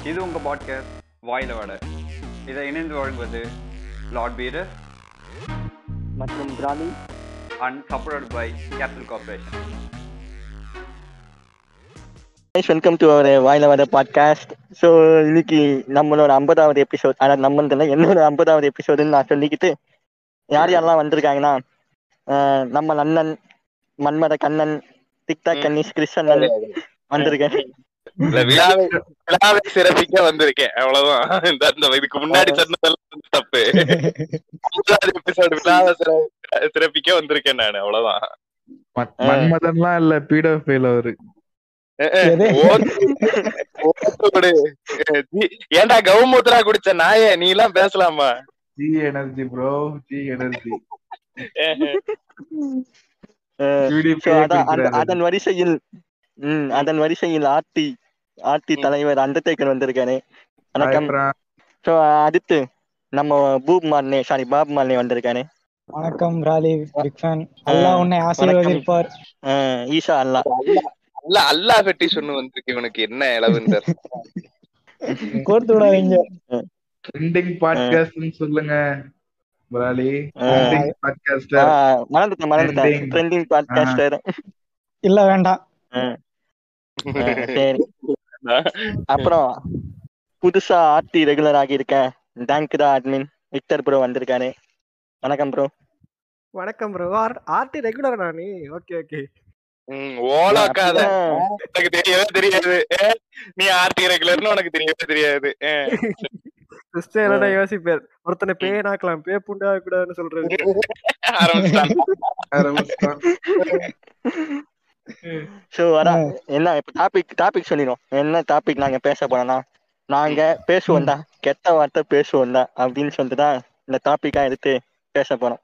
இது உங்கள் பாட்காஸ்ட் வாயில வடை. இதை இணைந்து வழங்குவது லார்ட் பீரர் மற்றும் Brahmi and support by capital corporation welcome to our வாயில வர பாட்காஸ்ட் ஸோ இன்னைக்கு நம்மளோட ஐம்பதாவது எபிசோட் அதாவது நம்மளது என்னோட ஐம்பதாவது எபிசோடுன்னு நான் சொல்லிக்கிட்டு யார் யாரெல்லாம் வந்திருக்காங்கன்னா நம்ம அண்ணன் மன்மத கண்ணன் டிக்டாக் கன்னிஸ் கிருஷ்ணன் வந்திருக்கேன் விழாவை விழாவை சிறப்பிக்க வந்திருக்கேன். அவ்வளவுதான். இந்த அந்த இதுக்கு முன்னாடி சொன்னதெல்லாம் வந்து தப்பு. விழாவை சிற- சிறப்பிக்க வந்திருக்கேன் நானு. அவ்வளவுதான். மன்- மன்மதன்லாம் இல்ல பீடோஃபைல் அவரு. ஏன்டா கவுமூத்ரா குடிச்ச நாயே? நீ எல்லாம் பேசலாமா G energy bro G energy அதான் வரிசையில் ம் அதன் வரிசையில் ஆர்டி ஆர்டி தலைவர் அண்டர்டேக்கர் வந்திருக்காரு. வணக்கம். ஸோ அடுத்து நம்ம பூப் மார்னே சாரி பாப் மார்னே வந்திருக்காரு. வணக்கம் ராலி பிக் ஃபேன் அல்லாஹ் உன்னை ஆசீர்வதிப்பார். ஈஷா அல்லா அல்ல அல்லா பெட்டிஷ் ஒண்ணு வந்திருக்கு இவனுக்கு என்ன இளவுந்தர் கோர்த்து விடாதீங்க. ட்ரெண்டிங் பாட்காஸ்ட்னு சொல்லுங்க முராலி ஆ. ட்ரெண்டிங் பாட்காஸ்டர் மறந்துட்டேன் மறந்துட்டேன். Trending. ட்ரெண்டிங் பாட்காஸ்டர் இல்ல வேண்டாம். சரி. அப்புறம் புதுசா ஆர்டி ரெகுலர் ஆகி இருக்கேன் தேங்க் தான் அட்மின் விக்டர் ப்ரோ வந்திருக்காரு. வணக்கம் ப்ரோ வணக்கம் ப்ரோ ஆர்டி ரெகுலர் நானு ஓகே ஓகே ம், ஓலாக்காத உனக்கு தெரியவே தெரியாது. நீ ஆர்டி ரெகுலர்னு உனக்கு தெரியவே தெரியாது. சிஸ்டர் என்னடா யோசிப்பார்? ஒருத்தனை பேய் நாக்கலாம். பே புண்டா கூடாதுன்னு சொல்றது. ஸோ அதான். என்ன இப்போ டாபிக் டாபிக் சொல்லிடும் என்ன டாபிக் நாங்க பேச போறோம்னா நாங்க பேசுவோம் தான். கெட்ட வார்த்தை பேசுவோம் தான் அப்படின்னு சொல்லிட்டு தான் இந்த டாபிக்கா எடுத்து பேச போறோம்.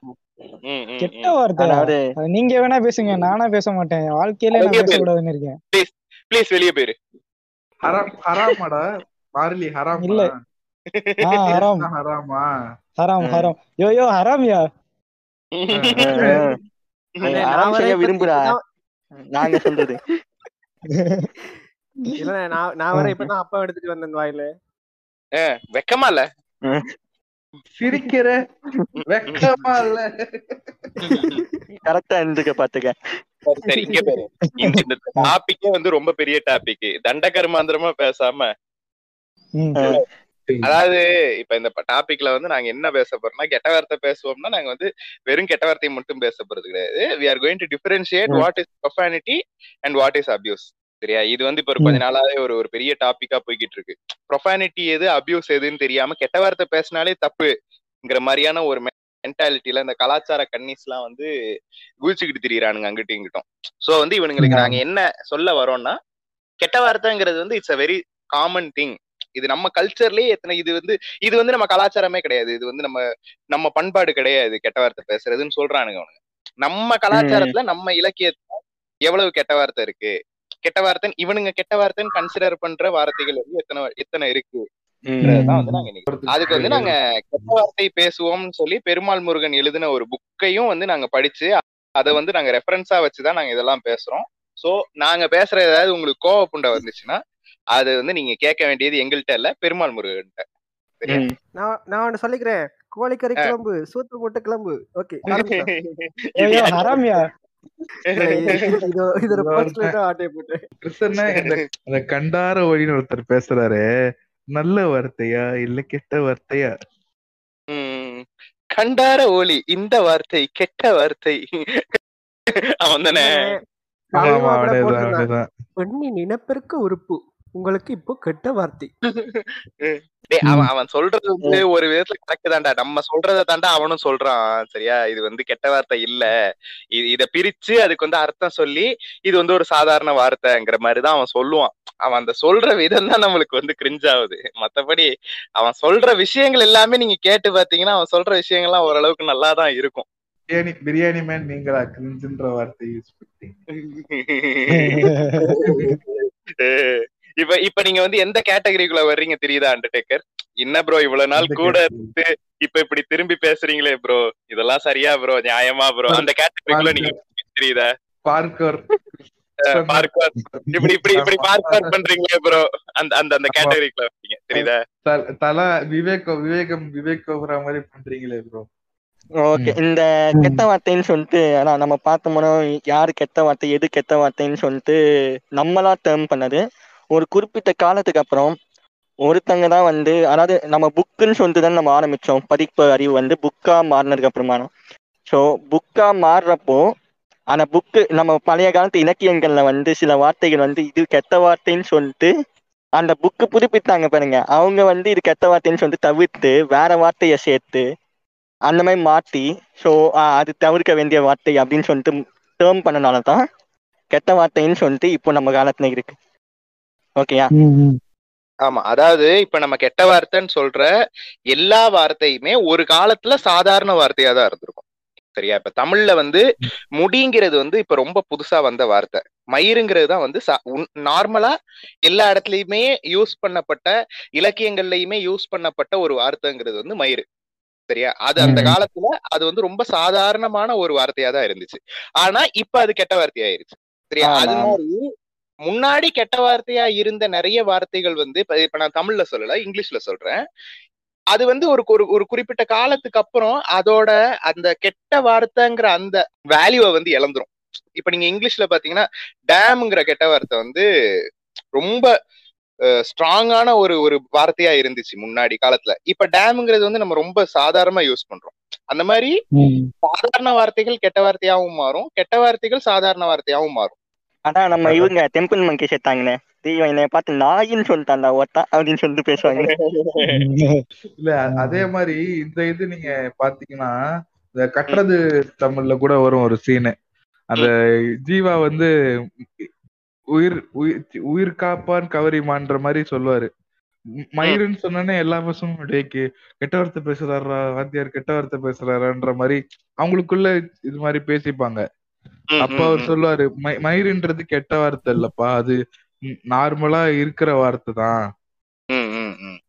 கெட்ட. வார்த்தை. நீங்க வேணா பேசுங்க நானா பேச மாட்டேன். வாழ்க்கையில நான். பேசக்கூடாதுன்னு இருக்கேன். ப்ளீஸ் வெளியே போயிரு. ஹராம் ஹராமாடா மார்லி ஹராம் இல்ல. ஆ ஹராம். ஹராமா ஹராம். ஹராம். யோ யோ ஹராம்யா? நான் ஆரம்பிச்சா வர இப்ப- விரும்புறா. நாங்க சொல்றது. இல்ல நான் நான் வர இப்பதான் அப்பா எடுத்துட்டு வந்தேன் வாயில. அஹ் வெக்கமா இல்ல? சிரிக்கிற. வெக்கமா இல்ல. கரெக்டா இருந்துக்க பாத்துக்க. சரி, இங்க பாரு. இந்த டாபிக்கே வந்து ரொம்ப பெரிய டாபிக் தண்ட கர்மாந்திரமா பேசாம. அதாவது இப்ப இந்த டாபிக்ல வந்து நாங்க என்ன பேச போறோம்னா கெட்ட வார்த்தை பேசுவோம்னா நாங்க வந்து வெறும் கெட்ட வார்த்தை மட்டும் பேச போறது கிடையாது. We are going to differentiate. What is profanity and what is abuse சரியா? இது வந்து இப்ப ஒரு கொஞ்ச நாளாவே ஒரு ஒரு பெரிய டாபிக்கா போய்கிட்டு இருக்கு. ப்ரொஃபானிட்டி எது அபியூஸ் எதுன்னு தெரியாம கெட்ட வார்த்தை பேசினாலே தப்புங்கிற மாதிரியான ஒரு மென்டாலிட்டில இந்த கலாச்சார கன்னிஸ் எல்லாம் வந்து குதிச்சுக்கிட்டு திரியறானுங்க அங்கிட்டும் இங்கிட்டும். சோ வந்து இவனுங்களுக்கு நாங்க என்ன சொல்ல வரோம்னா கெட்ட வார்த்தைங்கிறது வந்து it's a very common thing இது நம்ம கல்ச்சர்லயே எத்தனை இது வந்து இது வந்து நம்ம கலாச்சாரமே கிடையாது. இது வந்து நம்ம நம்ம பண்பாடு கிடையாது கெட்ட வார்த்தை பேசுறதுன்னு சொல்றானுங்க அவனுங்க நம்ம கலாச்சாரத்துல நம்ம இலக்கியத்துல எவ்வளவு கெட்ட வார்த்தை இருக்கு? கெட்ட வார்த்தை இவனுங்க கெட்ட வார்த்தைன்னு கன்சிடர் பண்ற வார்த்தைகள் வந்து எத்தனை எத்தனை இருக்கு? தான் வந்து நாங்க இன்னைக்கு அதுக்கு வந்து நாங்க கெட்ட வார்த்தை பேசுவோம்னு சொல்லி பெருமாள் முருகன் எழுதின ஒரு புக்கையும் வந்து நாங்க படிச்சு அதை வந்து நாங்க ரெஃபரன்ஸா வச்சுதான் நாங்க இதெல்லாம் பேசுறோம். சோ நாங்க பேசுற ஏதாவது உங்களுக்கு கோவ புண்டை வந்துச்சுன்னா அது வந்து நீங்க கேட்க வேண்டியது எங்கள்கிட்ட இல்ல பெருமாள் முருகன்கிட்ட சரியா? நான் நான் ஒண்ணு சொல்லிக்கிறேன். கோழிக்கறி கிளம்பு சூத்து போட்டு கிளம்பு. ஓகே ஹராம்யா கண்டார ஒளின்னு ஒருத்தர் பேசுறாரு. நல்ல வார்த்தையா இல்ல கெட்ட வார்த்தையா? உம் கண்டார ஒளி இந்த வார்த்தை கெட்ட வார்த்தை. அவன் தானே. இனப்பெருக்க உறுப்பு. உங்களுக்கு இப்போ கெட்ட வார்த்தை. டேய், அவன் அவன் சொல்றது வந்து ஒரு விதத்துல கரெக்ட் தான்டா. நம்ம சொல்றத தாண்டா அவனும் சொல்றான். சரியா? இது வந்து கெட்ட வார்த்தை இல்ல. இத பிரிச்சு அதுக்கு வந்து அர்த்தம் சொல்லி இது வந்து ஒரு சாதாரண வார்த்தைங்கிற மாதிரிதான் அவன் சொல்லுவான். அவன் அந்த சொல்ற விதம் தான் நம்மளுக்கு வந்து கிரிஞ்ச் ஆகுது. மத்தபடி அவன் சொல்ற விஷயங்கள் எல்லாமே நீங்க கேட்டு பாத்தீங்கன்னா அவன் சொல்ற விஷயங்கள்லாம் ஓரளவுக்கு நல்லா தான் இருக்கும். பிரியாணி பிரியாணி மேன் நீங்களா கிரிஞ்சுன்ற வார்த்தை யூஸ் பண்ணீங்க இப்ப இப்ப நீங்க வந்து எந்த கேட்டகரிக்குள்ள வர்றீங்க தெரியுதா அண்டர்டேக்கர் என்ன ப்ரோ இவ்வளவு நாள் கூட இருந்து இப்ப இப்படி திரும்பி பேசுறீங்களே ப்ரோ இதெல்லாம் சரியா ப்ரோ நியாயமா ப்ரோ அந்த கேட்டகரிக்குள்ள நீங்க தெரியுதா? பார்க்கர் பார்க்வார் இப்படி இப்படி இப்படி பார்க்வார் பண்றீங்களே ப்ரோ அந்த அந்த அந்த கேட்டகரிக்குள்ள வரீங்க தெரியுதா? தல விவேக் விவேகம் விவேக் கோபுரா மாதிரி பண்றீங்களே ப்ரோ ஓகே இந்த கெட்ட வார்த்தைன்னு சொல்லிட்டு ஆனா நம்ம பார்த்தோம்னா யாரு கெட்ட வார்த்தை எது கெட்ட வார்த்தைன்னு சொல்லிட்டு நம்மளா டேர்ம் பண்ணது. ஒரு குறிப்பிட்ட காலத்துக்கு அப்புறம் ஒருத்தங்க தான் வந்து அதாவது நம்ம புக்குன்னு சொல்லிட்டு தான் நம்ம ஆரம்பிச்சோம். படிப்பு அறிவு வந்து புக்கா மாறினதுக்கு அப்புறமா ஸோ புக்கா மாறுறப்போ அந்த புக்கு நம்ம பழைய காலத்து இலக்கியங்கள்ல வந்து சில வார்த்தைகள் வந்து இது கெட்ட வார்த்தைன்னு சொல்லிட்டு அந்த புக்கு புதுப்பித்தாங்க பாருங்க. அவங்க வந்து இது கெட்ட வார்த்தைன்னு சொல்லிட்டு தவிர்த்து வேற வார்த்தையை சேர்த்து அந்த மாதிரி மாற்றி ஸோ அது தவிர்க்க வேண்டிய வார்த்தை அப்படின்னு சொல்லிட்டு டேர்ம் பண்ணனால தான் கெட்ட வார்த்தைன்னு சொல்லிட்டு இப்போ நம்ம காலத்துல இருக்கு. ஓகேயா ஆமா அதாவது இப்ப நம்ம கெட்ட வார்த்தைன்னு சொல்ற எல்லா வார்த்தையுமே ஒரு காலத்துல சாதாரண வார்த்தையா தான் இருந்திருக்கும். சரியா? இப்ப தமிழ்ல வந்து முடிங்கிறது வந்து இப்ப ரொம்ப புதுசா வந்த வார்த்தை. மயிருங்கிறது தான் வந்து நார்மலா எல்லா இடத்துலயுமே யூஸ் பண்ணப்பட்ட இலக்கியங்கள்லயுமே யூஸ் பண்ணப்பட்ட ஒரு வார்த்தைங்கிறது வந்து மயிறு. சரியா? அது அந்த. காலத்துல அது வந்து ரொம்ப சாதாரணமான ஒரு வார்த்தையா தான் இருந்துச்சு. ஆனா இப்ப அது கெட்ட வார்த்தையாயிருச்சு. சரியா? அது. மாதிரி முன்னாடி கெட்ட வார்த்தையா இருந்த நிறைய வார்த்தைகள் வந்து இப்ப இப்ப நான் தமிழ்ல சொல்லல இங்கிலீஷ்ல சொல்றேன். அது வந்து ஒரு ஒரு ஒரு குறிப்பிட்ட காலத்துக்கு அப்புறம் அதோட அந்த கெட்ட வார்த்தைங்கிற அந்த வேல்யூவை வந்து இழந்துரும். இப்ப நீங்க இங்கிலீஷ்ல பாத்தீங்கன்னா டேம்ங்கிற கெட்ட வார்த்தை வந்து ரொம்ப ஸ்ட்ராங்கான ஒரு ஒரு வார்த்தையா இருந்துச்சு முன்னாடி காலத்துல. இப்ப டேம்ங்கிறது வந்து நம்ம ரொம்ப சாதாரணமா யூஸ் பண்றோம். அந்த மாதிரி சாதாரண வார்த்தைகள் கெட்ட வார்த்தையாவும் மாறும் கெட்ட வார்த்தைகள் சாதாரண வார்த்தையாவும் மாறும். அதான் நம்ம இவங்க டெம்பிள் மங்கி சேர்த்தாங்கண்ணே. தீவன் என்னை பார்த்து நாயின்னு சொல்லிட்டான்டா ஒத்தா அப்படின்னு சொல்லிட்டு பேசுவாங்க. இல்ல அதே மாதிரி இந்த இது நீங்க பாத்தீங்கன்னா இந்த கட்டுறது தமிழ்ல கூட வரும் ஒரு சீனு அந்த ஜீவா வந்து உயிர் உயிர் உயிர் காப்பான் கவரிமான்ற மாதிரி சொல்லுவாரு. மயிருன்னு சொன்னோன்னே எல்லா பசங்களும் அப்படியே கே- கெட்ட வார்த்தை பேசுறாரா வாத்தியார் கெட்ட வார்த்தை பேசுறாரான்ற மாதிரி அவங்களுக்குள்ள இது மாதிரி பேசிப்பாங்க. அப்ப அவர் சொல்லுவாரு "ம- மயிருன்றது கெட்ட வார்த்தை இல்லப்பா. அது நார்மலா இருக்கிற வார்த்தை தான்.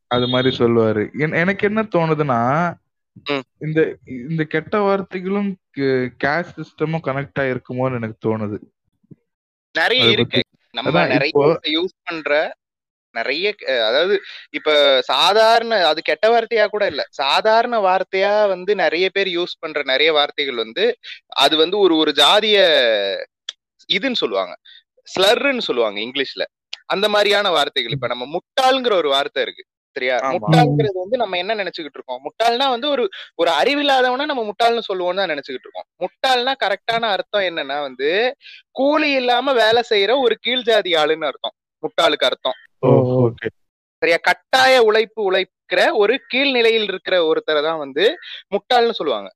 அது மாதிரி சொல்லுவாரு. என்- எனக்கு என்ன தோணுதுன்னா. இந்த இந்த கெட்ட வார்த்தைகளும் கேஷ் சிஸ்டமும் கனெக்ட் ஆயிருக்குமோன்னு எனக்கு தோணுது. நிறைய இருக்கு. நம்ம நிறைய யூஸ் பண்ற நிறைய அதாவது இப்ப சாதாரண அது கெட்ட வார்த்தையா கூட இல்ல. சாதாரண வார்த்தையா வந்து நிறைய பேர் யூஸ் பண்ற நிறைய வார்த்தைகள் வந்து அது வந்து ஒரு ஒரு ஜாதிய இதுன்னு சொல்லுவாங்க. ஸ்லர்ன்னு சொல்லுவாங்க இங்கிலீஷ்ல. அந்த மாதிரியான வார்த்தைகள். இப்ப நம்ம முட்டாள்ங்கிற ஒரு வார்த்தை இருக்கு. சரியா. முட்டாள்ங்கிறது வந்து நம்ம என்ன நினைச்சுக்கிட்டு இருக்கோம்? முட்டாள்னா வந்து ஒரு ஒரு அறிவில்லாதவன நம்ம முட்டாள்னு சொல்லுவோம்னு தான் நினைச்சுக்கிட்டு இருக்கோம். முட்டாள்னா கரெக்டான அர்த்தம் என்னன்னா வந்து கூலி இல்லாம வேலை செய்யற ஒரு கீழ் ஜாதி ஆளுன்னு அர்த்தம். முட்டாளுக்கு அர்த்தம். சரியா? கட்டாய உழைப்பு உழைக்கிற ஒரு கீழ்நிலையில் இருக்கிற ஒருத்தரை தான் வந்து முட்டாள்னு சொல்லுவாங்க.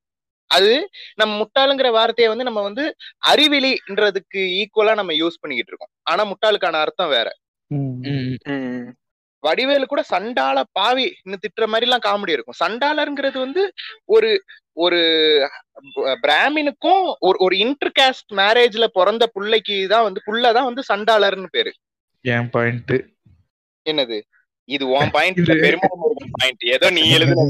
அது நம்ம முட்டாளுங்கிற வார்த்தையை வந்து நம்ம வந்து அறிவிலின்றதுக்கு ஈக்குவலா நம்ம யூஸ் பண்ணிக்கிட்டு இருக்கோம். ஆனா முட்டாளுக்கான அர்த்தம் வேற. ம். வடிவேலு கூட சண்டால பாவி இன்னும் திட்டுற மாதிரி எல்லாம் காமெடி இருக்கும். சண்டாலருங்கிறது வந்து ஒரு ஒரு பிராமினுக்கும் ஒரு ஒரு இன்டர் காஸ்ட் மேரேஜ்ல பிறந்த புள்ளைக்கு தான் வந்து புள்ளதான் வந்து சண்டாளர்னு பேரு. என் பாயிண்ட் என்னது? இது உன் பாயிண்ட் பெருமாள் பாயிண்ட் ஏதோ நீ எழுதுன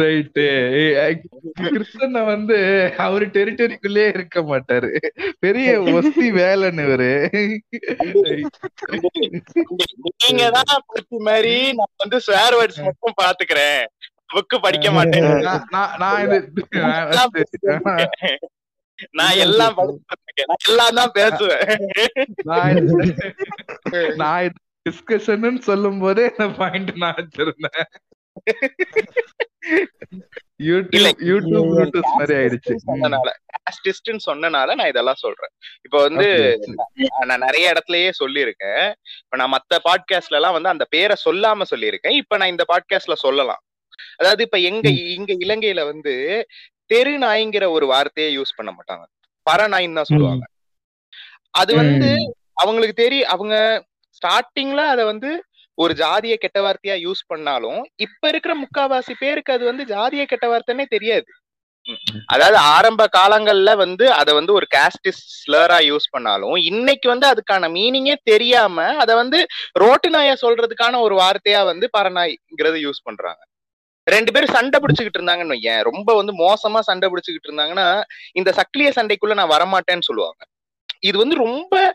ரைட்டு கிருஷ்ணனை வந்து அவரு டெரிட்டரிக்குள்ளே இருக்க மாட்டாரு. பெரிய ஒஸ்தி வேலைன்னு இவரு. நீங்க தான் மாதிரி நான் வந்து ஸ்வேர் வேர்ட்ஸ் மட்டும் பாத்துக்கிறேன். புக்கு படிக்க மாட்டேன். நான் இது. நான் எல்லாம் எல்லாம் தான் பேசுவேன். நான் டிஸ்கஷன் சொல்லும் போதே இந்த பாயிண்ட் நான் வச்சிருந்தேன். யூடியூப் மாதிரி ஆயிடுச்சு. ம். சொன்னனால நான் இதெல்லாம் சொல்றேன். இப்போ வந்து. நான் நிறைய இடத்துலயே சொல்லியிருக்கேன். இப்ப நான் மத்த பாட்காஸ்ட்ல எல்லாம் வந்து அந்த பேரை சொல்லாம சொல்லியிருக்கேன். இப்ப நான் இந்த பாட்காஸ்ட்ல சொல்லலாம். அதாவது இப்ப எங்க இங்க இலங்கையில வந்து தெரு நாய்ங்கிற ஒரு வார்த்தையை யூஸ் பண்ண மாட்டாங்க. பரநாயின்னு தான் சொல்லுவாங்க. அது வந்து அவங்களுக்கு தெரியும் அவங்க ஸ்டார்டிங்ல அத வந்து ஒரு ஜாதிய கெட்ட வார்த்தையா யூஸ் பண்ணாலும் இப்ப இருக்கிற முக்காவாசி பேருக்கு அது வந்து ஜாதிய கெட்ட வார்த்தைன்னே தெரியாது. அதாவது ஆரம்ப காலங்கள்ல வந்து அத வந்து ஒரு காஸ்டிஸ் ஸ்லரா யூஸ் பண்ணாலும் இன்னைக்கு வந்து அதுக்கான மீனிங்கே தெரியாம அத வந்து ரோட்டு நாயா சொல்றதுக்கான ஒரு வார்த்தையா வந்து பரநாய்ங்கிறது யூஸ் பண்றாங்க. ரெண்டு பேரும் சண்டை பிடிச்சுக்கிட்டு இருந்தாங்கன்னு வையேன். ரொம்ப வந்து மோசமா சண்டை பிடிச்சுக்கிட்டு இருந்தாங்கன்னா இந்த சக்கிலிய சண்டைக்குள்ள நான் வரமாட்டேன்னு சொல்லுவாங்க. இது வந்து ரொம்ப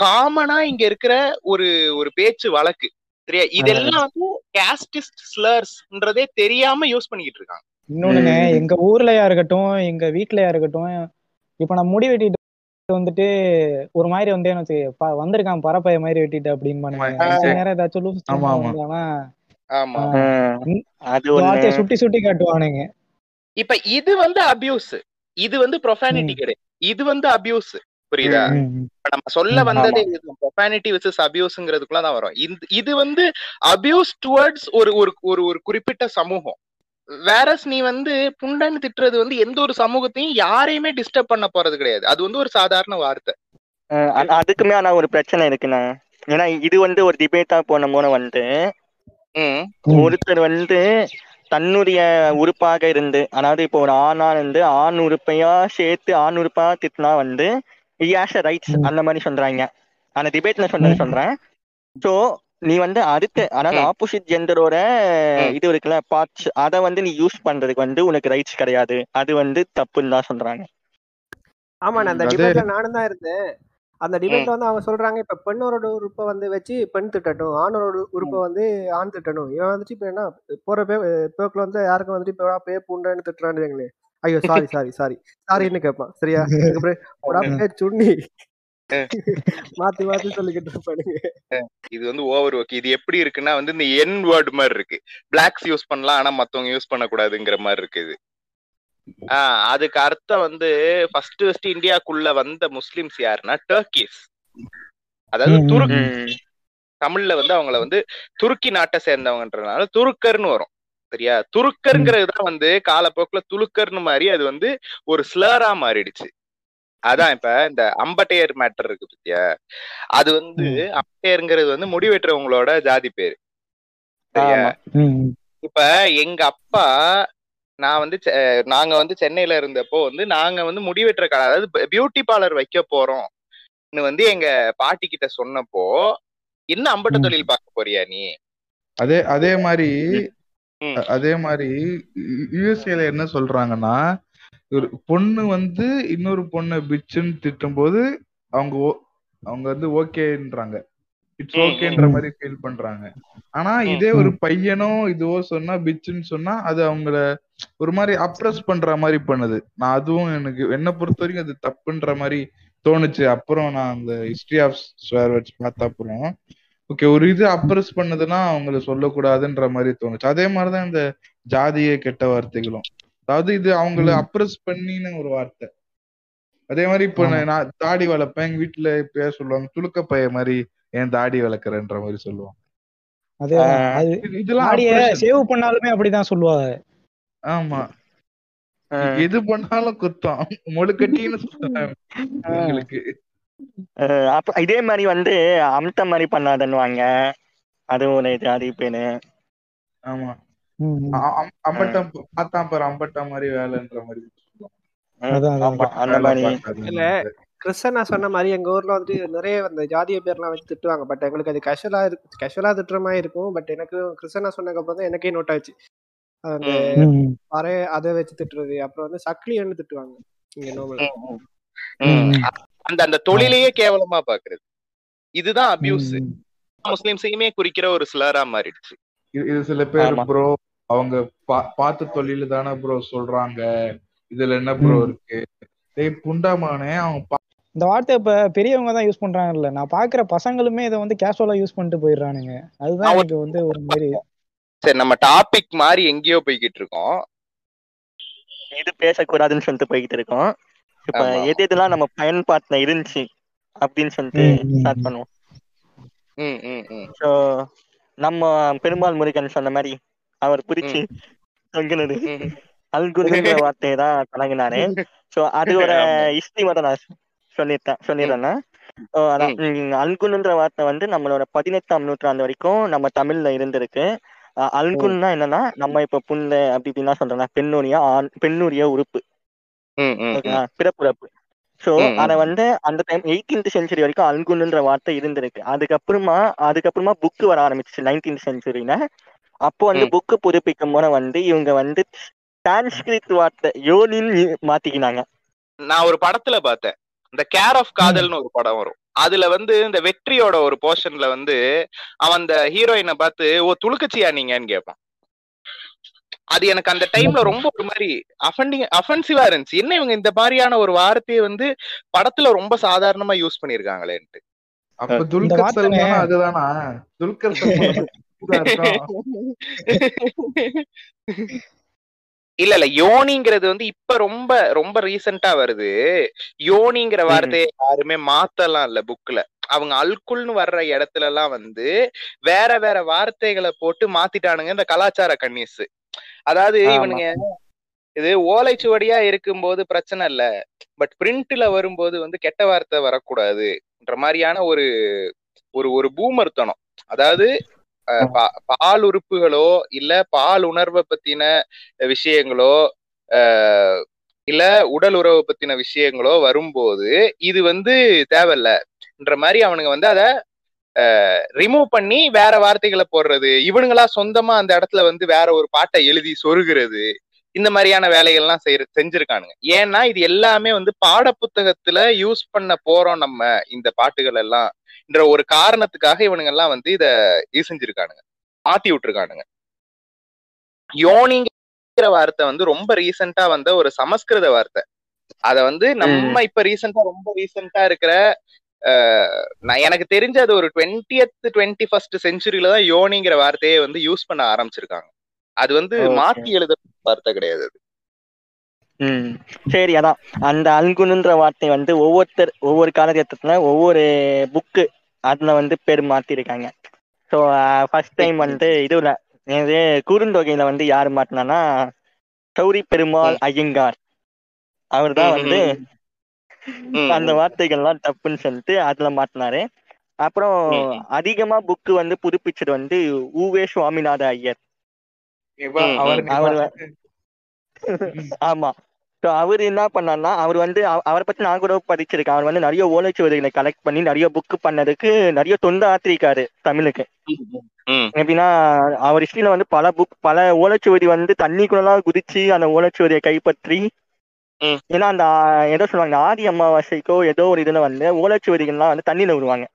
காமனா இங்க இருக்கிற ஒரு ஒரு பேச்சு வழக்கு. சரியா? இதெல்லாம் வந்து கேஸ்டிஸ்ட் ஸ்லர்ஸ்ன்றதே தெரியாம யூஸ் பண்ணிக்கிட்டு இருக்காங்க. இன்னொன்னுங்க. எங்க ஊர்லயா இருக்கட்டும் எங்க வீட்லயா இருக்கட்டும் இப்ப நான் முடி வெட்டிட்டு வந்துட்டு ஒரு மாதிரி வந்து என்ன வச்சு, ப- வந்திருக்கான் பரப்பைய மாதிரி வெட்டிட்டு அப்படின்னு நேரம் ஏதாச்சும் சுட்டி சுட்டி காட்டுவானுங்க. இப்ப இது வந்து அபியூஸ் இது வந்து ப்ரொஃபானிட்டி கிடையாது இது வந்து அபியூஸ் புரியுதா? நம்ம சொல்ல வந்ததே ப்ரொஃபானிட்டி விசஸ் அபியூஸ்ங்கிறதுக்குள்ள தான் வரும். இந்த இது வந்து அபியூஸ் டுவர்ட்ஸ் ஒரு ஒரு ஒரு ஒரு குறிப்பிட்ட சமூகம். வேறஸ் நீ வந்து புண்டன்னு திட்டுறது வந்து எந்த ஒரு சமூகத்தையும் யாரையுமே டிஸ்டர்ப் பண்ண போறது கிடையாது. அது வந்து ஒரு சாதாரண வார்த்தை. அதுக்குமே ஆனா ஒரு பிரச்சனை இருக்குண்ணா. ஏன்னா இது வந்து ஒரு டிபேட்டா போன போன வந்து. ஒருத்தர் வந்து தன்னுடைய உறுப்பாக இருந்து அதாவது இப்போ ஒரு ஆணா இருந்து ஆண் உறுப்பையா சேர்த்து ஆண் உறுப்பா திட்டினா வந்து ஹாஸ் ரைட்ஸ். அந்த மாதிரி சொல்றாங்க அந்த டிபேட்ல சொன்னது. சொல்றேன் சோ நீ வந்து அடுத்த அதாவது. ஆப்போசிட் ஜெண்டரோட. இது இருக்குல்ல பார்ட்ஸ் அதை வந்து நீ யூஸ் பண்றதுக்கு வந்து உனக்கு ரைட்ஸ் கிடையாது அது வந்து தப்புன்னு தான் சொல்றாங்க ஆமா நான் அந்த நானும் தான் இருந்தேன் அந்த டிபேட்ல வந்து அவங்க சொல்றாங்க இப்ப பெண்ணோட உறுப்பை வந்து வச்சு பெண் திட்டட்டும் ஆணோட உறுப்பை வந்து ஆண் திட்டணும். இவன் வந்துட்டு இப்ப என்ன போற பே பேக்குல வந்து யாருக்கும் வந்துட்டு இப்ப பே புண்டன்னு திட்டுறான்னு ஐயோ சாரி சாரி சாரி. சாரின்னு கேட்பான் சரியா? அதுக்கப்புறம் பே சுண்ணி. மாத்தி மாத்தி சொல்லிக்கிட்டு இருப்பானுங்க. இது வந்து ஓவர் ஒர்க் இது எப்படி இருக்குன்னா வந்து இந்த என் வேர்டு மாதிரி இருக்கு. பிளாக்ஸ் யூஸ் பண்ணலாம் ஆனா மத்தவங்க யூஸ் பண்ணக்கூடாதுங்கிற மாதிரி இருக்கு இது. அதுக்கு அர்த்தம் வந்து ஃபர்ஸ்ட் ஃபர்ஸ்ட் இந்தியாக்குள்ள வந்த முஸ்லிம்ஸ் யாருன்னா டர்க்கிஸ் அதாவது ம், துருக் ம். தமிழ்ல வந்து அவங்கள வந்து துருக்கி நாட்டை சேர்ந்தவங்கன்றதுனால துருக்கர்னு வரும். சரியா? துருக்கருங்கிறது தான் வந்து காலப்போக்குல துலுக்கர்னு மாதிரி அது வந்து ஒரு ஸ்லரா மாறிடுச்சு. அதான் இப்ப இந்த அம்பட்டையர் மேட்டர் இருக்கு பத்தியா? அது வந்து அம்பட்டையருங்கிறது வந்து முடி வெட்டுறவங்களோட ஜாதி பேரு. சரியா. இப்ப எங்க அப்பா நான் வந்து நாங்க வந்து சென்னையில இருந்தப்போ வந்து நாங்க வந்து முடி வெட்டுற கடை அதாவது பியூட்டி பார்லர் வைக்க போறோம் வந்து எங்க பாட்டி கிட்ட சொன்னப்போ என்ன அம்பட்ட. தொழில் பார்க்க போறியா நீ? அதே அதே மாதிரி அதே மாதிரி யூஎஸ்ஏல என்ன சொல்றாங்கன்னா ஒரு பொண்ணு வந்து இன்னொரு பொண்ணை பிச்சுன்னு திட்டும் போது அவங்க அவங்க வந்து ஓகேன்றாங்க. இட்ஸ் ஓகேன்ற. மாதிரி ஃபீல் பண்றாங்க ஆனா. இதே ஒரு பையனோ இதுவோ சொன்னா பிச்சுன்னு சொன்னா அது அவங்கள ஒரு மாதிரி அப்ரஸ் பண்ற மாதிரி பண்ணுது நான் அதுவும் எனக்கு என்ன பொறுத்த வரைக்கும் அது தப்புன்ற மாதிரி தோணுச்சு அப்புறம் நான் அந்த ஹிஸ்டரி ஆஃப் ஸ்வேர் வேர்ட்ஸ் பார்த்த அப்புறம் ஓகே ஒரு இது அப்ரஸ் பண்ணதுன்னா அவங்கள சொல்லக்கூடாதுன்ற மாதிரி தோணுச்சு அதே மாதிரிதான் இந்த ஜாதிய கெட்ட வார்த்தைகளும் அதாவது இது அவங்கள. அப்ரஸ் பண்ணின ஒரு வார்த்தை அதே மாதிரி இப்போ. நான் நான் தாடி வளர்ப்பேன் எங்க வீட்டுல இப்ப சொல்லுவாங்க துளுக்க பைய மாதிரி ஏன் தாடி வளர்க்குறன்ற மாதிரி சொல்லுவாங்க. இதெல்லாம். சேவ் பண்ணாலுமே அப்படிதான் சொல்லுவாங்க. ஆமா. எது பண்ணாலும் குத்தம். முழுக்கட்டின்னு சொல்லுவாங்க அப்ப இதே மாதிரி வந்து அம்த மாதிரி பண்ணாதன்னுவாங்க. அது ஒரு ஜாதி பேரு ஆமா. அம்பட்டம் பார்த்தான் பாரு அம்பட்டம் மாதிரி வேலைன்ற மாதிரி. இல்ல கிறிஸ்டனா சொன்ன மாதிரி எங்க ஊர்ல வந்துட்டு நிறைய அந்த ஜாதிய பேர்லாம் வச்சு திட்டுவாங்க. பட் எங்களுக்கு அது கேஷுவலா இருக்கு கேஷுவலா திட்டுற மாதிரி இருக்கும். பட் எனக்கு கிறிஸ்டனா சொன்னதுக்கு அப்புறம் தான் எனக்கே நோட் ஆச்சு. அந்த ம், ம். பறை அதை வச்சு திட்டுறது. அப்புறம் வந்து சக்லின்னு திட்டுவாங்க. இங்க நோமல். அந்த அந்த தொழிலையே கேவலமா பாக்குறது. இதுதான் அபியூஸ். முஸ்லிம்ஸையுமே குறிக்கிற ஒரு ஸ்லரா மாறிடுச்சு. இது சில பேர். ப்ரோ அவங்க பா- பார்த்த தொழில தானே ப்ரோ சொல்றாங்க. இதுல என்ன ப்ரோ. இருக்கு? டேய் புண்டாமானே அவங்க இந்த வார்த்தை இப்ப பெரியவங்க தான் யூஸ் பண்றாங்கல்ல. நான் பாக்குற பசங்களுமே இதை வந்து கேஷுவலா யூஸ் பண்ணிட்டு போயிடுறானுங்க. அதுதான் எனக்கு வந்து ஒரு மாதிரி சரி நம்ம டாபிக் மாதிரி எங்கேயோ போய்கிட்டு இருக்கோம். எது பேசக்கூடாதுன்னு சொல்லிட்டு போய்கிட்டு இருக்கோம். இப்ப. எது எதெல்லாம் நம்ம பயன்பாட்டுல இருந்துச்சு அப்படின்னு சொல்லிட்டு ஸ்டார்ட். பண்ணுவோம். ம் ம் ம். ஸோ நம்ம பெருமாள் முருகன் சொன்ன மாதிரி அவர் பிடிச்சு தொங்கினது. அல்குருங்கிற வார்த்தையை தான் தொடங்கினாரு ஸோ அதோட. ஹிஸ்டரி மட்டும் நான் சொல்லிட்டேன் சொல்லிடுறேன்னா. அல்குன்ன்ற வார்த்தை வந்து நம்மளோட பதினெட்டாம் நூற்றாண்டு வரைக்கும் நம்ம தமிழ்ல இருந்திருக்கு. அல்குன்னா என்னன்னா நம்ம இப்ப புண்ணு அப்படி இப்படின்னா சொல்றோம்னா பெண்ணுடைய ஆண் பெண்ணுடைய உறுப்பு. பிறப்புறப்பு. ம். அத வந்து அந்த டைம் எயிட்டீன்த் செஞ்சுரி வரைக்கும் அல்குன்ன்ற வார்த்தை இருந்திருக்கு. அதுக்கப்புறமா அதுக்கப்புறமா புக்கு வர ஆரம்பிச்சிச்சு நைன்டீன்த் செஞ்சுரியில அப்போ வந்து ம். புக்கு புதுப்பிக்கும் போது வந்து இவங்க வந்து சான்ஸ்கிரிட் வார்த்தை யோனின்னு மாத்திக்கினாங்க. நான் ஒரு படத்துல பார்த்தேன். இந்த கேர் ஆஃப் காதல்னு ஒரு படம் வரும். அதுல வந்து இந்த வெற்றியோட ஒரு போர்ஷன்ல வந்து அவன் அந்த ஹீரோயினை பார்த்து ஓ துளுக்கச்சியா நீங்கன்னு கேட்பான் அது எனக்கு அந்த டைம்ல ரொம்ப ஒரு மாதிரி அஃபண்டிங் அஃபென்சிவா இருந்துச்சு. என்ன இவங்க இந்த மாதிரியான ஒரு வார்த்தையை வந்து படத்துல ரொம்ப சாதாரணமா யூஸ் பண்ணிருக்காங்களேன்ட்டு அப்ப துல்கர் சல்மானா அதுதானா? துல்கர் சல்மான் இல்ல இல்ல. யோனிங்கிறது வந்து இப்ப ரொம்ப ரொம்ப ரீசெண்டா வருது. யோனிங்கிற வார்த்தையை யாருமே மாத்தலாம் இல்ல புக்ல அவங்க அல்குல்னு வர்ற இடத்துல எல்லாம் வந்து வேற வேற வார்த்தைகளை போட்டு மாத்திட்டானுங்க இந்த கலாச்சார கன்னிஸ் அதாவது. இவனுங்க இது ஓலைச்சுவடியா இருக்கும்போது பிரச்சனை இல்ல. பட் பிரிண்ட்ல வரும்போது வந்து கெட்ட வார்த்தை வரக்கூடாதுன்ற மாதிரியான ஒரு ஒரு ஒரு பூமர்த்தனம். அதாவது பால் உறுப்புகளோ இல்ல பால் உணர்வை பத்தின விஷயங்களோ இல்ல உடல் உறவு பத்தின விஷயங்களோ வரும்போது இது வந்து தேவையில்லன்ற மாதிரி அவனுங்க வந்து அதை ரிமூவ் பண்ணி வேற வார்த்தைகளை போடுறது. இவனுங்களா சொந்தமா அந்த இடத்துல வந்து வேற ஒரு பாட்டை எழுதி சொருகிறது. இந்த மாதிரியான வேலைகள்லாம் செய்ய செஞ்சிருக்கானுங்க. ஏன்னா இது எல்லாமே வந்து பாடப்புத்தகத்துல யூஸ் பண்ண போறோம் நம்ம இந்த பாட்டுகள் எல்லாம் என்ற ஒரு காரணத்துக்காக இவனுங்க எல்லாம் வந்து இத இது செஞ்சிருக்கானுங்க. மாத்தி விட்டுருக்கானுங்க. யோனிங்கிற வார்த்தை வந்து ரொம்ப ரீசெண்டா வந்த ஒரு சமஸ்கிருத வார்த்தை. அத வந்து நம்ம இப்ப ரீசெண்டா ரொம்ப ரீசெண்டா இருக்கிற நான் எனக்கு தெரிஞ்ச அது ஒரு டுவெண்ட்டியத் டுவெண்ட்டி ஃபர்ஸ்ட் செஞ்சுரியில தான் யோனிங்கிற வார்த்தையை வந்து யூஸ் பண்ண ஆரம்பிச்சிருக்காங்க. அது வந்து. மாத்தி எழுத வார்த்தை கிடையாது அது. ம். சரி அதான். அந்த அல்குனுன்ற வார்த்தை வந்து ஒவ்வொருத்தர் ஒவ்வொரு காலகட்டத்துல ஒவ்வொரு புக்கு அதுல வந்து பேர் மாத்திருக்காங்க. ஸோ ஃபர்ஸ்ட் டைம் வந்து இதுல இது குறுந்தொகையில வந்து யார் மாட்டினானா சௌரி பெருமாள் ஐயங்கார். அவர் தான் வந்து அந்த. வார்த்தைகள்லாம் தப்புன்னு சொல்லிட்டு அதுல மாட்டினாரு. அப்புறம். அதிகமா புக்கு வந்து புதுப்பிச்சது வந்து ஊவே சுவாமிநாத ஐயர் இவன் ம், அவர் ம். அவர் ஆமா. அவர் என்ன பண்ணார்னா அவர் வந்து அவ- அவரை பத்தி நான் கூட படிச்சிருக்கேன். அவர் வந்து நிறைய ஓலைச்சுவடிகளை கலெக்ட் பண்ணி நிறைய புக்கு பண்ணதுக்கு நிறைய தொண்டு ஆத்திரிக்காரு தமிழுக்கு. ம், எப்படின்னா அவர் ஹிஸ்டரியில வந்து பல புக் பல ஓலைச்சுவடி வந்து தண்ணிக்குள்ளலாம் குதிச்சு அந்த ஓலைச்சுவடியை கைப்பற்றி ம். ஏன்னா அந்த ஏதோ சொல்லுவாங்க ஆதி அமாவாசைக்கோ ஏதோ ஒரு இதுல வந்து ஓலைச்சுவடிகள்லாம் வந்து தண்ணியில விடுவாங்க.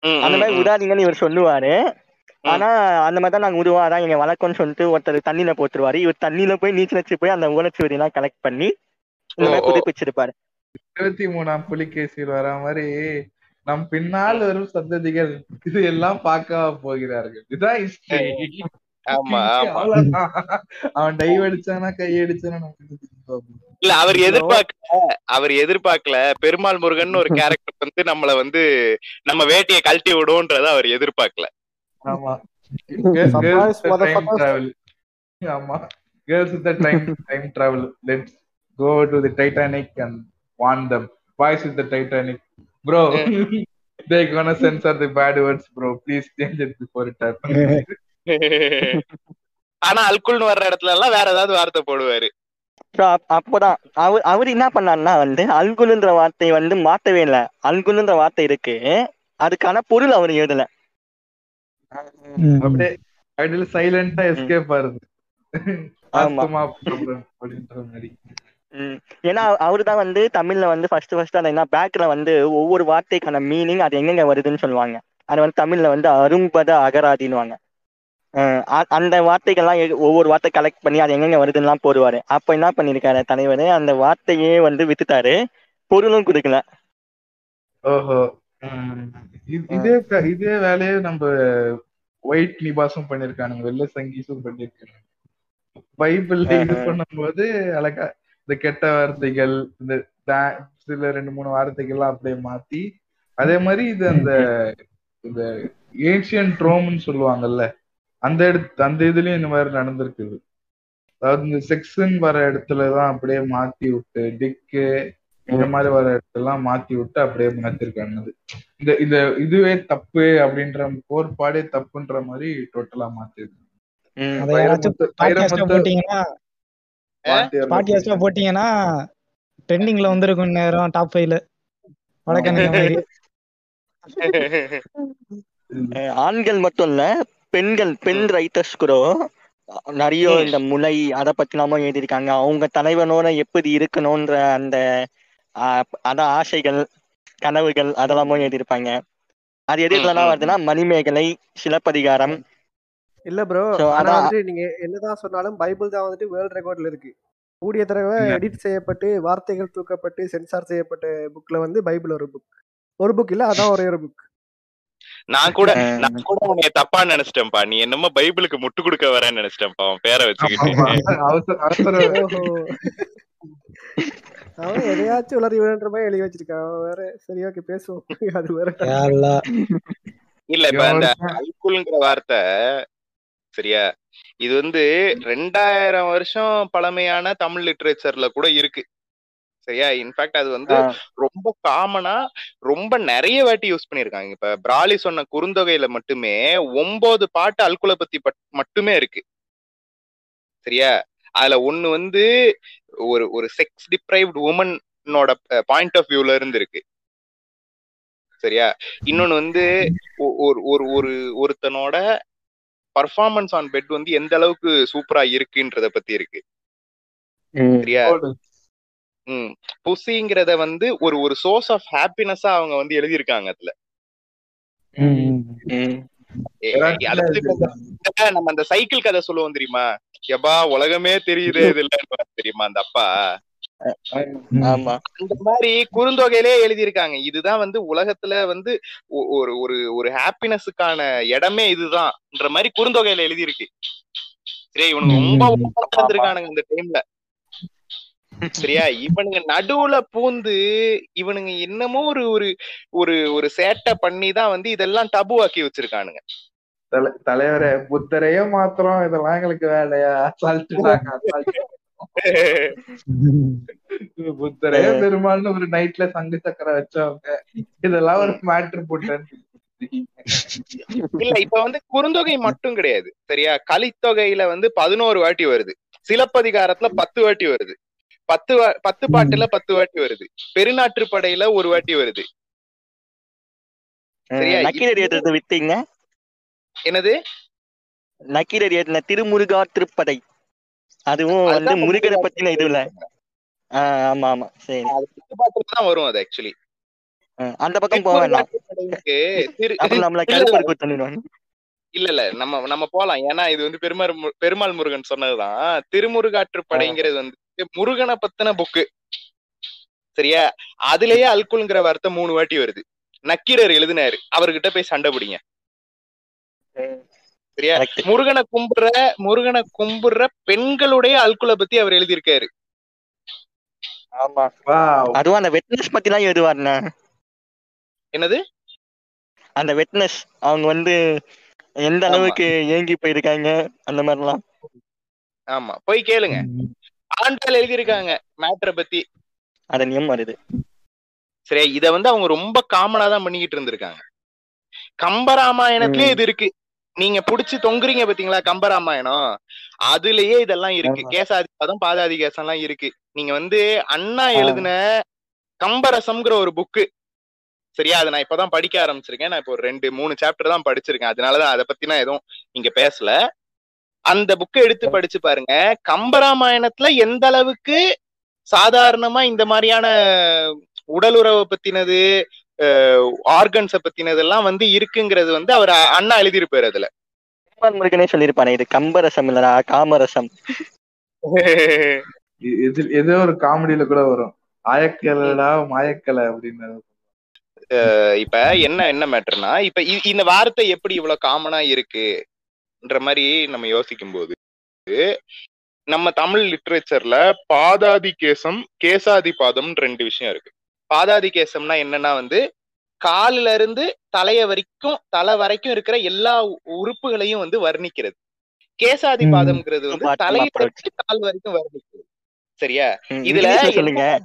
ம், அந்த மாதிரி. விடாதீங்கன்னு இவர் சொல்லுவாரு. ஆனா அந்த மாதிரி தான் நாங்க விடுவோம் அதான் எங்க வழக்கம்னு சொல்லிட்டு ஒருத்தர் தண்ணியில போட்டுருவாரு இவர் தண்ணியில போய் நீச்சல் அடிச்சு போய் அந்த ஓலைச்சுவடி எல்லாம் கலெக்ட் பண்ணி இந்த மாதிரி. புதுப்பிச்சிருப்பாரு இருபத்தி மூணாம் புலிகேசியில் வர மாதிரி நம் பின்னால் வரும் சந்ததிகள் இது எல்லாம் பார்க்க போகிறார்கள் இதுதான் history. ஆமா ஆமா அவ்வளவுதான். அவன் டை அடிச்சானா கை அடிச்சானா. இல்ல அவர் எதிர்பார்க்கல அவர் எதிர்பார்க்கல பெருமாள் முருகன் ஒரு கேரக்டர் வந்து நம்மள வந்து நம்ம வேட்டையை கழட்டி விடும்ன்றத அவர் எதிர்பார்க்கல ஆமா. ஆமா to the titanic and warn them boys with the titanic bro they gonna censor the bad words bro please change it before it happens ஆனா அல்குல்னு வர்ற இடத்துல எல்லாம் வேற ஏதாவது வார்த்தை போடுவாரு அப்போதான் அவர் அவர் என்ன பண்ணாருன்னா வந்து அல்குனுன்ற வார்த்தையை வந்து மாத்தவே இல்லை அல்குனுன்ற வார்த்தை இருக்கு அதுக்கான பொருள் அவர் எழுதல அப்படியே அப்படியே சைலண்டா எஸ்கேப் problem அப்படின்ற மாதிரி. ம். ஏன்னா அவரு தான் வந்து தமிழ்ல வந்து ஃபர்ஸ்ட் ஃபர்ஸ்ட் அந்த என்ன பேக்ல வந்து ஒவ்வொரு வார்த்தைக்கான மீனிங் அது எங்கெங்க வருதுன்னு சொல்லுவாங்க. அது வந்து தமிழ்ல வந்து அரும்பத அகராதின்னுவாங்க. அஹ் அ- அந்த வார்த்தைகள்லாம் ஒவ்வொரு வார்த்தை கலெக்ட் பண்ணி அது எங்கெங்க வருதுன்னுலாம் போடுவாரு. அப்ப என்ன பண்ணிருக்காரு தலைவர்? அந்த வார்த்தையே வந்து வித்துட்டாரு. பொருளும் கொடுக்கல. ஓஹோ. இது- இதே வேலையை நம்ம ஒயிட் நிபாசும் பண்ணிருக்கானுங்க வெள்ளை சங்கீஸும் பண்ணிருக்காங்க பைபிள்ல இது. பண்ணும்போது அழகா இந்த கெட்ட வார்த்தைகள் இந்த சில ரெண்டு மூணு வார்த்தைகள்லாம் அப்படியே மாத்தி அதே மாதிரி இது அந்த இந்த ஏன்சியன் ட்ரோம்னு சொல்லுவாங்கல்ல அந்த இடத்து அந்த இதுலயும் இந்த மாதிரி நடந்திருக்குது. அதாவது இந்த செக்ஷன் வர இடத்துலதான் அப்படியே மாத்தி விட்டு டிக்கு இந்த மாதிரி வர இடத்தெல்லாம் மாத்தி விட்டு அப்படியே மாத்திருக்காங்க இந்த இந்த இதுவே தப்பு அப்படின்ற கோட்பாடே தப்புன்ற மாதிரி டோட்டலா மாத்திருக்கு போட்டீங்கன்னா ட்ரெண்டிங்ல வந்திருக்கும் நேரம் டாப் ஃபைவ்ல ஆண்கள் மட்டும் இல்ல பெண்கள் பெண் ரைட்டர்ஸ் கூட நிறைய. இந்த முலை அதை பத்திலாமும் எழுதியிருக்காங்க. அவங்க தலைவனோட எப்படி இருக்கணும்ன்ற அந்த அதான் ஆசைகள் கனவுகள் அதெல்லாமும் எழுதியிருப்பாங்க. அது எது ம், வருதுன்னா மணிமேகலை சிலப்பதிகாரம். இல்ல ப்ரோ ஆனா அதான். வந்துட்டு நீங்க என்னதான் சொன்னாலும் பைபிள் தான் வந்துட்டு வேர்ல்ட் ரெக்கார்ட்ல இருக்கு. கூடிய தடவை. எடிட் செய்யப்பட்டு வார்த்தைகள் தூக்கப்பட்டு சென்சார் செய்யப்பட்ட புக்ல வந்து பைபிள் ஒரு புக் ஒரு புக் இல்ல அதான் ஒரே ஒரு புக் நான் கூட நான் கூட உன்னைய தப்பா நினைச்சிட்டேன்ப்பா. நீ என்னமோ பைபிளுக்கு முட்டு கொடுக்க வரேன்னு நினைச்சிட்டேன்ப்பா அவன் பேரை வச்சுக்கிட்டு. அவன் எதையாச்சும் உளறி விடுன்ற மாதிரி எழுதி வச்சிருக்கான். அவன் வேற சரி ஓகே பேசுவோம். அது வேற. இல்ல இப்ப அந்த அல்குல்ங்கிற வார்த்தை சரியா? இது வந்து ரெண்டாயிரம் வருஷம் பழமையான தமிழ் லிட்ரேச்சர்ல கூட இருக்கு. சரியா? இன்ஃபேக்ட் அது வந்து ரொம்ப காமனா ரொம்ப நிறைய வாட்டி யூஸ் பண்ணிருக்காங்க இப்ப பிராலி சொன்ன குறுந்தொகையில மட்டுமே ஒன்பது பாட்டு அல்குலை பத்தி பட்- மட்டுமே இருக்கு. சரியா? அதுல ஒண்ணு வந்து ஒரு ஒரு செக்ஸ் டிப்ரைவ்ட் உமனோட பாயிண்ட் ஆஃப் வியூல இருந்து இருக்கு சரியா? இன்னொன்னு வந்து ஒரு ஒரு ஒரு ஒருத்தனோட பர்ஃபார்மன்ஸ் ஆன் பெட் வந்து எந்த அளவுக்கு சூப்பரா இருக்குன்றத பத்தி இருக்கு. சரியா? ம். புசிங்கிறத வந்து ஒரு ஒரு சோர்ஸ் ஆஃப் ஹாப்பினஸா அவங்க வந்து எழுதியிருக்காங்க அதுல. நம்ம அந்த சைக்கிள் கதை சொல்லுவோம் தெரியுமா? எப்பா உலகமே தெரியுது இது இல்லைன்னு தெரியுமா அந்த அப்பா? ஆமா. இந்த மாதிரி குறுந்தொகையிலே எழுதியிருக்காங்க. இதுதான் வந்து உலகத்துல வந்து ஒரு ஒரு ஒரு ஹாப்பினஸுக்கான இடமே இதுதான்ன்ற மாதிரி குறுந்தொகையில எழுதியிருக்கு. சரி இவனுங்க ரொம்ப. வளர்ந்துருக்கானுங்க இந்த டைம்ல சரியா? இவனுங்க நடுவுல பூந்து இவனுங்க என்னமோ ஒரு ஒரு ஒரு ஒரு சேட்டை பண்ணி தான் வந்து இதெல்லாம் டபு ஆக்கி வச்சிருக்கானுங்க. தல- தலைவரே புத்தரையே மாத்திரம் இதெல்லாம் எங்களுக்கு வேலையா. புத்தரையே பெருமாள்னு ஒரு நைட்ல சங்கு சக்கரை வச்சவங்க. இதெல்லாம் ஒரு மேட்ரு போட்டு. இல்ல இப்ப வந்து குறுந்தொகை மட்டும் கிடையாது. சரியா? கலித்தொகையில வந்து பதினோரு வாட்டி வருது. சிலப்பதிகாரத்துல பத்து வாட்டி வருது. பத்து பத்து பாட்டுல பத்து வாட்டி வருது. பெருநாற்று படையில ஒரு வாட்டி வருது. வித்தீங்க. என்னது? நக்கீரர் ஏற்றின திருமுருகா திருப்படை. அதுவும் வந்து முருகரை பத்தின இது இல்ல ஆஹ் ஆமா ஆமா. சரி. தான் வரும் அது ஆக்சுவலி அந்த பக்கம் போக வேண்டாம் இல்ல, இல்ல. நம்ம நம்ம போலாம். ஏன்னா இது வந்து பெருமாள் பெருமாள் முருகன் சொன்னதுதான். திருமுருகாற்று படைங்கிறது வந்து முருகனை பத்தின புக்கு சரியா? அதுலயே அல்குல்ங்கிற வார்த்தை மூணு வாட்டி வருது. நக்கீரர் எழுதினாரு. அவர்கிட்ட போய் சண்டை பிடிங்க. சரியா. முருகனை கும்புற முருகனை கும்புற பெண்களுடைய அல்குலை பத்தி அவர் எழுதியிருக்காரு. ஆமா. அதுவும் அந்த வெட்னஸ் பத்தி எல்லாம் எழுதுவாருண்ணே. என்னது? அந்த வெட்னஸ் அவங்க வந்து எந்த. அளவுக்கு ஏங்கி போயிருக்காங்க அந்த மாதிரிலாம். ஆமா. போய் கேளுங்க. ஆண்டாள் எழுதியிருக்காங்க மேட்ரை பத்தி. அது நியம் வருது. சரியா இத வந்து அவங்க ரொம்ப காமனா தான் பண்ணிக்கிட்டு இருந்திருக்காங்க. கம்பராமாயணத்திலே. இது இருக்கு. நீங்க புடிச்சு தொங்குறீங்க பாத்தீங்களா கம்பராமாயணம்? அதுலயே இதெல்லாம் இருக்கு. கேசாதிபாதம் பாதாதி கேசம் எல்லாம் இருக்கு. நீங்க வந்து அண்ணா எழுதின கம்பரசம்ங்கிற ஒரு புக்கு. சரியா? அதை நான் இப்பதான் படிக்க ஆரம்பிச்சிருக்கேன். நான் இப்போ ஒரு ரெண்டு மூணு சாப்டர் தான் படிச்சிருக்கேன். அதனாலதான் அதை பத்தி நான் எதுவும் இங்க பேசல. அந்த புக்கை எடுத்து படிச்சு பாருங்க. கம்பராமாயணத்துல எந்த அளவுக்கு சாதாரணமா இந்த மாதிரியான உடலுறவை பத்தினது ஆர்கன்ஸ பத்தினதெல்லாம் வந்து இருக்குங்கிறது வந்து அவர் அண்ணா எழுதியிருப்பாரு அதுல. முருகனே சொல்லியிருப்பானே இது கம்பரசம் இல்லடா காமரசம். இது ஏதோ ஒரு காமெடியில கூட வரும். ஆயக்கலடா மாயக்கலை அப்படின்னு இப்ப என்ன என்ன மேட்டர்னா இப்ப இந்த வார்த்தை எப்படி இவ்வளவு காமனா இருக்குன்ற மாதிரி நம்ம யோசிக்கும் போது நம்ம தமிழ் லிட்ரேச்சர்ல பாதாதி கேசம் கேசாதி பாதம் ரெண்டு விஷயம் இருக்கு. பாதாதி கேசம்னா என்னன்னா வந்து காலில இருந்து தலைய வரைக்கும் தலை வரைக்கும் இருக்கிற எல்லா உறுப்புகளையும் வந்து வர்ணிக்கிறது. கேசாதி. பாதம்ங்கிறது வந்து. இருந்து கால் வரைக்கும் வர்ணிக்கிறது. சரியா? இதுல சொல்லுங்க.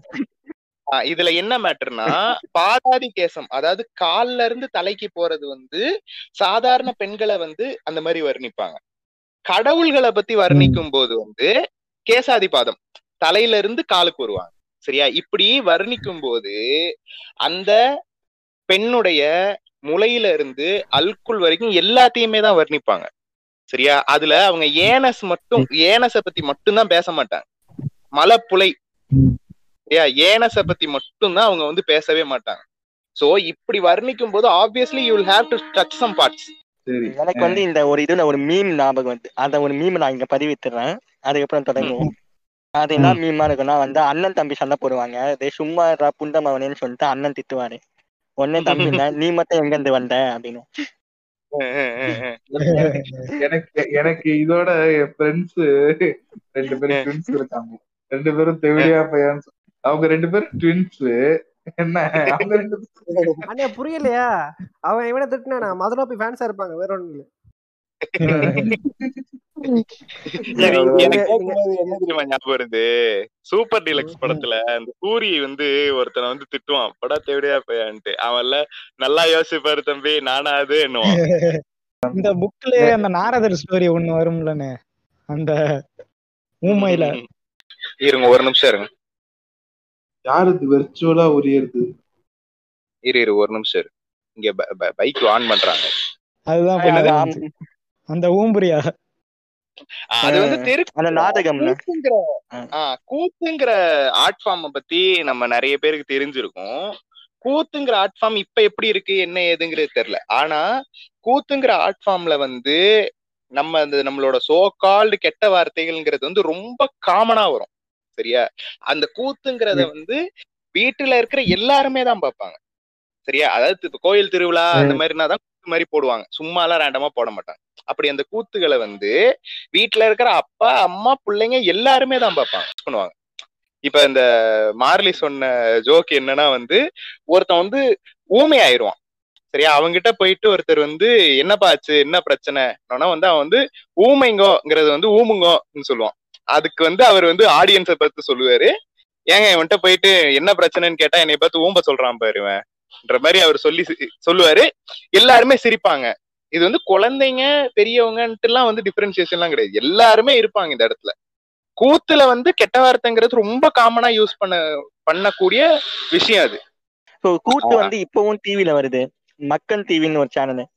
இதுல என்ன மேட்டர்னா பாதாதி கேசம் அதாவது கால்ல இருந்து தலைக்கு போறது வந்து சாதாரண பெண்களை வந்து அந்த மாதிரி வர்ணிப்பாங்க. கடவுள்களை பத்தி வர்ணிக்கும் போது வந்து கேசாதி பாதம் தலையில இருந்து காலுக்கு வருவாங்க. சரியா? இப்படி வர்ணிக்கும் போது அந்த பெண்ணுடைய முளையில இருந்து அல்குல் வரைக்கும் எல்லாத்தையுமே தான் வர்ணிப்பாங்க. சரியா? அதுல அவங்க ஏனஸ் மட்டும் ஏனஸ பத்தி மட்டும்தான் பேச மாட்டாங்க. மலைப்புலை. சரியா ஏனஸ பத்தி மட்டும்தான் அவங்க வந்து பேசவே மாட்டாங்க. சோ இப்படி வர்ணிக்கும் போது obviously you will have to touch some parts சரி. எனக்கு வந்து இந்த ஒரு இதுல ஒரு மீம் ஞாபகம் வந்து அந்த ஒரு மீம் நான் இங்க பதிவிட்டுறேன். அதுக்கப்புறம் தொடங்குவோம். அது என்ன மீமா இருக்குன்னா வந்து அண்ணன் தம்பி சண்டை போடுவாங்க. அதே சும்மா இருடா புண்டமவனேன்னு சொல்லிட்டு அண்ணன் திட்டுவாரு. உடனே தம்பி நீ மட்டும் எங்க இருந்து வந்த? அப்படின்னு. எனக்கு எனக்கு இதோட என் ஃப்ரெண்ட்ஸ் ரெண்டு பேரும் ட்வின்ஸ் இருக்காங்க. ரெண்டு பேரும் தெவிலியா பையன் அவங்க ரெண்டு பேரும் ட்வின்ஸ் என்ன? அவங்க ரெண்டு பேரும் அண்ணே புரியலையா? அவன் இவனை திட்டினா மதுரோப்பி ஃபேன்ஸா இருப்பாங்க வேற ஒண்ணு இல்ல. சூப்பர் டீலக்ஸ் படத்துல அந்த சூரி வந்து ஒருத்தனை வந்து திட்டுவான். படா தேவையா பையான்ட்டு. அவன்ல நல்லா யோசிப்பாரு தம்பி நானா அது என்னுவான் இந்த புக்ல அந்த நாரதர் ஸ்டோரி ஒண்ணு வரும்லண்ணே. அந்த ஊமையில. இருங்க ஒரு நிமிஷம் இருங்க. யாரு இது வெர்ச்சுவலா உரியறது இரு இரு ஒரு நிமிஷம் இரு. இங்க பைக் ஆன் பண்றாங்க. அதுதான். அந்த ஊம்புரியா? அது வந்து தெரு அந்த. ஆ, கூத்துங்கிற ஆர்ட் ஃபார்ம் பத்தி நம்ம நிறைய பேருக்கு தெரிஞ்சிருக்கும். கூத்துங்கிற ஆர்ட் ஃபார்ம் இப்ப எப்படி இருக்கு என்ன ஏதுங்கிறது தெரியல. ஆனா கூத்துங்கிற ஆர்ட் ஃபார்ம்ல வந்து நம்ம அந்த நம்மளோட சோ கால்டு கெட்ட வார்த்தைகள்ங்கிறது வந்து ரொம்ப காமனா வரும். சரியா? அந்த கூத்துங்கிறத வந்து வீட்டுல இருக்கிற எல்லாருமே தான் பார்ப்பாங்க. சரியா? அதாவது இப்ப கோயில் திருவிழா அந்த மாதிரினா தான் கூத்து மாதிரி போடுவாங்க. சும்மா எல்லாம் ரேண்டமா போட மாட்டாங்க. அப்படி அந்த கூத்துகளை வந்து வீட்டுல இருக்கிற அப்பா அம்மா பிள்ளைங்க எல்லாருமே தான் பார்ப்பாங்க. பண்ணுவாங்க? இப்ப இந்த மார்லி சொன்ன ஜோக் என்னன்னா வந்து ஒருத்தன் வந்து ஊமை ஆயிருவான் சரியா? அவங்கிட்ட போயிட்டு ஒருத்தர் வந்து என்னப்பா ஆச்சு? என்ன பிரச்சனை? வந்து அவன் வந்து ஊமைங்கோங்கிறது வந்து ஊமுங்கோன்னு சொல்லுவான். அதுக்கு வந்து அவர் வந்து ஆடியன்ஸை பார்த்து சொல்லுவாரு. ஏங்க இவன்கிட்ட போயிட்டு என்ன பிரச்சனைன்னு கேட்டா என்னை பார்த்து ஊம்ப சொல்றான் பாரு இவன்ன்ற மாதிரி அவர் சொல்லி சி- சொல்லுவாரு. எல்லாருமே சிரிப்பாங்க. இது வந்து குழந்தைங்க பெரியவங்கன்ட்டு எல்லாம் வந்து டிஃபரன்சியேஷன் எல்லாம் கிடையாது. எல்லாருமே இருப்பாங்க இந்த இடத்துல. கூத்துல வந்து கெட்ட வார்த்தைங்கிறது ரொம்ப காமனா யூஸ் பண்ண பண்ணக்கூடிய விஷயம் அது. கூத்து வந்து இப்பவும் டிவில வருது. மக்கள் டிவின்னு ஒரு சேனல்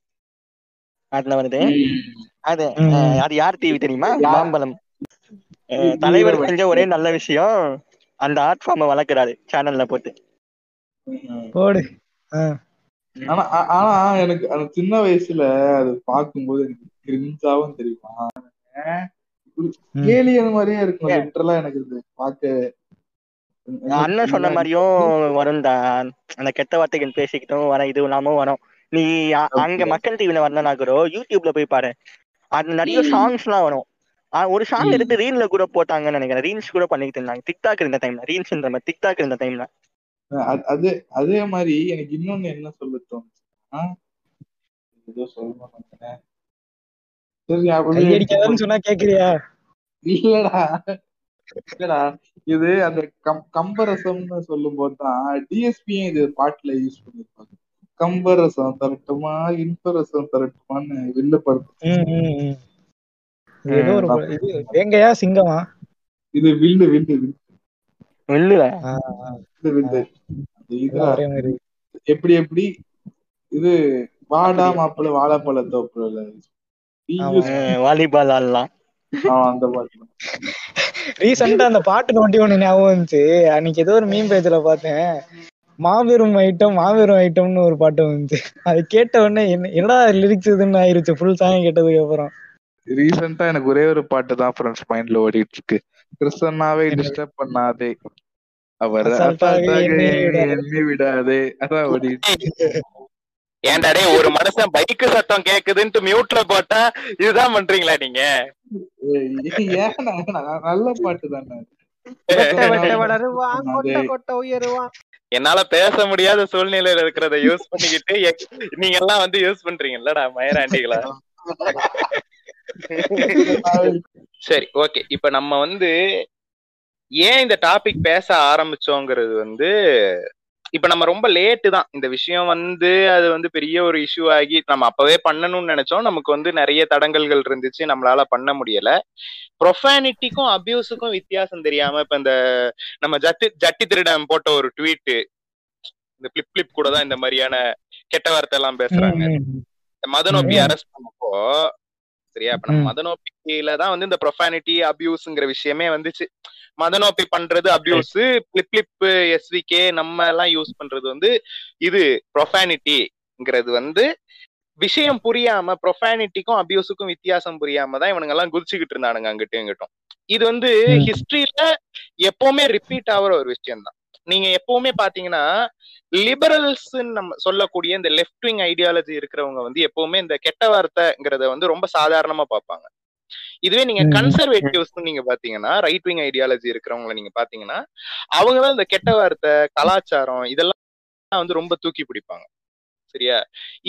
அதுல வருது. அது அது யார் டிவி தெரியுமா? மாம்பழம். தலைவர் செஞ்ச ஒரே நல்ல விஷயம் அந்த ஆர்ட் ஃபார்மை வளர்க்குறாரு சேனல்ல போட்டு. போடு. ஆனா ஆனா எனக்கு அந்த சின்ன வயசுல அது பார்க்கும்போது எனக்கு கிரிஞ்சாவும் தெரியுமா. ஏலியன் மாதிரியே இருக்கும் லிட்டரலா எனக்கு இது பார்க்க. அண்ணன் சொன்ன மாதிரியும் வரும்டா அந்த கெட்ட வார்த்தைகள் பேசிக்கிட்டும் வர இது இல்லாம வரும். நீ அங்க மக்கள் டிவில வரலனா கூட யூடியூப்ல போய் பாரு. அது நிறைய சாங்ஸ் எல்லாம் வரும். ஒரு சாங் எடுத்து ரீல்ல கூட போட்டாங்கன்னு நினைக்கிறேன். ரீல்ஸ் கூட பண்ணிட்டு இருந்தாங்க. டிக்டாக் இருந்த டைம்ல ரீல்ஸ்ன்ற மாதிரி டிக்டாக் இருந்த டைம்ல அது- அது மாதிரி எனக்கு இன்னொன்னு என்ன சொல்ல தோணுச்சுன்னா ஏதோ சொல்லணும். சரி சொன்னா கேக்குறியா? இல்லடா. இல்லடா. இது அந்த கம் கம்பரசம்னு சொல்லும் போதுதான் டிஎஸ்பியும் இது பாட்டுல யூஸ் பண்ணிருப்பாங்க. கம்பரசம் தரட்டுமா இன்பரசம் தரட்டுமான்னு ம். இது ஏதோ ஒரு இது வேங்கையா சிங்கமா? இது வில்லு வில்லு வில்லு. இல்ல ஆ, வில்லு வில்லு. எப்படி எப்படி? இது வாடா மாப்பிள்ள வாழைப்பழ தோப்புல. வாலிபால் ஆடலாம் அந்த பாட்டு ரீசெண்டா அந்த பாட்டு நோண்டி ஒண்ணு ஞாபகம் வந்துச்சு. அன்னைக்கு ஏதோ ஒரு மீன் பேஜ்ல பார்த்தேன். மாபெரும் ஐட்டம் மாபெரும் ஐட்டம்னு ஒரு பாட்டு வந்துச்சு. அது கேட்ட உடனே என்ன என்னடா லிரிக்ஸ் இதுன்னு ஆயிருச்சு. ஃபுல் சாங் கேட்டதுக்கு அப்புறம். ரீசெண்டா எனக்கு ஒரே ஒரு பாட்டு தான் ஃப்ரெண்ட்ஸ் மைண்ட்ல ஓடிட்டு இருக்கு கிறிஸ்தன்னாவே என்ன? டிஸ்டர்ப் பண்ணாதே. அவர் எண்ணி விடாதே. அதான் ஓடிட்டு இருக்கு. ஏன்டா டேய் ஒரு மனுஷன் பைக்கு சத்தம் கேக்குதுன்ட்டு மியூட்ல போட்டா இதுதான் பண்றீங்களா நீங்க? நல்ல பாட்டு தானே என்னால பேச முடியாத சூழ்நிலையில இருக்கிறத யூஸ் பண்ணிக்கிட்டு நீங்க எல்லாம் வந்து யூஸ் பண்றீங்கல்லடா மயராண்டிகளா? சரி ஓகே இப்ப நம்ம வந்து ஏன் இந்த டாபிக் பேச ஆரம்பிச்சோங்கிறது வந்து இப்ப நம்ம ரொம்ப லேட்டு தான். இந்த விஷயம் வந்து அது வந்து பெரிய ஒரு இஷ்யூ ஆகி நம்ம அப்பவே பண்ணணும்னு நினைச்சோம். நமக்கு வந்து நிறைய தடங்கல்கள் இருந்துச்சு. நம்மளால பண்ண முடியல. ப்ரொஃபானிட்டிக்கும் அபியூஸுக்கும் வித்தியாசம் தெரியாம இப்ப இந்த நம்ம ஜட்டி ஜட்டி திருடன் போட்ட ஒரு ட்வீட் இந்த பிளிப் பிளிப் கூட தான் இந்த மாதிரியான கெட்ட வார்த்தை எல்லாம் பேசுறாங்க. ம், ம். மதனோப்பி. அரெஸ்ட் பண்ணப்போ சரியா? இப்ப நம்ம ம். மதனோப்பியில தான் வந்து இந்த ப்ரொஃபானிட்டி அபியூஸ்ங்கிற விஷயமே வந்துச்சு. மதனோப்பி பண்றது அபியூஸ் பிளிப் பிளிப் எஸ்விகே நம்ம எல்லாம் யூஸ் பண்றது வந்து இது ப்ரொஃபானிட்டிங்கிறது வந்து விஷயம் புரியாம ப்ரொஃபானிட்டிக்கும் அபியூஸுக்கும் வித்தியாசம் புரியாம தான் இவனுங்க எல்லாம் குதிச்சுக்கிட்டு இருந்தானுங்க அங்கிட்டும் இங்கிட்டும். இது வந்து. ஹிஸ்டரியில எப்பவுமே ரிப்பீட் ஆகுற ஒரு விஷயம் தான் நீங்க எப்பவுமே பாத்தீங்கன்னா லிபரல்ஸ் நம்ம சொல்லக்கூடிய இந்த லெஃப்ட் விங் ஐடியாலஜி இருக்கிறவங்க வந்து எப்பவுமே இந்த கெட்ட வார்த்தைங்கிறத வந்து ரொம்ப சாதாரணமா பார்ப்பாங்க இதுவே நீங்க. கன்சர்வேட்டிவ்ஸ் நீங்க பாத்தீங்கன்னா ரைட் விங் ஐடியாலஜி இருக்கிறவங்கள நீங்க பாத்தீங்கன்னா அவங்க தான் இந்த கெட்ட வார்த்தை கலாச்சாரம் இதெல்லாம் வந்து ரொம்ப தூக்கி பிடிப்பாங்க சரியா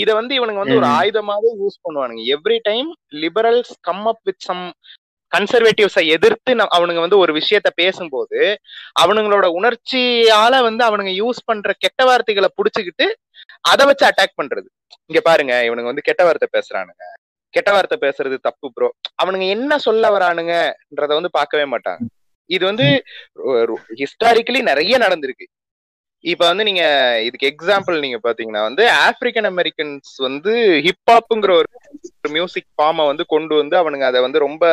இத வந்து இவனுங்க வந்து ஒரு. ஆயுதமாவே யூஸ் பண்ணுவானுங்க every time liberals come up with some கன்சர்வேட்டிவ்ஸை எதிர்த்து அவனுங்க வந்து ஒரு விஷயத்த பேசும்போது அவனுங்களோட உணர்ச்சியால வந்து அவனுங்க யூஸ் பண்ற கெட்ட வார்த்தைகளை புடிச்சுக்கிட்டு அதை வச்சு அட்டாக் பண்றது. இங்க பாருங்க இவனுங்க வந்து கெட்ட வார்த்தை பேசுறானுங்க. கெட்ட வார்த்தை பேசுறது தப்பு ப்ரோ அவனுங்க என்ன சொல்ல வரானுங்கன்றத வந்து பார்க்கவே மாட்டாங்க. இது வந்து ஹிஸ்டாரிக்கலி நிறைய நடந்திருக்கு. இப்ப வந்து நீங்க இதுக்கு எக்ஸாம்பிள் நீங்க பாத்தீங்கன்னா வந்து ஆப்பிரிக்கன் அமெரிக்கன்ஸ் வந்து ஹிப்ஹாப்புங்கிற ஒரு மியூசிக் ஃபார்மை வந்து கொண்டு வந்து அவனுங்க அதை வந்து ரொம்ப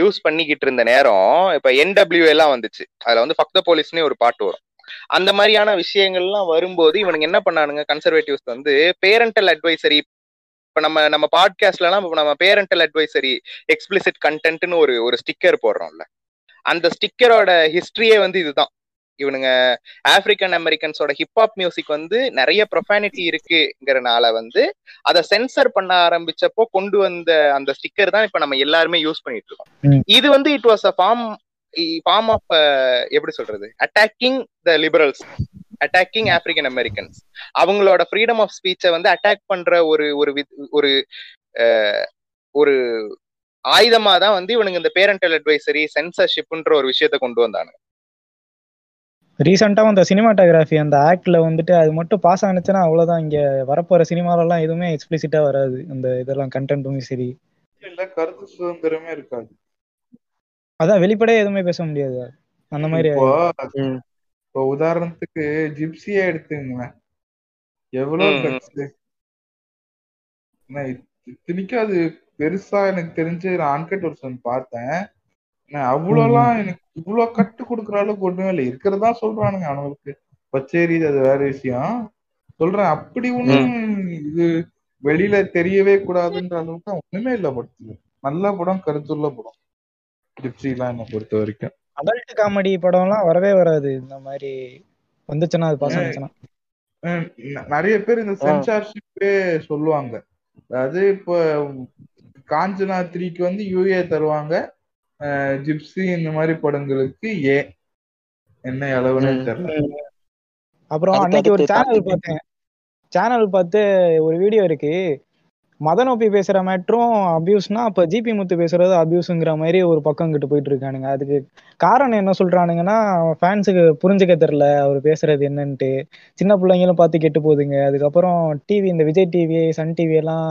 யூஸ் பண்ணிக்கிட்டு இருந்த நேரம் இப்ப என்டபிள்யூ எல்லாம் வந்துச்சு. அதுல வந்து ஃபக்த போலீஸ்னே ஒரு பாட்டு வரும். அந்த மாதிரியான விஷயங்கள்லாம் வரும்போது இவனுங்க என்ன பண்ணானுங்க? கன்சர்வேட்டிவ்ஸ் வந்து பேரண்டல் அட்வைசரி இப்ப நம்ம நம்ம பாட்காஸ்ட்லாம் நம்ம பேரண்டல் அட்வைசரி எக்ஸ்பிளிசிட் கண்டென்ட்னு ஒரு ஒரு ஸ்டிக்கர் போடுறோம்ல. அந்த ஸ்டிக்கரோட ஹிஸ்டரியே வந்து இதுதான். இவனுங்க ஆப்பிரிக்கன் அமெரிக்கன்ஸோட ஹிப்ஹாப் மியூசிக் வந்து நிறைய ப்ரொஃபானிட்டி இருக்குங்கிறனால வந்து அதை சென்சர் பண்ண ஆரம்பிச்சப்போ கொண்டு வந்த அந்த ஸ்டிக்கர் தான் இப்ப நம்ம எல்லாருமே யூஸ் பண்ணிட்டு இருக்கோம். இது வந்து it was a form form of எப்படி சொல்றது? Attacking the liberals attacking African Americans அவங்களோட ஃப்ரீடம் ஆஃப் ஸ்பீச்சை வந்து அட்டாக் பண்ற ஒரு ஒரு வித்- ஒரு ஒரு ஆயுதமா தான் வந்து இவனுங்க இந்த பேரண்டல் அட்வைசரி சென்சர்ஷிப்ன்ற ஒரு விஷயத்த கொண்டு வந்தானுங்க. ரீசெண்டா அந்த சினிமாட்டோகிராஃபி அந்த ஆக்ட்ல வந்துட்டு அது மட்டும் பாஸ் ஆனிச்சுன்னா அவ்வளவுதான். இங்க வரப்போற சினிமால எல்லாம் எதுவுமே எக்ஸ்பிளிசிட்டா வராது. அந்த இதெல்லாம் கண்டென்ட்டுமே சரி. இல்ல கருத்து சுதந்திரமே இருக்காது. அதான் வெளிப்படையா எதுவுமே பேச முடியாது. அந்த மாதிரி இப்போ உதாரணத்துக்கு ஜிப்சியே எடுத்துங்களேன் எவ்வளவு ம், ம். ட்ரக்ஸ் இத்தனைக்கும் அது பெருசா எனக்கு தெரிஞ்சு நான் அன்கட் வருஷன் பார்த்தேன். அவ்வளோலாம் எனக்கு இவ்வளவு கட்டு கொடுக்குற அளவுக்கு ஒண்ணுமே இல்லை. இருக்கிறதா சொல்றானுங்க அவனுங்களுக்கு. பச்சேரி அது வேற விஷயம். சொல்றேன் அப்படி ஒண்ணும் இது வெளியில தெரியவே கூடாதுன்ற அளவுக்கு ஒண்ணுமே இல்ல படத்துல நல்ல படம் கருத்துள்ள படம். ஜிப்சிலாம் என்னை பொறுத்த வரைக்கும். அடல்ட் காமெடி படம்லாம் வரவே வராது. இந்த மாதிரி வந்துச்சுன்னா அது நிறைய பேர் இந்த. சென்சார்ஷிப்பே சொல்லுவாங்க. அதாவது இப்போ காஞ்சனா த்ரீக்கு வந்து யூஏ தருவாங்க. ஜிப்சி இந்த மாதிரி படங்களுக்கு ஏ என்ன அளவுன்னு. தெரியல அப்புறம் அன்னைக்கு ஒரு சேனல். பார்த்தேன் சேனல் பார்த்து ஒரு வீடியோ இருக்கு மதநோப்பி பேசுற மேட்ரும் அபியூஸ்னா அப்ப ஜிபி முத்து பேசுறது அபியூஸ்ங்கிற மாதிரி ஒரு பக்கம் கிட்ட போயிட்டு இருக்கானுங்க. அதுக்கு காரணம் என்ன சொல்றானுங்கன்னா ஃபேன்ஸுக்கு புரிஞ்சுக்க தெரில அவர் பேசுறது என்னன்ட்டு. சின்ன பிள்ளைங்களும் பார்த்து கெட்டு போகுதுங்க. அதுக்கப்புறம் டிவி இந்த விஜய் டிவி சன் டிவி எல்லாம்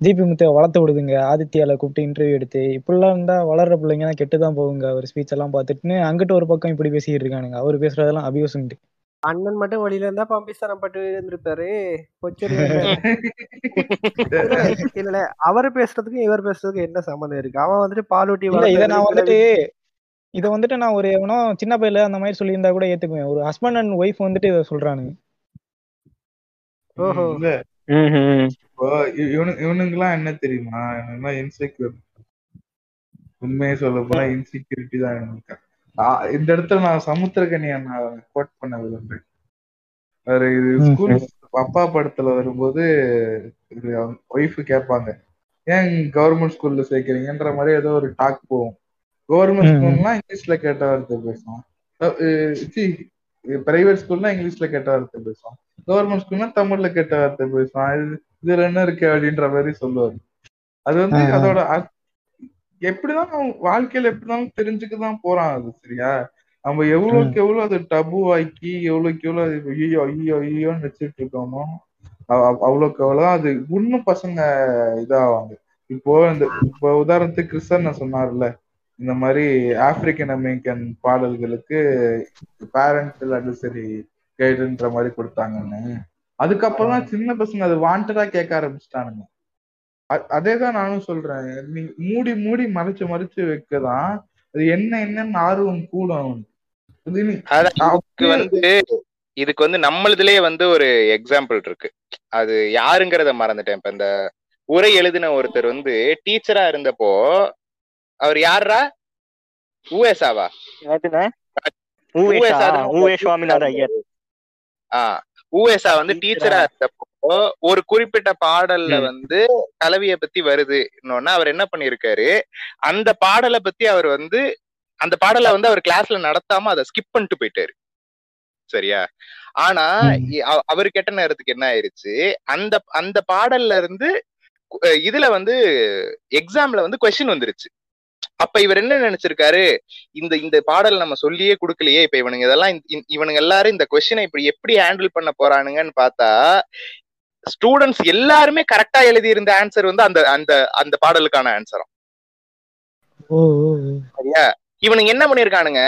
ஜிபி முத்தை வளர்த்து விடுதுங்க. ஆதித்யால கூப்பிட்டு இன்டர்வியூ எடுத்து. இப்படிலாம் இருந்தா வளர்ற பிள்ளைங்க தான் கெட்டு தான் போகுங்க. அவர் ஸ்பீச் எல்லாம் பார்த்துட்டுன்னு அங்கிட்ட ஒரு பக்கம் இப்படி பேசிட்டு இருக்கானுங்க. அவர் பேசுறதெல்லாம் அபியூஸ்ன்ட்டு அண்ணன் மட்டும் வழியில இருந்தா பம்பிஸ்தானம் பட்டு இருந்திருப்பாரு. பொச்சரி இல்ல. அவர் பேசுறதுக்கும் இவர் பேசுறதுக்கும் என்ன சம்மந்தம் இருக்கு? அவன் வந்துட்டு பாலூட்டி இத நான் வந்துட்டு இத வந்துட்டு நான் ஒரு எவனோ சின்ன பையல அந்த மாதிரி சொல்லியிருந்தா கூட ஏத்துக்குவேன். ஒரு ஹஸ்பண்ட் அண்ட் ஒய்ஃப் வந்துட்டு இதை சொல்றானுங்க. ஓஹோ. இவனுங்கெல்லாம் என்ன தெரியுமா? இன்செக்யூர் உண்மையை சொல்ல போனா இன்செக்யூரிட்டி தான் இவனுக்கு. இந்த இடத்துல நான் சமுத்திரகனியை நான் கோட் பண்ண விரும்புறேன் வேற இது. ஸ்கூல் அப்பா படத்துல வரும்போது ஒய்ஃப் கேட்பாங்க ஏன் கவர்மெண்ட் ஸ்கூல்ல சேர்க்கறீங்கன்ற மாதிரி ஏதோ ஒரு டாக் போகும் கவர்மெண்ட். ஸ்கூல்னா இங்கிலீஷ்ல கேட்ட வார்த்தை பேசுவோம் பிரைவேட் ஸ்கூல்னா இங்கிலீஷ்ல கேட்ட வார்த்தை பேசுவோம் கவர்மெண்ட் ஸ்கூல்னா தமிழ்ல கேட்ட வார்த்தை பேசுவான் இது இதுல என்ன இருக்கு அப்படின்ற மாதிரி சொல்லுவாரு அது வந்து. அதோட எப்படிதான் அவன் வாழ்க்கையில எப்படிதான் தெரிஞ்சுக்க தான் போறான் அது சரியா? நம்ம எவ்வளவுக்கு எவ்வளவு அது டபு ஆக்கி எவ்வளவுக்கு எவ்வளவு அது ஐயோ ஐயோ ஐயோன்னு வச்சுட்டு இருக்கோமோ அவ- அவ- அவ்வளவுக்கு அவ்வளவுதான் அது இன்னும் பசங்க இதாவாங்க. இப்போ இந்த இப்போ உதாரணத்துக்கு கிறிஸ்தன் சொன்னார்ல இந்த மாதிரி ஆப்பிரிக்கன் அமெரிக்கன் பாடல்களுக்கு பேரண்டல் அட்வைசரி கைடுன்ற மாதிரி கொடுத்தாங்கன்னு. அதுக்கப்புறம் சின்ன பசங்க அது வாண்டடா கேட்க ஆரம்பிச்சிட்டானுங்க. அதேதான் நானும் சொல்றேன். நீ மூடி மூடி மறைச்சு மறைச்சு வைக்கதான் அது என்ன என்னன்னு ஆர்வம் கூடும். அவனுக்கு. வந்து இதுக்கு வந்து நம்மளுதுலயே வந்து ஒரு எக்ஸாம்பிள் இருக்கு. அது யாருங்கிறத மறந்துட்டேன் இப்ப. இந்த உரை எழுதின ஒருத்தர் வந்து டீச்சரா இருந்தப்போ அவர் யாரா ஊஎஸ்ஆவா ஊஎஸ்ஆ வந்து டீச்சரா இருந்தப்போ ஒரு குறிப்பிட்ட பாடல்ல. வந்து கலவிய பத்தி வருது அவர் என்ன பண்ணிருக்காரு அந்த பாடலை பத்தி அவர் வந்து அந்த பாடலை வந்து அவர் கிளாஸ்ல நடத்தாம அதை ஸ்கிப் பண்ணிட்டு போயிட்டாரு. சரியா? ஆனா அவரு கெட்ட நேரத்துக்கு என்ன ஆயிருச்சு? அந்த அந்த பாடல்ல இருந்து இதுல வந்து எக்ஸாம்ல வந்து கொஸ்டின் வந்துருச்சு. அப்ப இவர் என்ன நினைச்சிருக்காரு? இந்த இந்த பாடல் நம்ம சொல்லியே கொடுக்கலையே இப்ப இவனுங்க இதெல்லாம் இவனுங்க எல்லாரும் இந்த கொஸ்டினை இப்படி எப்படி ஹேண்டில் பண்ண போறானுங்கன்னு பார்த்தா ஸ்டூடெண்ட்ஸ் எல்லாருமே கரெக்டா எழுதி இருந்த ஆன்சர் வந்து அந்த அந்த அந்த பாடலுக்கான ஆன்சரும். சரியா? இவனுங்க என்ன பண்ணிருக்கானுங்க?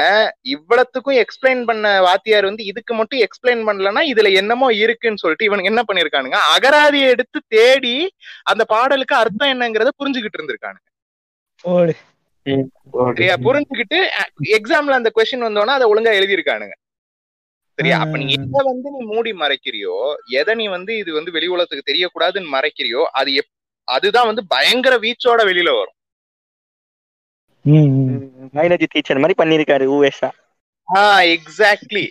இவ்வளத்துக்கும் எக்ஸ்பிளைன் பண்ண வாத்தியார் வந்து இதுக்கு மட்டும் எக்ஸ்பிளைன் பண்ணலன்னா இதுல என்னமோ இருக்குன்னு சொல்லிட்டு இவனுங்க என்ன பண்ணிருக்கானுங்க? அகராதியை எடுத்து தேடி அந்த பாடலுக்கு அர்த்தம் என்னங்கறத புரிஞ்சுகிட்டு இருந்திருக்கானுங்க. புரிஞ்சுக்கிட்டு எக்ஸாம்ல அந்த கொஸ்டின் வந்தோன்னா அதை ஒழுங்கா எழுதியிருக்கானுங்க. சரியா? அப்ப நீ எதை வந்து நீ மூடி மறைக்கிறியோ எதை நீ வந்து இது வந்து வெளி உலகத்துக்கு தெரியக்கூடாதுன்னு மறைக்கிறியோ அது எப் அதுதான் வந்து பயங்கர வீச்சோட வெளியில வரும். ம், ம். பயாலஜி டீச்சர் மாதிரி பண்ணிருக்காரு ஊவேஷா. ஆஹ் எக்ஸாக்ட்லி.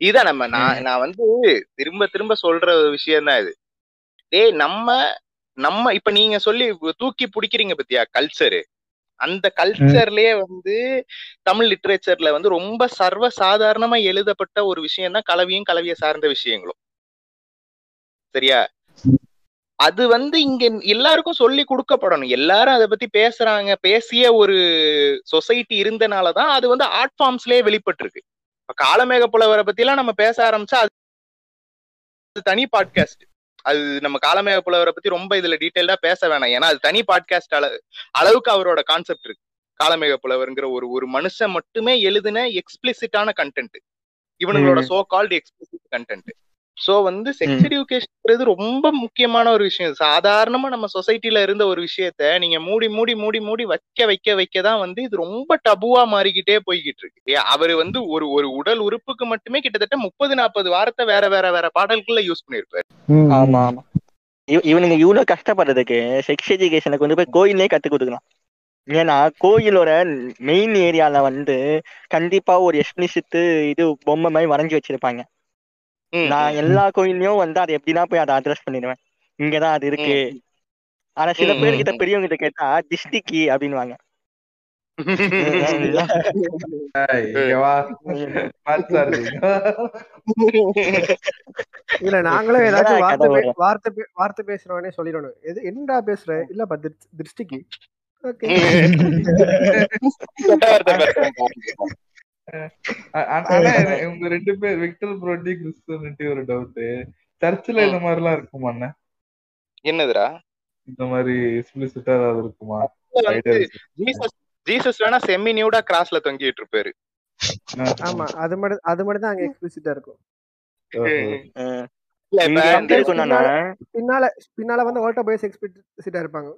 இதான் நம்ம நான் நான் வந்து திரும்ப திரும்ப சொல்ற ஒரு விஷயம் தான் இது. டேய் நம்ம நம்ம இப்ப நீங்க சொல்லி தூக்கி பிடிக்கிறீங்க பத்தியா கல்ச்சரு அந்த கல்ச்சர்லயே வந்து தமிழ் லிட்ரேச்சர்ல வந்து ரொம்ப சர்வ சாதாரணமா எழுதப்பட்ட ஒரு விஷயம் தான் கலவியும் கலவியை சார்ந்த விஷயங்களும். சரியா? அது வந்து இங்க எல்லாருக்கும் சொல்லி கொடுக்கப்படணும். எல்லாரும் அதை பத்தி பேசுறாங்க. பேசிய ஒரு சொசைட்டி இருந்தனாலதான் அது வந்து ஆர்ட் ஃபார்ம்ஸ்லயே வெளிப்பட்டு இருக்கு இப்ப காலமேக புலவரை பத்தி எல்லாம் நம்ம பேச ஆரம்பிச்சா அது தனி பாட்காஸ்ட் அது நம்ம காலமேக புலவரை பத்தி ரொம்ப இதுல டீட்டெயில்டா பேச வேணாம். ஏன்னா அது தனி பாட்காஸ்ட் அளவு அளவுக்கு அவரோட கான்செப்ட் இருக்கு. காலமேக புலவர்ங்கிற ஒரு ஒரு மனுஷன் மட்டுமே எழுதின எக்ஸ்பிளிசிட்டான content இவனுங்களோட. So called explicit content so வந்து செக்ஸ் எஜுகேஷன்ங்கிறது ரொம்ப முக்கியமான ஒரு விஷயம். சாதாரணமா நம்ம சொசைட்டில இருந்த ஒரு விஷயத்த நீங்க மூடி மூடி மூடி மூடி வைக்க வைக்க வைக்க தான் வந்து இது ரொம்ப டபுவா மாறிக்கிட்டே போய்கிட்டு இருக்கு. அவரு வந்து ஒரு ஒரு உடல் உறுப்புக்கு மட்டுமே கிட்டத்தட்ட முப்பது நாற்பது வாரத்தை வேற வேற வேற பாடல்கள்ல யூஸ் பண்ணிருப்பாரு. ஆமா ஆமா. இவ- இவனுங்க இவ்வளவு கஷ்டப்படுறதுக்கு செக்ஸ் எஜுகேஷனை கொண்டு போய் கோயிலே கத்து கொடுக்கலாம். ஏன்னா கோயிலோட மெயின் ஏரியால வந்து கண்டிப்பா ஒரு எக்ஸ்பிளிசிட் இது பொம்மை மாதிரி வரைஞ்சி வச்சிருப்பாங்க. நான். எல்லா கோயிலையும் வந்து அதை எப்படின்னா போய் அதை அட்ரஸ் பண்ணிடுவேன். இங்கதான் அது இருக்கு. ஆனா சில பேர் கிட்ட. பெரியவங்க கிட்ட கேட்டா டிஸ்டிக்கு அப்படின்னுவாங்க. ஏய், இங்க வா. இல்ல நாங்களும் ஏதாச்சும் வார்த்தை பே-? வார்த்தை பே- வார்த்தை பேசுறவனே சொல்லிடணும். எது என்னடா பேசுற? இல்லப்பா திரு- திருஷ்டிக்கு ஆனா உங்க ரெண்டு பேர் விக்டர் புரோட்டி கிறிஸ்டன்ட்டி ஒரு டவுட் சர்ச்சில் இந்த மாதிரி எல்லாம் இருக்குமா என்னதுடா? இந்த மாதிரி எக்ஸ்பிளிசிட்டா ஏதாவது இருக்குமா. ஜீசஸ் ஜீசஸ் வேணா செம்மி நியூடா கிராஸ்ல தொங்கிட்டு இருப்பாரு. ஆமா அது மட்டும் அது மட்டும் தான் அங்க எக்ஸ்பிளிசிட்டா இருக்கும். பின்னால பின்னால வந்து ஓல்டா பாய்ஸ் எக்ஸ்பிளிசிட்டா இருப்பாங்க.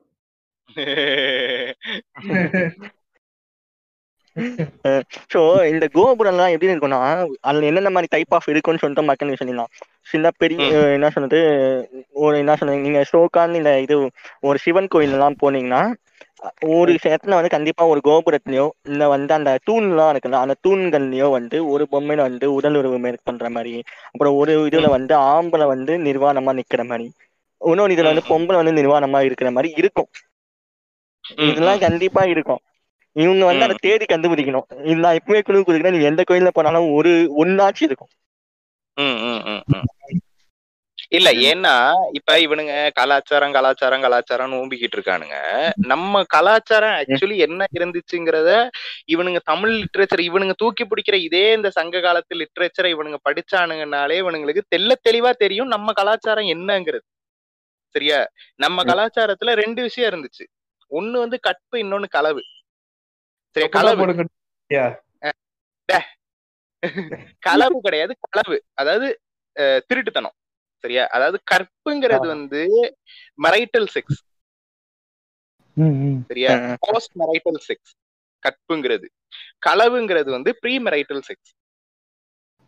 ஸோ இந்த கோபுரம்லாம் எப்படி இருக்கும்னா அதுல என்னென்ன மாதிரி டைப் ஆஃப் இருக்குன்னு சொல்லிட்டு மக்கள் சொல்லிடலாம் சில பெரிய என்ன சொன்னது ஒரு என்ன சொன்னது நீங்க ஷோக்கான்னு இந்த இது ஒரு சிவன் கோயில் எல்லாம் போனீங்கன்னா ஒரு இடத்துல வந்து கண்டிப்பா ஒரு கோபுரத்துலயோ இல்ல வந்து அந்த தூண்லாம் இருக்குல்ல அந்த தூண்கள்லயோ வந்து ஒரு பொம்மையில வந்து உடல் உறவு மேற்கு பண்ற மாதிரி அப்புறம் ஒரு இதுல வந்து ஆம்பளை வந்து நிர்வாணமா நிக்கிற மாதிரி இன்னொரு இதுல வந்து பொம்பளை வந்து நிர்வாணமா இருக்கிற மாதிரி இருக்கும். இதெல்லாம் கண்டிப்பா இருக்கும். இவங்க வந்து அதை தேடி கண்டுபிடிக்கணும். நான் இப்பவே குழு கொடுக்குறேன். நீங்க எந்த கோயில்ல போனாலும் ஒரு ஒன்னாச்சு இருக்கும். இல்ல ஏன்னா இப்ப இவனுங்க கலாச்சாரம் கலாச்சாரம் கலாச்சாரம்னு ஊம்பிக்கிட்டு இருக்கானுங்க. நம்ம கலாச்சாரம் ஆக்சுவலி என்ன இருந்துச்சுங்கிறத இவனுங்க தமிழ் லிட்ரேச்சர் இவனுங்க தூக்கி பிடிக்கிற இதே இந்த சங்க காலத்து லிட்ரேச்சரை இவனுங்க படிச்சானுங்கனாலே இவனுங்களுக்கு தெள்ள தெளிவா தெரியும் நம்ம கலாச்சாரம் என்னங்கிறது. சரியா? நம்ம கலாச்சாரத்துல ரெண்டு விஷயம் இருந்துச்சு. ஒண்ணு வந்து கற்பு இன்னொன்னு களவு சரி களவு கிடையாது களவு அதாவது திருட்டுத்தனம். சரியா? அதாவது கற்புங்கிறது வந்து மரைட்டல் செக்ஸ். சரியா? Post marital sex. கற்புங்கிறது. களவுங்கிறது வந்து ப்ரீ மெரைட்டல் செக்ஸ்.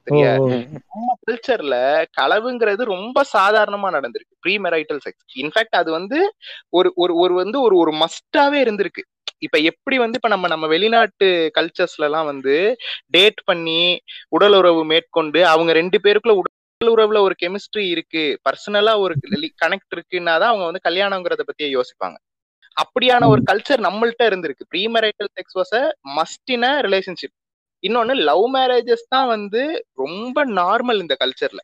சரியா. நம்ம கல்ச்சர்ல களவுங்கிறது ரொம்ப சாதாரணமா நடந்திருக்கு. Pre marital sex. இன்ஃபேக்ட் அது வந்து ஒரு ஒரு ஒரு வந்து ஒரு ஒரு மஸ்டாவே இருந்திருக்கு. இப்ப எப்படி வந்து இப்ப நம்ம நம்ம வெளிநாட்டு கல்ச்சர்ஸ்ல எல்லாம் வந்து டேட் பண்ணி உடல் உறவு மேற்கொண்டு அவங்க ரெண்டு பேருக்குள்ள உடல் உறவுல ஒரு கெமிஸ்ட்ரி இருக்கு பர்சனலா ஒரு கனெக்ட் இருக்குன்னா தான் அவங்க வந்து கல்யாணங்கிறத பத்தியே யோசிப்பாங்க. அப்படியான ஒரு கல்ச்சர் நம்மள்ட்ட இருந்திருக்கு. Pre marital sex was a must in a relationship இன்னொன்னு லவ் மேரேஜஸ் தான் வந்து ரொம்ப நார்மல் இந்த கல்ச்சர்ல.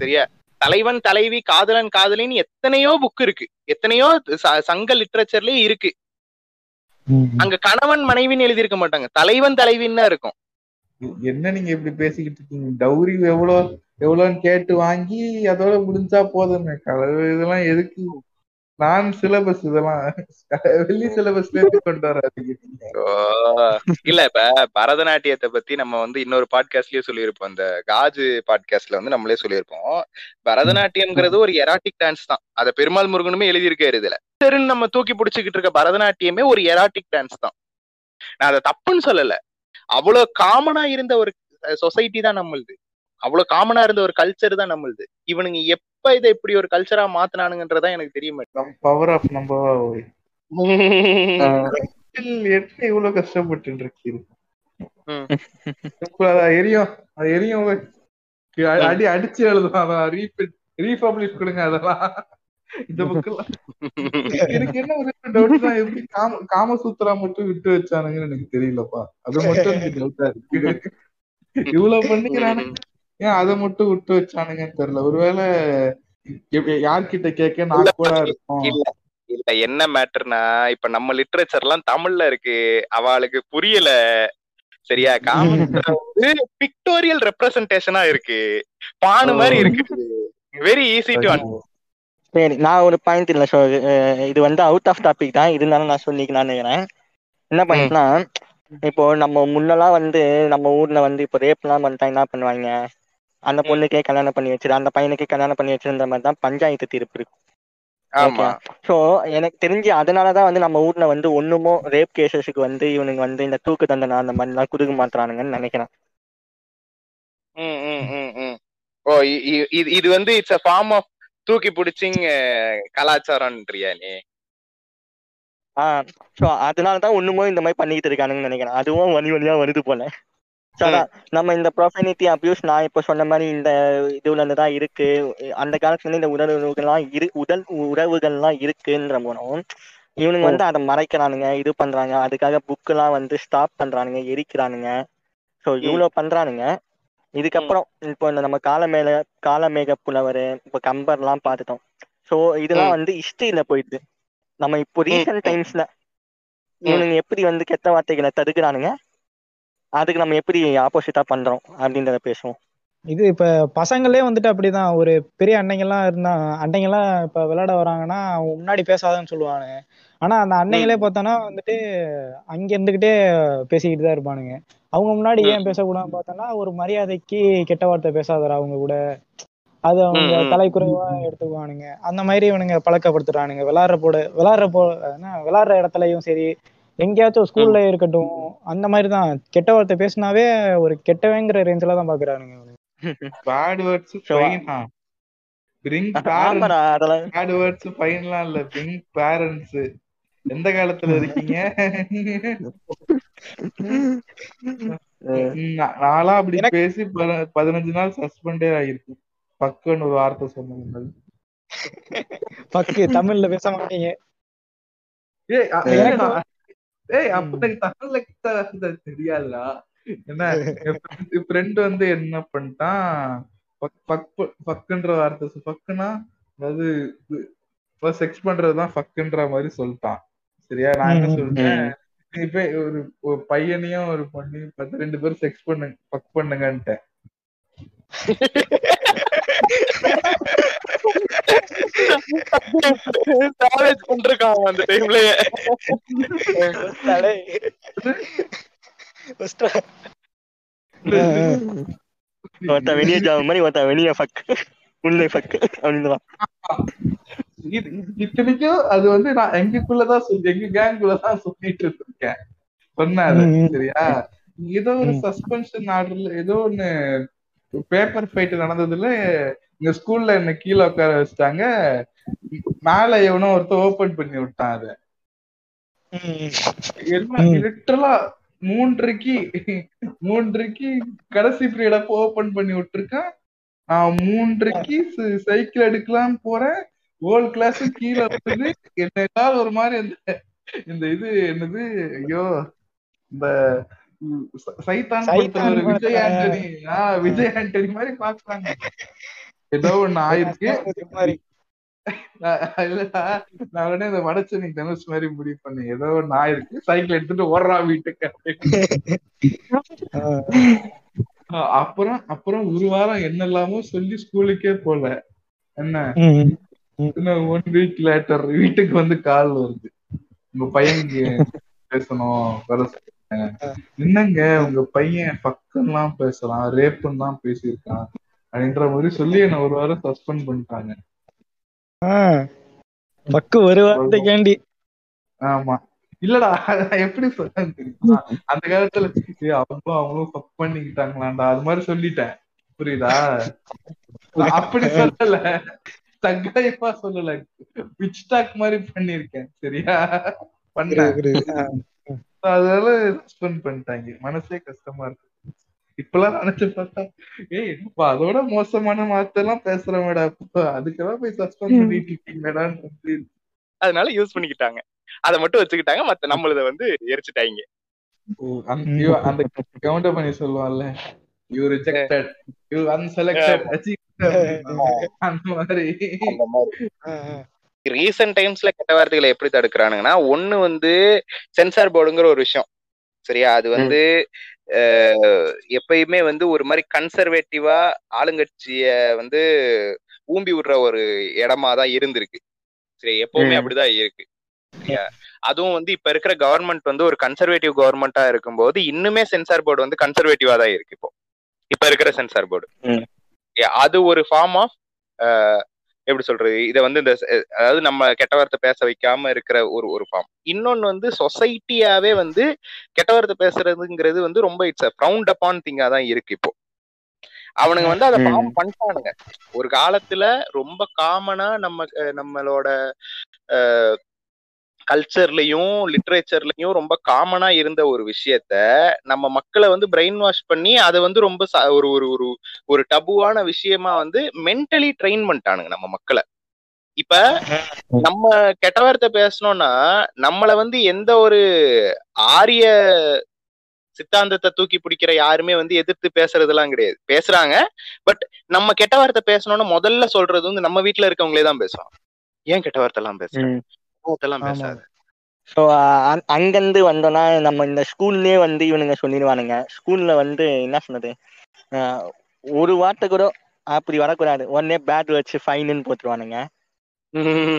சரியா? தலைவன் தலைவி காதலன் காதலின்னு எத்தனையோ புக் இருக்கு. எத்தனையோ சங்க லிட்ரேச்சர்லயே இருக்கு. அங்க கணவன் மனைவின்னு எழுதியிருக்க மாட்டாங்க. தலைவன் தலைவின்னு இருக்கும். என்ன நீங்க இப்படி பேசிக்கிட்டு இருக்கீங்க? டௌரி எவ்வளோ எவ்வளோன்னு கேட்டு வாங்கி அதோட முடிஞ்சா போதுமே. கலவு இதெல்லாம் எதுக்கு? நான் சிலபஸ் இதெல்லாம் வெள்ளி சிலபஸ்ல இருந்து கொண்டு வராதீங்க ஓ, இல்ல இப்ப பரதநாட்டியத்தை பத்தி நம்ம வந்து இன்னொரு பாட்காஸ்ட்லயே சொல்லியிருப்போம். இந்த காஜு பாட்காஸ்ட்ல வந்து நம்மளே சொல்லியிருப்போம். பரதநாட்டியம்ங்கிறது ஒரு எராட்டிக் டான்ஸ் தான். அத பெருமாள் முருகனுமே எழுதியிருக்காரு இதுல. தெருன்னு நம்ம தூக்கி பிடிச்சுக்கிட்டு இருக்க பரதநாட்டியமே ஒரு எராட்டிக் டான்ஸ் தான். நான் அதை தப்புன்னு சொல்லல. அவ்வளவு காமனா இருந்த ஒரு சொசைட்டி தான் நம்மளுது. அவ்வளவு காமனா இருந்த ஒரு கல்ச்சர் தான் நம்மளுது. இவனுங்க எப்ப இதை இப்படி ஒரு கல்ச்சரா மாத்தினானுங்கன்றதா எனக்கு தெரிய நம் பவர் ஆஃப் நம்ம என்ன இவ்வளவு கஷ்டப்பட்டு இருக்கீங்க எரியும். அது எரியும் அடி அடிச்சு எழுதும். அதான் ரீபிட் ரீபப்ளிஷ் கொடுங்க அதெல்லாம். இந்த புக்கெல்லாம் எனக்கு என்ன ஒரு டவுட்னா எப்படி காம காமசூத்ரா மட்டும் விட்டு வச்சானுங்கன்னு எனக்கு தெரியலப்பா. அது மட்டும் எனக்கு டவுட்டா இருக்கு. இவ்வளவு பண்ணிக்கிறானுங்க. ஏன் அதை மட்டும் விட்டு வச்சானுங்கன்னு தெரியல. ஒருவேளை யார்கிட்ட கேட்க நான் கூட இருக்கும். இல்ல இல்ல என்ன மேட்டர்னா இப்ப நம்ம லிட்ரேச்சர் எல்லாம் தமிழ்ல இருக்கு. அவளுக்கு புரியல. சரியா? காமன்ல வந்து பிக்டோரியல் ரெப்ரசன்டேஷனா இருக்கு. பானு மாதிரி இருக்கு. வெரி ஈஸி டு சரி. நான் ஒரு பாயிண்ட் இல்லை ஸோ இது வந்து அவுட் ஆஃப் டாபிக் தான். இருந்தாலும் நான் சொல்லிக்கலாம்னு நினைக்கிறேன். என்ன பாயிண்ட்னா இப்போ நம்ம முன்னெல்லாம் வந்து நம்ம ஊர்ல வந்து இப்போ ரேப்லாம் பண்ணிட்டா என்ன பண்ணுவாங்க? அந்த பொண்ணுக்கே கல்யாணம் பண்ணி வச்சிரு அந்த பையனுக்கே கல்யாணம் பண்ணி வச்சிருந்த மாதிரி தான் பஞ்சாயத்து தீர்ப்பு இருக்கு ஆமா. ஸோ எனக்கு தெரிஞ்சு அதனால தான் வந்து நம்ம ஊர்ல வந்து ஒண்ணுமோ ரேப் கேசஸுக்கு வந்து இவனுங்க வந்து இந்த தூக்கு தண்டனை அந்த மாதிரிலாம் குடுக்க மாட்டுறானுங்கன்னு நினைக்கிறேன். ஓ இது இது வந்து இட்ஸ் அ ஃபார்ம் ஆஃப் தூக்கி பிடிச்சிங் கலாச்சாரம்ன்றியா நீ? ஆ ஸோ அதனால தான் ஒண்ணுமோ இந்த மாதிரி பண்ணிக்கிட்டு இருக்கானுங்கன்னு நினைக்கிறேன். அதுவும் வழி வழியா வருது போல. நம்ம இந்த ப்ரொஃபனிட்டி அபியூஸ் நான் இப்போ சொன்ன மாதிரி இந்த இதுல இருந்து தான் இருக்கு. அந்த காலத்துல இருந்து இந்த உடல் உறவுகள்லாம் இரு உடல் உறவுகள்லாம் இருக்குன்ற போனோம் இவனுங்க வந்து அதை மறைக்கிறானுங்க இது பண்றாங்க அதுக்காக புக்கெல்லாம் வந்து ஸ்டாப் பண்றானுங்க எரிக்கிறானுங்க. ஸோ இவ்வளோ பண்றானுங்க. இதுக்கப்புறம் இப்போ இந்த நம்ம காலமேல காலமேக புலவர் இப்போ கம்பர்லாம் பார்த்துட்டோம். ஸோ இதெல்லாம். வந்து ஹிஸ்டரியில போயிடுது. நம்ம இப்போ ரீசெண்ட் டைம்ஸ்ல இவனுங்க எப்படி வந்து கெட்ட வார்த்தைகளை தடுக்கிறானுங்க? அதுக்கு நம்ம எப்படி ஆப்போசிட்டா பண்றோம் அப்படின்றத பேசுவோம். இது இப்ப பசங்களே வந்துட்டு அப்படிதான். ஒரு பெரிய அன்னைங்கெல்லாம் இருந்தா அன்னைங்கெல்லாம் இப்ப விளையாட வராங்கன்னா அவங்க முன்னாடி பேசாதன்னு சொல்லுவானுங்க. ஆனா அந்த அன்னைங்களே பார்த்தோன்னா வந்துட்டு அங்க இருந்துகிட்டே பேசிக்கிட்டு தான் இருப்பானுங்க. அவங்க முன்னாடி ஏன் பேசக்கூடாதுன்னு பார்த்தோன்னா ஒரு மரியாதைக்கு கெட்ட வார்த்தை பேசாதடா அவங்க கூட. அது அவங்க. தலைக்குறைவா எடுத்துக்குவானுங்க. அந்த மாதிரி இவனுங்க பழக்கப்படுத்துறானுங்க. விளாடுற போட விளாடுற போ விளாடுற இடத்துலயும் சரி எங்கேயாச்சும் ஸ்கூல்ல இருக்கட்டும் அந்த மாதிரி தான் கெட்ட வார்த்தை பேசினாவே ஒரு கெட்டவங்கிற ரேஞ்சில தான் பாக்குறானுங்க. பேட் வேர்ட்ஸ் ஃபைனா பிரிங் பேரண்ட்ஸ் ஆமாடா அதெல்லாம். பேட் வேர்ட்ஸ் ஃபைன்லாம் இல்ல. பிரிங் பேரண்ட்ஸ் எந்த காலத்துல இருக்கீங்க? நா- நான்லாம் அப்படி பேசி பத- பதினஞ்சு நாள் சஸ்பெண்டே ஆயிருக்கு பக்குன்னு ஒரு வார்த்தை சொன்னது பக்கு தமிழ்ல பேச மாட்டீங்க ஏய் அ- எனக்கு- இல்ல, நான்- ஏய் அப்ப எனக்கு தமிழ்ல கிட்ட என்ன என் ஃப்ரெண்ட் வந்து என்ன பண்ணிட்டான்? பக் பக் பக்குன்ற வார்த்தை பக்குனா அதாவது செக்ஸ் பண்றதுதான் ஃபக்குன்ற மாதிரி சொல்லிட்டான். சரியா? நான் என்ன சொல்லிட்டேன் நீ போய் ஒரு பையனையும் ஒரு பொண்ணையும் பார்த்து ரெண்டு பேரும் செக்ஸ் பண்ணுங்க ஃபக் பண்ணுங்கன்ட்டேன். சாவேஜ் பண்றான் அந்த டைம்லயே ஒருத்தன் வெளியே ஜாவ மாதிரி ஒருத்தன் வெளியே ஃபக் உள்ளே ஃபக்கு அப்படின்னு இது இத்தனைக்கும் அது வந்து நான் எங்களுக்குள்ளதான் சொல்லி எங்க கேங்குள்ளதான் சொல்லிட்டு இருக்கேன் சொன்னாரு. சரியா? ஏதோ ஒரு. சஸ்பென்ஷன் ஆர்டர்ல ஏதோ ஒண்ணு பேப்பர் ஃபைட் நடந்ததுல எங்க ஸ்கூல்ல என்ன கீழே உட்கார வச்சுட்டாங்க. மேல எவனோ ஒருத்தன் ஓபன் பண்ணி விட்டான் அத. லிட்டரலா மூன்றரைக்கு மூன்றரைக்கு கடைசி பீரியட் அப்போ ஓபன் பண்ணி விட்டுருக்கான். நான் மூன்றரைக்கு சைக்கிள் எடுக்கலாம் போறேன். ஹோல் கிளாஸ் கீழே வந்து என்ன ஏதாவது ஒரு மாதிரி அந்த இந்த இது என்னது ஐயோ இந்த சைத்தான் விஜய். ஆண்டனி ஆஹ் விஜய் ஆண்டனி மாதிரி பாக்குறாங்க ஏதோ ஒண்ணு ஆயிருக்கு. மாதிரி. நான் உடனே இந்த வடச்சென்னை தனுஷ் மாதிரி முடிவு பண்ணேன் ஏதோ ஒண்ணு ஆயிருக்கு. சைக்கிள் எடுத்துட்டு ஓடுறா வீட்டுக்கு. அப்புறம் அப்புறம் ஒரு வாரம் என்னெல்லாமோ சொல்லி ஸ்கூலுக்கே போல. என்ன? ம். ஒன் வீக் லேட்டர் வீட்டுக்கு வந்து கால் வருது. உங்க பையனுக்கு பேசணும் வர. என்னங்க உங்க பையன் பக்கம்லாம் பேசலாம் ரேப்புன்னு தான் பேசியிருக்கான். அப்படின்ற மாதிரி சொல்லி என்ன ஒரு வாரம் சஸ்பெண்ட் பண்ணிட்டாங்க. பக்கு ஒரு வார்த்தைக்காண்டி. ஆமா. இல்லடா எப்படி சொல்றேன்னு அந்த காலத்துல அவங்களும் அவங்களும் ஃபக் பண்ணிக்கிட்டாங்களாண்டா அது மாதிரி சொல்லிட்டேன். புரியுதா? அப்படி சொல்லல. தக்காயப்பா சொல்லல. பிச் டாக் மாதிரி பண்ணிருக்கேன் சரியா? பண்ணேன். அதனால சஸ்பெண்ட் பண்ணிட்டாங்க. மனசே கஷ்டமா இருக்கு. இப்பெல்லாம் நினைச்சு பார்த்தா ஏய் என்னப்பா அதோட மோசமான வார்த்தைலாம் பேசுறவடா அதுக்கெல்லாம் போய் சஸ்பெண்ட் பண்ணிட்டு இருக்கீங்கடான்னு சொல்லி அதனால யூஸ் பண்ணிக்கிட்டாங்க. அதை மட்டும் வச்சுக்கிட்டாங்க மத்த நம்மளத வந்து எரிச்சுட்டாங்க. அந்த கவுண்டர் பண்ணி சொல்லுவான்ல யூ ரிஜெக்டட் யூ அன்செலக்டட் அந்த மாதிரி. ரீசெண்ட் டைம்ஸ்ல கெட்ட வார்த்தைகளை எப்படி தடுக்கிறானுங்கன்னா ஒண்ணு வந்து சென்சார் போர்டுங்கிற ஒரு விஷயம். சரியா? அது வந்து எப்பயுமே வந்து ஒரு மாதிரி கன்சர்வேட்டிவா ஆளுங்கட்சிய வந்து ஊம்பி விடுற ஒரு இடமா தான் இருந்திருக்கு. சரி எப்பவுமே. அப்படிதான் இருக்கு. அதுவும் வந்து இப்ப இருக்கிற கவர்மெண்ட் வந்து ஒரு கன்சர்வேட்டிவ் கவர்மெண்டா இருக்கும்போது இன்னுமே சென்சார் போர்டு வந்து கன்சர்வேட்டிவா தான் இருக்கு இப்போ. இப்ப இருக்கிற சென்சார் போர்டு. அது ஒரு ஃபார்ம் ஆஃப் எப்படி சொல்றது? இதை வந்து இந்த அதாவது நம்ம கெட்ட வார்த்தை பேச வைக்காம இருக்கிற ஒரு ஒரு ஃபார்ம் இன்னொன்னு வந்து சொசைட்டியாவே வந்து கெட்ட வார்த்தை பேசுறதுங்கிறது வந்து ரொம்ப இட்ஸ் ஃப்ரவுண்ட் அப்பான் திங்கா தான் இருக்கு இப்போ. அவனுங்க வந்து அதை ம். ஃபார்ம் பண்ணிட்டானுங்க. ஒரு காலத்துல ரொம்ப காமனா நம்ம நம்மளோட கல்ச்சர்லயும் லிட்ரேச்சர்லயும் ரொம்ப காமனா இருந்த ஒரு விஷயத்த நம்ம மக்களை வந்து பிரெயின் வாஷ் பண்ணி அதை வந்து ரொம்ப ஒரு ஒரு ஒரு ஒரு டபுவான விஷயமா வந்து மென்டலி ட்ரெயின் பண்ணிட்டானுங்க நம்ம மக்களை. இப்ப நம்ம கெட்ட வார்த்தை பேசணும்னா நம்மள வந்து எந்த ஒரு ஆரிய சித்தாந்தத்தை தூக்கி பிடிக்கிற யாருமே வந்து எதிர்த்து பேசுறதெல்லாம் கிடையாது. பேசுறாங்க பட் நம்ம கெட்ட வார்த்தை பேசணும்னு முதல்ல சொல்றது வந்து நம்ம வீட்டுல இருக்கவங்களே தான் பேசுவாங்க. ஏன் கெட்ட வார்த்தை எல்லாம் பேசுறேன். அதெல்லாம். பேசாத. ஸோ அங்கேருந்து வந்தோம்னா நம்ம இந்த ஸ்கூல்லே வந்து இவனுங்க சொல்லிடுவானுங்க. ஸ்கூல்ல வந்து என்ன சொன்னது? ஆஹ் ஒரு வார்த்தை கூட அப்படி வரக்கூடாது. உடனே பேட் வச்சு ஃபைனுன்னு போட்டுருவானுங்க.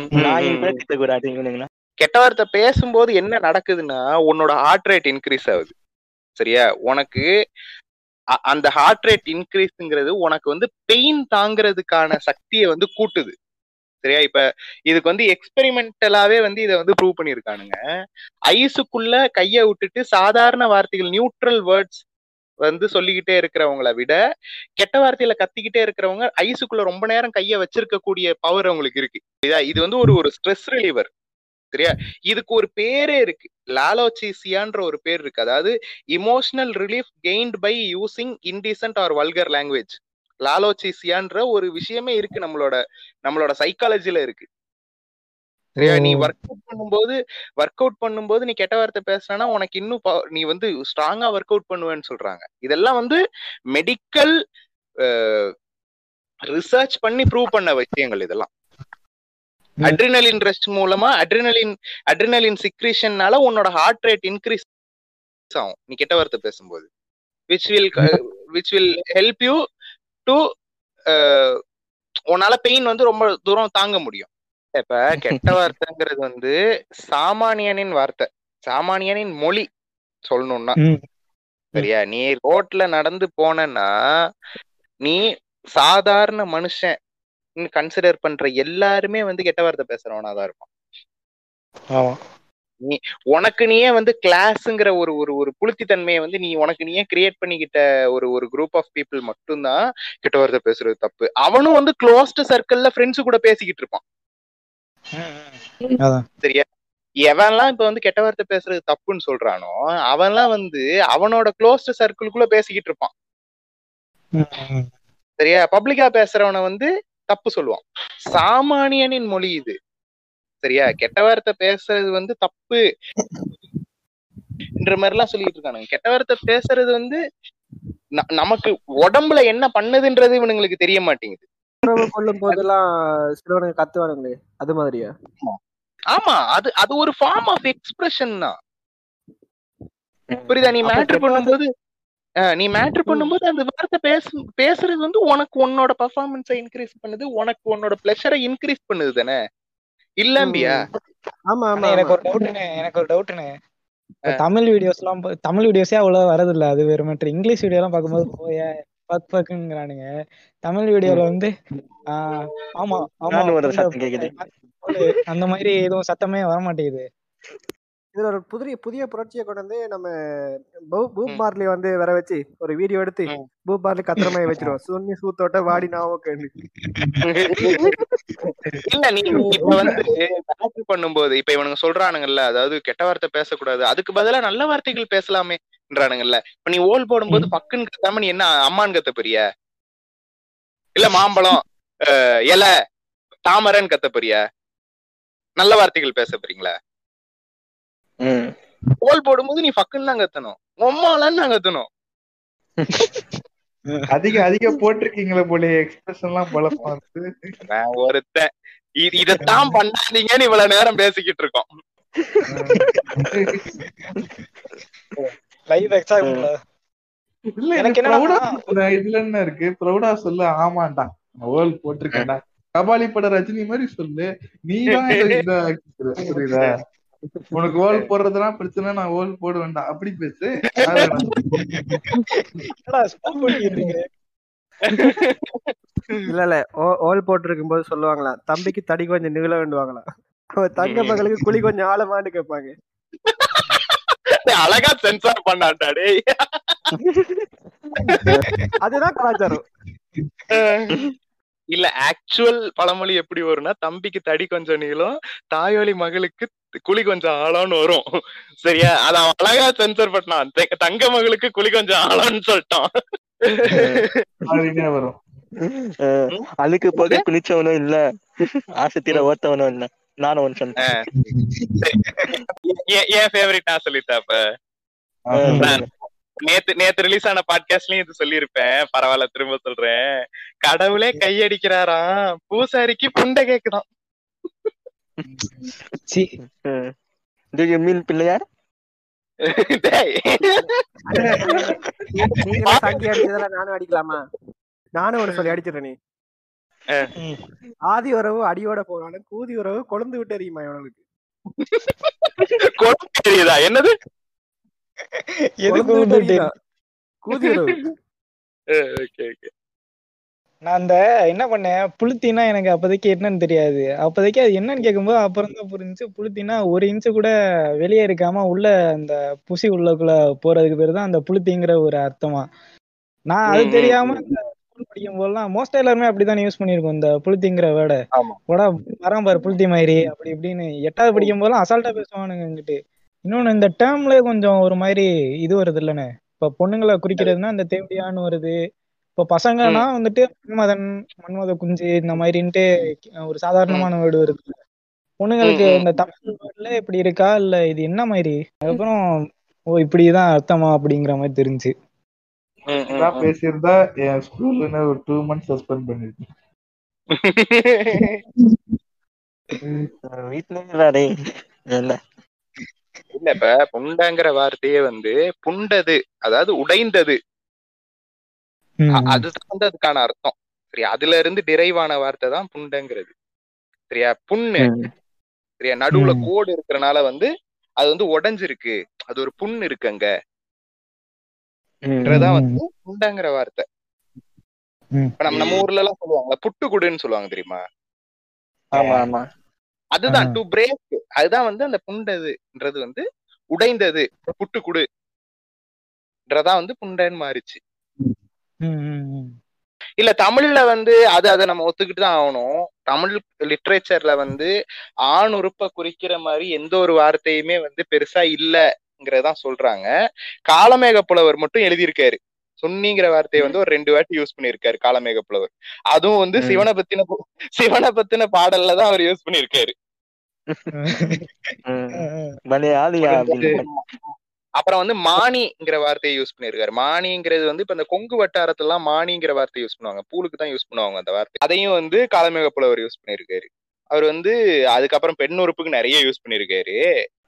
நாயின் கூட திட்டக்கூடாது இவனுங்க கெட்ட வார்த்தை பேசும்போது என்ன நடக்குதுன்னா உன்னோட ஹார்ட் ரேட் இன்க்ரீஸ் ஆகுது. சரியா? உனக்கு அ- அந்த ஹார்ட் ரேட் இன்க்ரீஸ்ங்கிறது உனக்கு வந்து பெயின் தாங்குறதுக்கான சக்தியை வந்து கூட்டுது. சரியா? இப்ப இதுக்கு வந்து எக்ஸ்பெரிமெண்டலாவே வந்து இதை வந்து ப்ரூவ் பண்ணியிருக்கானுங்க. ஐஸுக்குள்ள கைய விட்டுட்டு சாதாரண வார்த்தைகள் நியூட்ரல் வேர்ட்ஸ் வந்து சொல்லிக்கிட்டே இருக்கிறவங்கள விட கெட்ட வார்த்தையில கத்திக்கிட்டே இருக்கிறவங்க ஐஸுக்குள்ள ரொம்ப நேரம் கைய வச்சிருக்க கூடிய பவர் அவங்களுக்கு இருக்கு. இது? வந்து ஒரு ஒரு ஸ்ட்ரெஸ் ரிலீவர் சரியா? இதுக்கு ஒரு பேரே இருக்கு. லாலோச்சிசியான்ற ஒரு பேர் இருக்கு. அதாவது emotional relief gained by using indecent or vulgar language லாலோசிசியான்ற ஒரு விஷயமே இருக்கு நம்மளோட நம்மளோட சைக்காலஜில இருக்கு. சரியா? நீ. ஒர்க் அவுட் பண்ணும்போது ஒர்க் அவுட் பண்ணும்போது நீ கெட்ட வார்த்தை பேசுனா உனக்கு இன்னும் நீ வந்து ஸ்ட்ராங்கா ஒர்க் அவுட் பண்ணுவேன்னு சொல்றாங்க. இதெல்லாம் வந்து மெடிக்கல் ரிசர்ச் பண்ணி ப்ரூவ் பண்ண விஷயங்கள் இதெல்லாம். அட்ரினலின் ரெஸ்ட் மூலமா அட்ரினலின் அட்ரினலின் சிக்ரேஷன்னால உன்னோட ஹார்ட் ரேட் இன்க்ரீஸ் ஆகும். நீ கெட்ட வார்த்தை பேசும்போது. Which will which will help you to உன்னால பெயின் வந்து ரொம்ப தூரம் தாங்க முடியும். இப்ப கெட்ட வார்த்தைங்கிறது வந்து சாமானியனின் வார்த்தை. சாமானியனின் மொழி சொல்லணும்னா. சரியா? நீ ரோட்ல நடந்து போனன்னா நீ சாதாரண மனுஷன் கன்சிடர் பண்ற எல்லாருமே வந்து கெட்ட வார்த்தை பேசுறவனா தான் ஆமா உனக்கு நீயே வந்து கிளாஸ்ங்கிற ஒரு ஒரு ஒரு புளுத்தித்தன்மையை வந்து நீ உனக்கு நீயே கிரியேட் பண்ணிக்கிட்ட ஒரு ஒரு குரூப் ஆஃப் பீப்புள் மட்டும்தான் கெட்ட வார்த்தை பேசுறது தப்பு. அவனும் வந்து க்ளோஸ்ட் சர்க்கிள்ல ஃப்ரெண்ட்ஸ் கூட பேசிக்கிட்டு இருப்பான். சரியா? எவன்லாம் இப்ப வந்து கெட்ட வார்த்தை பேசுறது தப்புன்னு சொல்றானோ அவன்லாம் வந்து அவனோட க்ளோஸ்ட் சர்க்கிள்குள்ள பேசிக்கிட்டு இருப்பான். சரியா? பப்ளிக்கா பேசுறவன வந்து தப்பு சொல்லுவான். சாமானியனின் மொழி இது. சரியா? கெட்ட வார்த்தை பேசுறது வந்து தப்பு என்ற மாதிரி எல்லாம் சொல்லிட்டு இருக்கானுங்க. கெட்ட வார்த்தை பேசுறது வந்து நமக்கு உடம்புல என்ன பண்ணுதுன்றது இவனுங்களுக்கு தெரிய மாட்டேங்குது. கொள்ளும் போதெல்லாம் சிலவனுங்க கத்துவானுங்களே அது மாதிரியா? ஆமா. அது அது ஒரு ஃபார்ம் ஆஃப் எக்ஸ்பிரஷன் தான். புரியுதா? நீ மேட்ரு பண்ணும்போது நீ மேட்ரு பண்ணும்போது அந்த வார்த்தை பேசு பேசுறது வந்து உனக்கு உன்னோட பர்ஃபார்மன்ஸை இன்க்ரீஸ் பண்ணுது உனக்கு உன்னோட பிளஷரை இன்க்ரீஸ் பண்ணுது தானே? இல்லாம்பியா? ஆமா ஆமா எனக்கு ஒரு டவுட்டுண்ணே எனக்கு ஒரு டவுட்டுண்ணே இப்ப தமிழ் வீடியோஸ் எல்லாம் தமிழ் வீடியோஸே அவ்வளவு வரது இல்ல அது வேற மேட்ரு இங்கிலீஷ் வீடியோ எல்லாம் பார்க்கும்போது போய பக் பக்குங்கிறானுங்க. தமிழ் வீடியோல வந்து ஆஹ் ஆமா ஆமா. அந்த மாதிரி எதுவும் சத்தமே வர மாட்டேங்குது இதுல ஒரு புதிய புதிய புரட்சியை கொண்டு வந்து நம்ம பூப் மார்லி வந்து வர வச்சு ஒரு வீடியோ எடுத்து. பூப் மார்லி கத்துற மாதிரி வச்சிருவோம். சுன்னி சூத்தோட்ட வாடி நாவோ கேள்வி இல்ல நீ இப்ப வந்து மேட்ரு பண்ணும்போது இப்ப இவனுங்க சொல்றானுங்கல்ல அதாவது கெட்ட வார்த்தை பேசக்கூடாது. அதுக்கு பதிலா நல்ல வார்த்தைகள் பேசலாமேன்றானுங்கல்ல. இப்ப நீ ஓல் போடும்போது பக்குன்னு கத்தாம நீ என்ன அம்மான்னு கத்த போறிய இல்ல மாம்பழம் இலை தாமரைன்னு கத்த போறிய நல்ல வார்த்தைகள் பேச போறீங்களா ம். ஓல் போடும்போது நீ பக்குன்னு தான் கத்தணும். உம்மாலன்னு தான் கத்தணும். அதிக அதிக போட்டிருக்கீங்களே போல எக்ஸ்பிரஷன் எல்லாம் பழப்பா இருக்கு நான் ஒருத்தன். இது இதத்தான் பண்ணாதீங்கன்னு இவ்வளவு நேரம் பேசிக்கிட்டு இருக்கோம். லைவ் எக்ஸாம்பிள் இல்ல எனக்கு சொல்ல இதுல என்ன இருக்கு? ப்ரௌடா சொல்ல ஆமாண்டா ஓல் போட்டிருக்கேன்டா. கபாலி பட ரஜினி மாதிரி சொல்லு. நீ தான் புரியுதா? உனக்கு ஓல் போடுறதுலாம் பிரச்சனை நான் ஓல் போடுவேன்டா அப்படி பேசு. இல்ல இல்ல. ஓல் போட்டிருக்கும் போது சொல்லுவாங்களாம் தம்பிக்கு தடி கொஞ்சம் நீள வேண்டுவாங்களாம் தங்க மகளுக்கு குழி கொஞ்சம் ஆழமான்னு கேட்பாங்க. அழகா சென்சார் பண்ணான்டா டேய். அதுதான் கலாச்சாரம். இல்ல ஆக்சுவல் பழமொழி எப்படி வரும்னா தம்பிக்கு தடி கொஞ்சம் நீளம் தாயோலி மகளுக்கு குழி கொஞ்சம் ஆழம்னு வரும். சரியா? அத அவன் அழகா சென்சர் பண்ணான். தங்க மகளுக்கு குழி கொஞ்சம் ஆழம்னு சொல்லிட்டான். வரும். அழுக்கு போக குளிச்சவனும் இல்ல ஆசத்திர ஓத்தவனும் இல்ல. நானும் ஒன்று சொன்னேன். ஏ- என் ஃபேவரட் நான் சொல்லிட்டேன் அப்ப? நேத்து நேத்து ரிலீஸ் ஆன பாட்காஸ்ட்லயும் இது சொல்லியிருப்பேன். பரவாயில்ல திரும்ப சொல்றேன். கடவுளே கையடிக்கிறாராம். பூசாரிக்கு புண்டை கேக்குதாம் see to you mean Pillaiyar நானும் அடிக்கலாமா நானும் ஒரு சொல்லி அடிச்சிடறேன் நீ. ஆதி உறவு அடியோட போனாலும் கூதி உறவு கொழுந்து விட்டு எறியுமா இவனுக்கு? கொழுப்பு தெரியுதா என்னது? எது கொழுந்து எரியுதா? கூதி உறவு. Okay okay. நான் அந்த என்ன பண்ணேன்? புளுத்தினா எனக்கு அப்போதைக்கு என்னன்னு தெரியாது. அப்போதைக்கு அது என்னன்னு கேட்கும்போது அப்புறம் தான் புரிஞ்சுச்சு. புளுத்தினா ஒரு இன்ச்சு கூட வெளியே இருக்காம உள்ள அந்த புசி உள்ளக்குள்ள போறதுக்கு பேர் தான் அந்த புளுத்திங்கிற ஒரு அர்த்தமா. நான் அது தெரியாம படிக்கும் போதெல்லாம் மோஸ்ட் எல்லாருமே அப்படிதான் யூஸ் பண்ணிருக்கோம் இந்த புளுத்திங்கிற வேர்டை. போடா வரான் பாரு புளுத்தி மாதிரி அப்படி இப்படின்னு எட்டாவது படிக்கும் போதெல்லாம் அசால்ட்டா பேசுவானுங்க எங்கிட்டு இன்னொன்னு இந்த டேர்ம்ல கொஞ்சம் ஒரு மாதிரி இது வருது இல்லைண்ணே. இப்ப பொண்ணுங்களை குறிக்கிறதுனா இந்த தேவடியான்னு வருது. இப்ப பசங்கன்னா வந்துட்டு மன்மதன் மன்மத குஞ்சு இந்த மாதிரின்ட்டு ஒரு சாதாரணமான வேர்டு வருது பொண்ணுங்களுக்கு. இந்த தமிழ் வேர்டுல இப்படி இருக்கா? இல்ல இது என்ன மாதிரி? அதுக்கப்புறம் ஓ இப்படிதான் அர்த்தமா அப்படிங்கிற மாதிரி தெரிஞ்சு. பேசியிருந்தா என் ஸ்கூல்ல ஒரு டூ மந்த்ஸ் சஸ்பெண்ட் பண்ணிருக்கேன். வீட்டுல இல்ல. இல்ல இப்ப புண்டங்கிற வார்த்தையே வந்து புண்டது அதாவது உடைந்தது. அதுதான் வந்து அதுக்கான அர்த்தம். சரியா? அதுல இருந்து டிரைவ் ஆன வார்த்தை தான் புண்டங்கிறது. சரியா? புண்ணு. சரியா? நடுவுல. கோடு இருக்கறனால வந்து அது வந்து உடைஞ்சிருக்கு. அது ஒரு புண் இருக்கு அங்க. ம். என்றதான் வந்து புண்டங்கிற வார்த்தை. நம்ம நம்ம ஊர்ல எல்லாம் சொல்லுவாங்க புட்டு குடுன்னு சொல்லுவாங்க தெரியுமா? ஆமா ஆமா. அதுதான். டு பிரேக் அதுதான் வந்து அந்த புண்டதுன்றது வந்து உடைந்தது. புட்டு குடுன்றதா வந்து புண்டைன்னு மாறிச்சு. இல்ல தமிழ்ல வந்து அது அதை நம்ம ஒத்துக்கிட்டு தான் ஆகணும். தமிழ் லிட்ரேச்சர்ல வந்து ஆண் உறுப்பை குறிக்கிற மாதிரி எந்த ஒரு வார்த்தையுமே வந்து பெருசா இல்லங்கிறதான் சொல்றாங்க. காலமேக புலவர் மட்டும் எழுதியிருக்காரு. சுன்னிங்கிற வார்த்தையை வந்து ஒரு ரெண்டு வாட்டி யூஸ் பண்ணியிருக்காரு காலமேக புலவர் அதுவும் வந்து. சிவனை பத்தின சிவனை பத்தின பாடல்ல தான் அவர் யூஸ் பண்ணியிருக்காரு. அப்புறம் வந்து மானிங்கிற வார்த்தையை யூஸ் பண்ணியிருக்காரு. மானிங்கிறது வந்து இப்ப இந்த கொங்கு வட்டாரத்துல எல்லாம் மானிங்கிற வார்த்தையை யூஸ் பண்ணுவாங்க. பூலுக்கு தான் யூஸ் பண்ணுவாங்க அந்த வார்த்தை. அதையும் வந்து காலமேக புலவர் யூஸ் பண்ணியிருக்காரு. அவர் வந்து அதுக்கப்புறம் பெண் உறுப்புக்கு நிறைய யூஸ் பண்ணியிருக்காரு.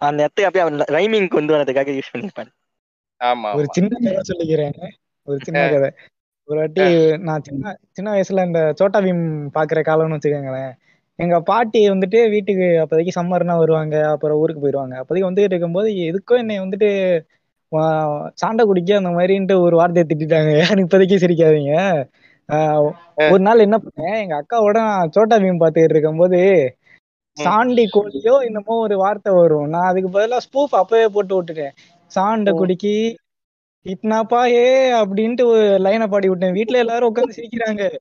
அந்த இடத்துக்கு அப்படியே அவன் ரைமிங் கொண்டு வரதுக்காக யூஸ் பண்ணிருப்பான் ஆமா ஒரு. சின்ன கதை சொல்லிக்கிறேன். ஒரு சின்ன கதை. ஒரு வாட்டி நான் சின்ன சின்ன வயசுல இந்த சோட்டா பீம் பாக்குற காலம்னு வச்சுக்கோங்களேன். எங்க பாட்டி வந்துட்டு வீட்டுக்கு அப்போதைக்கு சம்மர்னா வருவாங்க. அப்புறம் ஊருக்கு போயிடுவாங்க அப்போதைக்கு வந்துட்டு இருக்கும்போது எதுக்கோ என்னை வந்துட்டு சாண்டை குடிக்க அந்த மாதிரின்ட்டு ஒரு வார்த்தையை திட்டிட்டாங்க. யாரும் இப்போதைக்கு சிரிக்காதீங்க. ஆஹ் ஒரு நாள் என்ன பண்ணேன் எங்க அக்காவோட நான் சோட்டா பீம் பார்த்துக்கிட்டு இருக்கும்போது சாண்டி கோழியோ என்னமோ ஒரு வார்த்தை வரும். நான் அதுக்கு பதிலா ஸ்பூஃப் அப்பவே போட்டு விட்டுட்டேன். சாண்ட குடிக்கி இட்னாப்பா ஏ அப்படின்ட்டு ஒரு லைனை பாடி விட்டேன். வீட்ல எல்லாரும் உட்கார்ந்து சிரிக்கிறாங்க.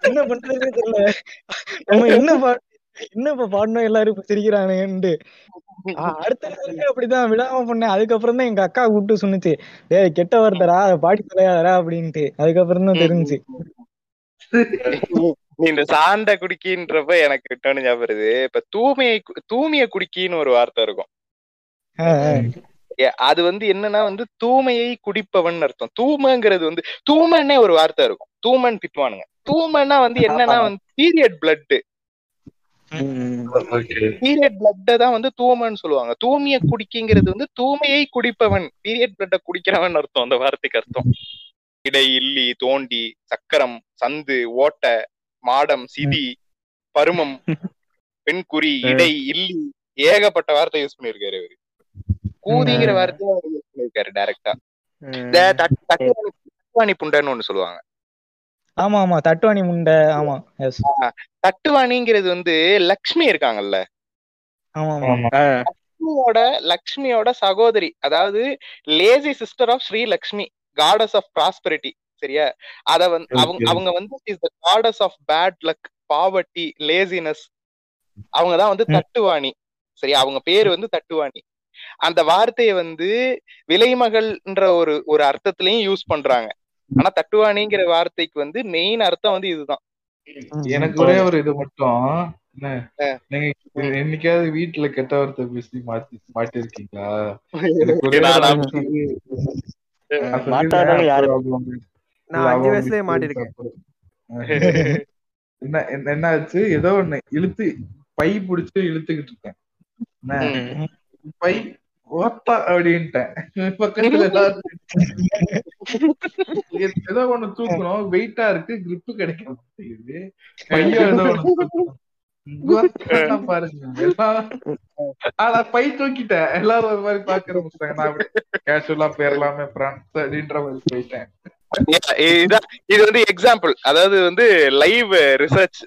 என்ன பண்றதுன்னு தெரியல. நம்ம என்ன பா என்ன இப்ப பாடணும்? எல்லாரும் ஆஹ் அடுத்த நாளுமே அப்படிதான். விடாம பண்ணேன். அதுக்கப்புறம் தான் எங்க அக்கா கூப்பிட்டு சொன்னுச்சு. டேய் கெட்ட வார்த்தைடா. அதை பாடி தொலையாதடா அப்படின்ட்டு. அதுக்கப்புறம் தான் தெரிஞ்சுச்சு. நீ இந்த சாண்ட குடிக்கின்றப்ப எனக்கு இன்னொன்னு ஞாபகம் இப்ப தூய்மையை கு- தூய்மைய குடிக்கின்னு ஒரு வார்த்தை இருக்கும். அது வந்து என்னன்னா வந்து தூய்மையை குடிப்பவன் அர்த்தம். தூமைங்கிறது வந்து தூமைன்னே ஒரு வார்த்தை இருக்கும். தூமன் திட்டுவானுங்க. தூமைன்னா வந்து என்னன்னா வந்து பீரியட் பிளட் பீரியட் பிளட்ட தான் வந்து தூமன்னு சொல்லுவாங்க. தூய்மைய குடிக்கிங்கிறது வந்து தூய்மையை குடிப்பவன். பீரியட் பிளட்ட குடிக்கிறவன் அர்த்தம் அந்த வார்த்தைக்கு அர்த்தம். இடை இல்லி தோண்டி சக்கரம் சந்து ஓட்டை மாடம் சிதி பருமம் பெண்குறி இடை இல்லி ஏகப்பட்ட வார்த்தை யூஸ் பண்ணிருக்காரு அவரு அவர் யூஸ் பண்ணிருக்காரு டைரக்டா இந்த தட்- தட்டுவாணி புண்டைன்னு ஒண்ணு சொல்லுவாங்க. ஆமா ஆமா. தட்டுவாணி முண்டை. ஆமா. எஸ் தட்டுவாணிங்கிறது வந்து லக்ஷ்மி இருக்காங்கல்ல. ஆமா ஆமா. லக்ஷ்மியோட லக்ஷ்மியோட சகோதரி அதாவது lazy sister of Sri Lakshmi goddess of prosperity சரியா? அத வந்து அவங்க. அவங்க வந்து is the goddess of bad luck poverty laziness அவங்க தான் வந்து. தட்டுவாணி. சரியா? அவங்க பேரு வந்து தட்டுவாணி. அந்த வார்த்தையை வந்து விலைமகள்ன்ற ஒரு ஒரு அர்த்தத்திலையும் யூஸ் பண்றாங்க. ஆனா தட்டுவாணிங்கிற வார்த்தைக்கு வந்து மெயின் அர்த்தம் வந்து இதுதான். எனக்கு ஒரே ஒரு இது மட்டும். நீங்க என்னைக்காவது வீட்டுல கெட்ட வார்த்தை பேசி மாட்டி ஒரே ஒரு நான் அஞ்சு வயசுலயே மாட்டிருக்கேன். என்ன என்ன- ஆச்சு ஏதோ ஒண்ணு இழுத்து பை புடிச்சு இழுத்துக்கிட்டு இருக்கேன். பை ஓத்தா அப்படின்ட்டேன். ஏதோ ஒண்ணு தூக்கணும் வெயிட்டா இருக்கு. கிரிப்பு கிடைக்க மாட்டேங்குது பையோ ஏதோ ஒண்ணு பாருங்க. ஆனா பை தூக்கிட்டேன். எல்லாரும் ஒரு மாதிரி பாக்க ஆரம்பிச்சிட்டாங்க நான் அப்படி கேஷுவலா பேரலாமே ஃப்ரெண்ட்ஸ் அப்படின்ற மாதிரி போயிட்டேன். இதான் இது வந்து எக்ஸாம்பிள் அதாவது வந்து லைவ் ரிசர்ச்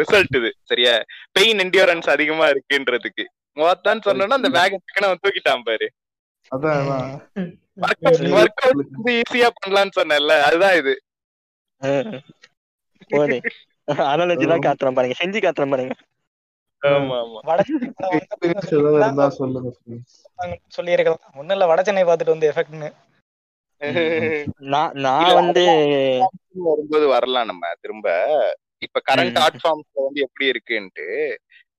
ரிசல்ட் இது. சரியா? பெயின் என்டியூரன்ஸ் அதிகமா இருக்குன்றதுக்கு. மொத்தான்னு சொன்னோம்னா அந்த பேக் டக்குனு அவன் தூக்கிட்டான் பாரு. ஈஸியா பண்ணலாம்னு சொன்னேன்ல அதுதான் இது. அனாலஜி தான் காட்டுறோம் பாருங்க செஞ்சு காட்டுறோம் பாருங்க. சொல்லியிருக்கலாம். ஒண்ணும் இல்ல வடச்சென்னை பார்த்துட்டு வந்து எஃபெக்ட்னு நான் வந்து வரும்போது வரலாம் நம்ம திரும்ப. இப்ப கரண்ட். ஆர்ட் ஃபார்ம்ஸ்ல வந்து எப்படி இருக்குன்ட்டு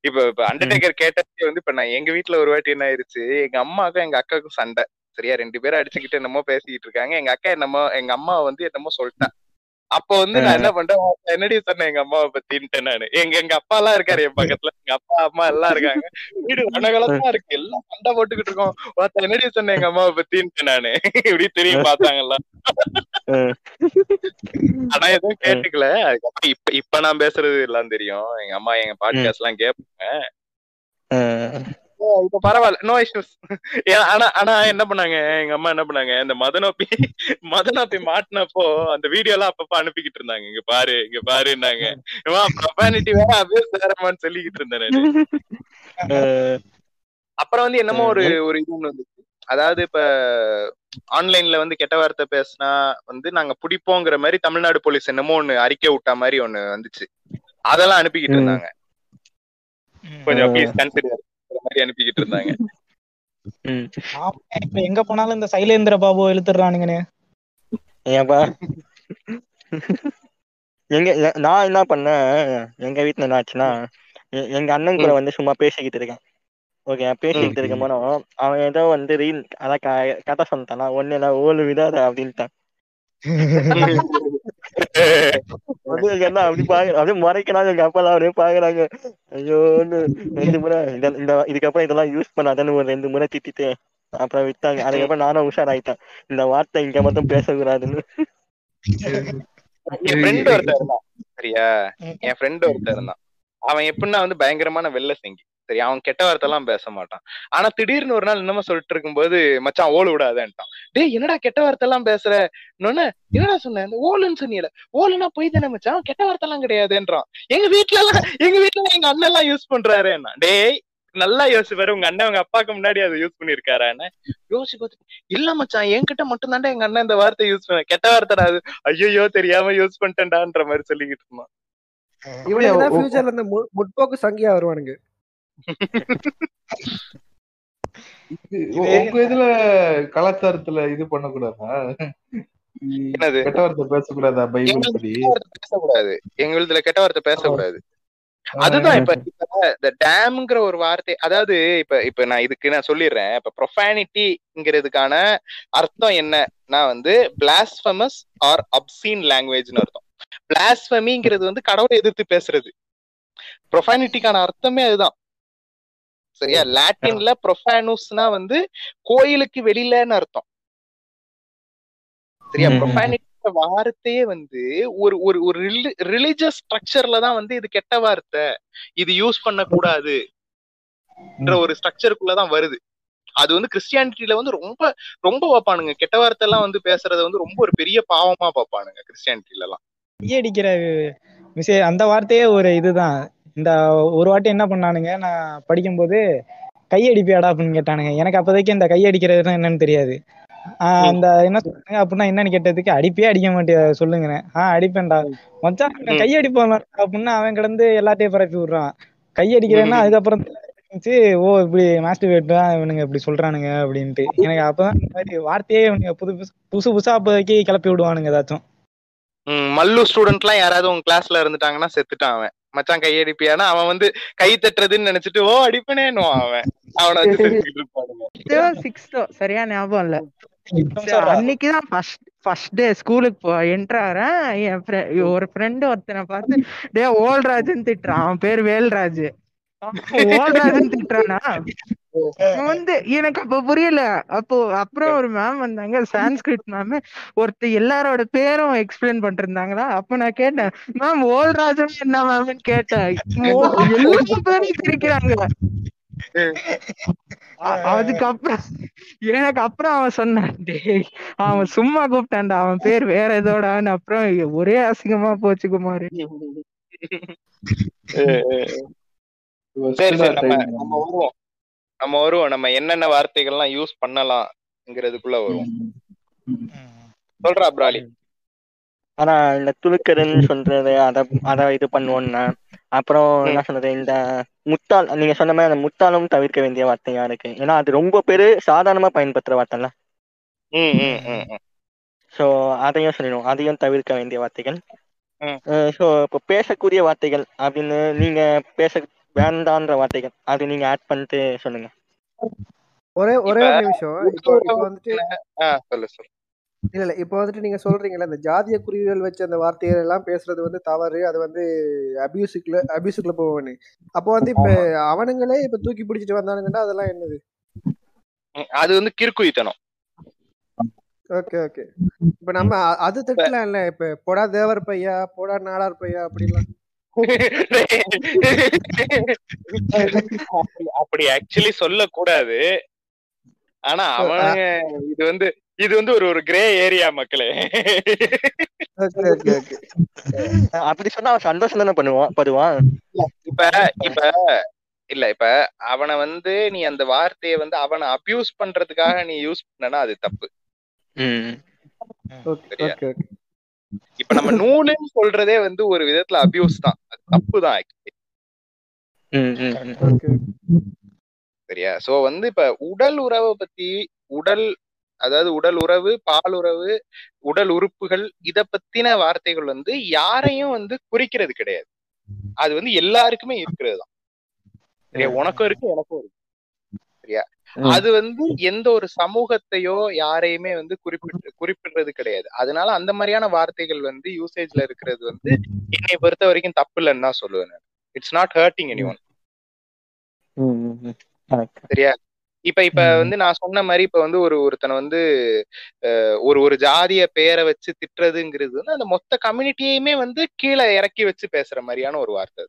இப்ப இப்ப அண்டர்டேக்கர் கேட்டதே வந்து இப்ப நான் எங்க வீட்ல ஒரு வாட்டி என்ன ஆயிருச்சு எங்க அம்மாவுக்கும் எங்க அக்காவுக்கும் சண்டை. சரியா? ரெண்டு பேரும் அடிச்சுக்கிட்டு என்னமோ பேசிக்கிட்டு இருக்காங்க. எங்க அக்கா என்னமோ எங்க அம்மா வந்து என்னமோ சொல்லிட்டேன் அப்ப வந்து நான் என்ன பண்றேன் "உன் என்னடி சொன்னேன் எங்க அம்மாவை பத்தின்ட்டேன் நானு. எங்க எங்க அப்பா எல்லாம் இருக்காரு என் பக்கத்துல. எங்க அப்பா அம்மா எல்லாம் இருக்காங்க. வீடு ரணகலமா இருக்கு. எல்லாம் சண்டை போட்டுக்கிட்டு இருக்கோம். "உன் என்னடி சொன்னேன் எங்க அம்மாவை பத்தின்ட்டு நானு. இப்படி திரும்பி பார்த்தாங்கல்ல. ஆனா எதுவும் கேட்டுக்கல. அதுக்கப்புறம் இப்ப இப்ப நான் பேசுறது எல்லாம் தெரியும். எங்க அம்மா எங்க பாட்காஸ்ட் எல்லாம் கேட்பாங்க இப்ப பரவாயில்ல. நோ இஷ்யூஸ் ஆனா ஆனா என்ன பண்ணாங்க? எங்க அம்மா என்ன பண்ணாங்க? இந்த மதனோப்பி மதனோப்பி மாட்டினப்போ அந்த வீடியோ எல்லாம் அப்பப்ப அனுப்பிக்கிட்டு இருந்தாங்க. இங்க பாரு இங்க பாருன்னாங்க. ப்ரொபானிட்டி வேற அபியூஸ் வேறமான்னு சொல்லிக்கிட்டு இருந்தேன் அப்புறம் வந்து என்னமோ ஒரு ஒரு இது ஒண்ணு வந்துச்சு. அதாவது இப்ப ஆன்லைன்ல வந்து கெட்ட வார்த்தை பேசினா வந்து நாங்க பிடிப்போங்கிற மாதிரி தமிழ்நாடு போலீஸ் என்னமோ ஒண்ணு அறிக்கை விட்டா மாதிரி ஒண்ணு வந்துச்சு. அதெல்லாம் அனுப்பிக்கிட்டு ம். இருந்தாங்க. கொஞ்சம் ப்ளீஸ் கன்சிடர் மாதிரி அனுப்பிக்கிட்டு இருந்தாங்க. இப்ப எங்க போனாலும் இந்த சைலேந்திர பாபு இழுத்துறானுங்கன்னு ஏன்பா? எங்க நான் என்ன பண்ணேன் எங்க வீட்டுல என்ன ஆச்சுன்னா எங்க அண்ணன் கூட வந்து சும்மா பேசிக்கிட்டு இருக்கேன். ஓகே பேசிக்கிட்டு இருக்கும் போதும் அவன் ஏதோ வந்து ரீல் அதான் க- கதை சொல்லிட்டானா ஒண்ணு நான் ஓலு விடாத அப்படின்ட்டான். வந்து என்ன அப்படி பாக்க அப்படியே மறைக்கிறாங்க எங்க அப்பா அப்படியே பாக்குறாங்க. ஐயோன்னு ரெண்டு முறை இந்த இந்த இதுக்கப்புறம் இதெல்லாம் யூஸ் பண்ணாதன்னு ஒரு ரெண்டு முறை திட்டிட்டேன். அப்புறம் வித்தாங்க அதுக்கப்புறம் நானும் உஷாராயிட்டேன். இந்த வார்த்தை இங்க மட்டும் பேசக்கூடாதுன்னு. என் ஃப்ரெண்ட் ஒருத்தர் இருந்தான். சரியா? என் ஃப்ரெண்ட் ஒருத்தர் இருந்தான். அவன் எப்படின்னா வந்து பயங்கரமான வெள்ள செங்கி. சரி அவன் கெட்ட வார்த்தை எல்லாம் பேச மாட்டான். ஆனா திடீர்னு ஒரு நாள் என்னமோ சொல்லிட்டு இருக்கும்போது மச்சான் ஓடு விடாதேன்ட்டான். டேய் என்னடா கெட்ட வார்த்தை எல்லாம் பேசுற? இன்னொன்னு என்னடா சொன்ன? இந்த ஓலுன்னு சொன்னீல ஓலுனா போய் தானே மச்சான்? கெட்ட வார்த்தை எல்லாம் கிடையாதுன்றான். எங்க வீட்ல எல்லாம் எங்க வீட்ல எல்லாம் எங்க அண்ணன் எல்லாம் யூஸ் பண்றாரு டேய் நல்லா யோசிப்பாரு உங்க அண்ணன் உங்க அப்பாக்கு முன்னாடி அதை யூஸ் பண்ணிருக்காரான்னு யோசிச்சு பார்த்து இல்ல மச்சான் என்கிட்ட மட்டும் தாண்டா எங்க அண்ணன் இந்த வார்த்தை யூஸ் பண்ண கெட்ட வார்த்தை அது. ஐயோ தெரியாம யூஸ் பண்ணிட்டேன்டான்ற மாதிரி சொல்லிக்கிட்டு இருந்தான். தான் ஃபியூச்சர்ல இந்த முற்போக்கு சங்கியா வருவானுங்க. உங்க இதுல கலாச்சாரத்துல இது பண்ணக்கூடாதா? என்னது? கெட்ட வார்த்தை பேசக்கூடாதா? பைபிள் படி? பேசக்கூடாது. எங்க இதுல கெட்ட வார்த்தை பேசக்கூடாது. அதுதான் இப்ப இந்த டேம்ங்கிற ஒரு வார்த்தை அதாவது இப்ப இப்ப நான் இதுக்கு நான் சொல்லிடுறேன். இப்ப ப்ரொஃபானிட்டிங்கிறதுக்கான அர்த்தம் என்னன்னா வந்து பிளாஸ்பமஸ் ஆர் அப்சீன் லாங்குவேஜ்னு அர்த்தம். பிளாஸ்பமிங்கிறது வந்து கடவுளை எதிர்த்து பேசுறது. ப்ரொஃபானிட்டிக்கான அர்த்தமே அதுதான். சரியா? லாட்டின்ல ப்ரொஃபானுஸ்னா வந்து கோயிலுக்கு வெளியிலன்னு அர்த்தம். சரியா. ப்ரொஃபானிட்டி வார்த்தையே வந்து ஒரு ஒரு ஒரு ரிலிஜியஸ் ஸ்ட்ரக்சர்ல தான் வந்து இது கெட்ட வார்த்தை. இது யூஸ் பண்ண கூடாது ஒரு ஸ்ட்ரக்சருக்குள்ள தான் வருது. அது வந்து கிறிஸ்டியானிட்டியில வந்து ரொம்ப ரொம்ப பார்ப்பானுங்க. கெட்ட வார்த்தை எல்லாம் வந்து பேசுறத வந்து ரொம்ப ஒரு பெரிய பாவமா பார்ப்பானுங்க கிறிஸ்டியானிட்டில எல்லாம் கையடிக்கிற விஷயம் அந்த வார்த்தையே ஒரு இதுதான். இந்த ஒரு வாட்டி என்ன பண்ணானுங்க நான் படிக்கும்போது கையடிப்பியாடா அப்படின்னு கேட்டானுங்க. எனக்கு அப்போதைக்கு இந்த கையடிக்கிறதுனா என்னன்னு தெரியாது. ஆஹ் அந்த என்ன சொல்றாங்க அப்படின்னா என்னன்னு கேட்டதுக்கு அடிப்பே அடிக்க மாட்டியா சொல்லுங்கண்ணே. ஆஹ் அடிப்பேன்டா. மச்சான் ம். கையடிப்பான் அப்படின்னா அவன் கிடந்து எல்லாத்தையும் பரப்பி விடுறான். கையடிக்கிறேன்னா அதுக்கப்புறம் தான் தெரிஞ்சுச்சு, ஓ இப்படி மாஸ்டர் தான் இவனுங்க இப்படி சொல்றானுங்க அப்படின்ட்டு. எனக்கு அப்பதான் இந்த மாதிரி வார்த்தையே இவனுங்க புது புதுசு புதுசு அப்போதைக்கு கிளப்பி விடுவானுங்க ஏதாச்சும். மல்லு ஸ்டூடெண்ட் எல்லாம் யாராவது உங்க கிளாஸ்ல இருந்துட்டாங்கன்னா செத்துட்டான் அவன். மச்சான் கையடிப்பியானா அவன் வந்து கை தட்டுறதுன்னு நினைச்சிட்டு ஓ அடிப்பனேன்னுவான் அவன். அவனை சிக்ஸ்த்தோ சரியா ஞாபகம் இல்ல. அன்னைக்குதான் ஃபர்ஸ்ட் ஃபர்ஸ்ட் டே ஸ்கூலுக்கு போ என்டர் ஆறேன். என் ஒரு ஃப்ரெண்ட் ஒருத்தனை பார்த்து டே ஓல்ராஜ்னு திட்டுறான். அவன் பேர் வேல்ராஜ். வந்து எனக்கு அப்ப புரியல. அப்போ அப்புறம் ஒரு மேம் வந்தாங்க சான்ஸ்கிரிட் மேம் ஒருத்தர் எல்லாரோட பேரும் எக்ஸ்பிளைன் இருந்தாங்களா அப்ப நான் கேட்டேன் மேம் ஓல்ராஜன் என்ன மேம்னு கேட்டேன். எல்லா பேரும் சிரிக்கிறாங்க அதுக்கப்புறம் எனக்கு அப்புறம் அவன் சொன்னான் டேய் அவன் சும்மா கூப்பிட்டான்டா. அவன் பேர் வேற ஏதோடான்னு. அப்புறம் ஒரே அசிங்கமா போச்சு குமார். சரி சரி நம்ம நம்ம வருவோம். நம்ம வருவோம். நம்ம என்னென்ன வார்த்தைகள்லாம் யூஸ் பண்ணலாம்ங்கிறதுக்குள்ள வருவோம். சொல்றா பிராலி. ஆனா இந்த துளுக்கருன்னு சொல்றது அத அத இது பண்ணுவோம்னா அப்புறம் என்ன சொல்றது இந்த முட்டாள் நீங்க சொன்ன மாதிரி அந்த முட்டாளும் தவிர்க்க வேண்டிய வார்த்தையா இருக்கு. ஏன்னா அது ரொம்ப பேரு சாதாரணமா பயன்படுத்துற வார்த்தைல. ஸோ அதையும் சொல்லிடுவோம். அதையும் தவிர்க்க வேண்டிய வார்த்தைகள். ஸோ இப்போ பேசக்கூடிய வார்த்தைகள் அப்படின்னு நீங்க பேச வேண்டான்ற வார்த்தைகள். அது நீங்க ஆட் பண்ணிட்டு சொல்லுங்க. ஒரே ஒரே நிமிஷம். இப்போ இப்போ வந்துட்டு ஆ சொல்லு சொல்லு. இல்ல இல்ல. இப்போ வந்துட்டு நீங்க சொல்றீங்கல்ல இந்த ஜாதிய குறிகள் வச்சு அந்த வார்த்தைகள் எல்லாம் பேசுறது வந்து தவறு. அது வந்து அபியூஸுக்குள்ள அபியூஸுக்குள்ள போவனு அப்போ வந்து இப்ப அவனுங்களே இப்ப தூக்கி பிடிச்சிட்டு வந்தானுங்கன்னா அதெல்லாம் என்னது? அது வந்து கிறுக்குயித்தனம். Okay okay. இப்ப நம்ம அது திட்டலாம் இல்ல. இப்ப போடா தேவர் பையா போடா நாடார் பையா அப்படிலாம். அப்படி- ஆக்சுவலி சொல்லக்கூடாது. ஆனா அவனுங்க இது வந்து இது வந்து ஒரு ஒரு கிரே ஏரியா மக்களே. அப்படி சொன்னா அவன் சந்தோஷம் தானே பண்ணுவான் படுவான்? இப்ப இப்ப இல்ல இப்ப அவனை வந்து நீ அந்த வார்த்தையை வந்து அவனை அபியூஸ் பண்றதுக்காக நீ யூஸ் பண்ணனா அது தப்பு. இப்ப நம்ம நூலுன்னு சொல்றதே வந்து ஒரு விதத்துல அபியூஸ் தான். அது தப்பு தான் சரியா? சோ வந்து இப்ப உடல் உறவை பத்தி உடல் அதாவது உடல் உறவு பால் உறவு உடல் உறுப்புகள் இத பத்தின வார்த்தைகள் வந்து யாரையும் வந்து குறிக்கிறது கிடையாது. அது வந்து எல்லாருக்குமே இருக்கிறது தான். சரியா? உனக்கும் இருக்கு எனக்கும் இருக்கு. சரியா. அது வந்து எந்த ஒரு சமூகத்தையோ யாரையுமே வந்து குறிப்பிட்டு குறிப்பிடுறது கிடையாது. அதனால அந்த மாதிரியான வார்த்தைகள் வந்து யூசேஜ்ல இருக்கிறது வந்து என்னை பொறுத்த வரைக்கும் தப்பு இல்லைன்னு தான் சொல்லுவேன் it's not hurting any one. சரியா? இப்ப இப்ப வந்து நான் சொன்ன மாதிரி இப்ப வந்து ஒரு ஒருத்தனை வந்து ஒரு ஒரு ஜாதிய பெயரை வச்சு திட்டுறதுங்கிறது வந்து அந்த மொத்த கம்யூனிட்டியுமே வந்து கீழே இறக்கி வச்சு பேசுற மாதிரியான ஒரு வார்த்தை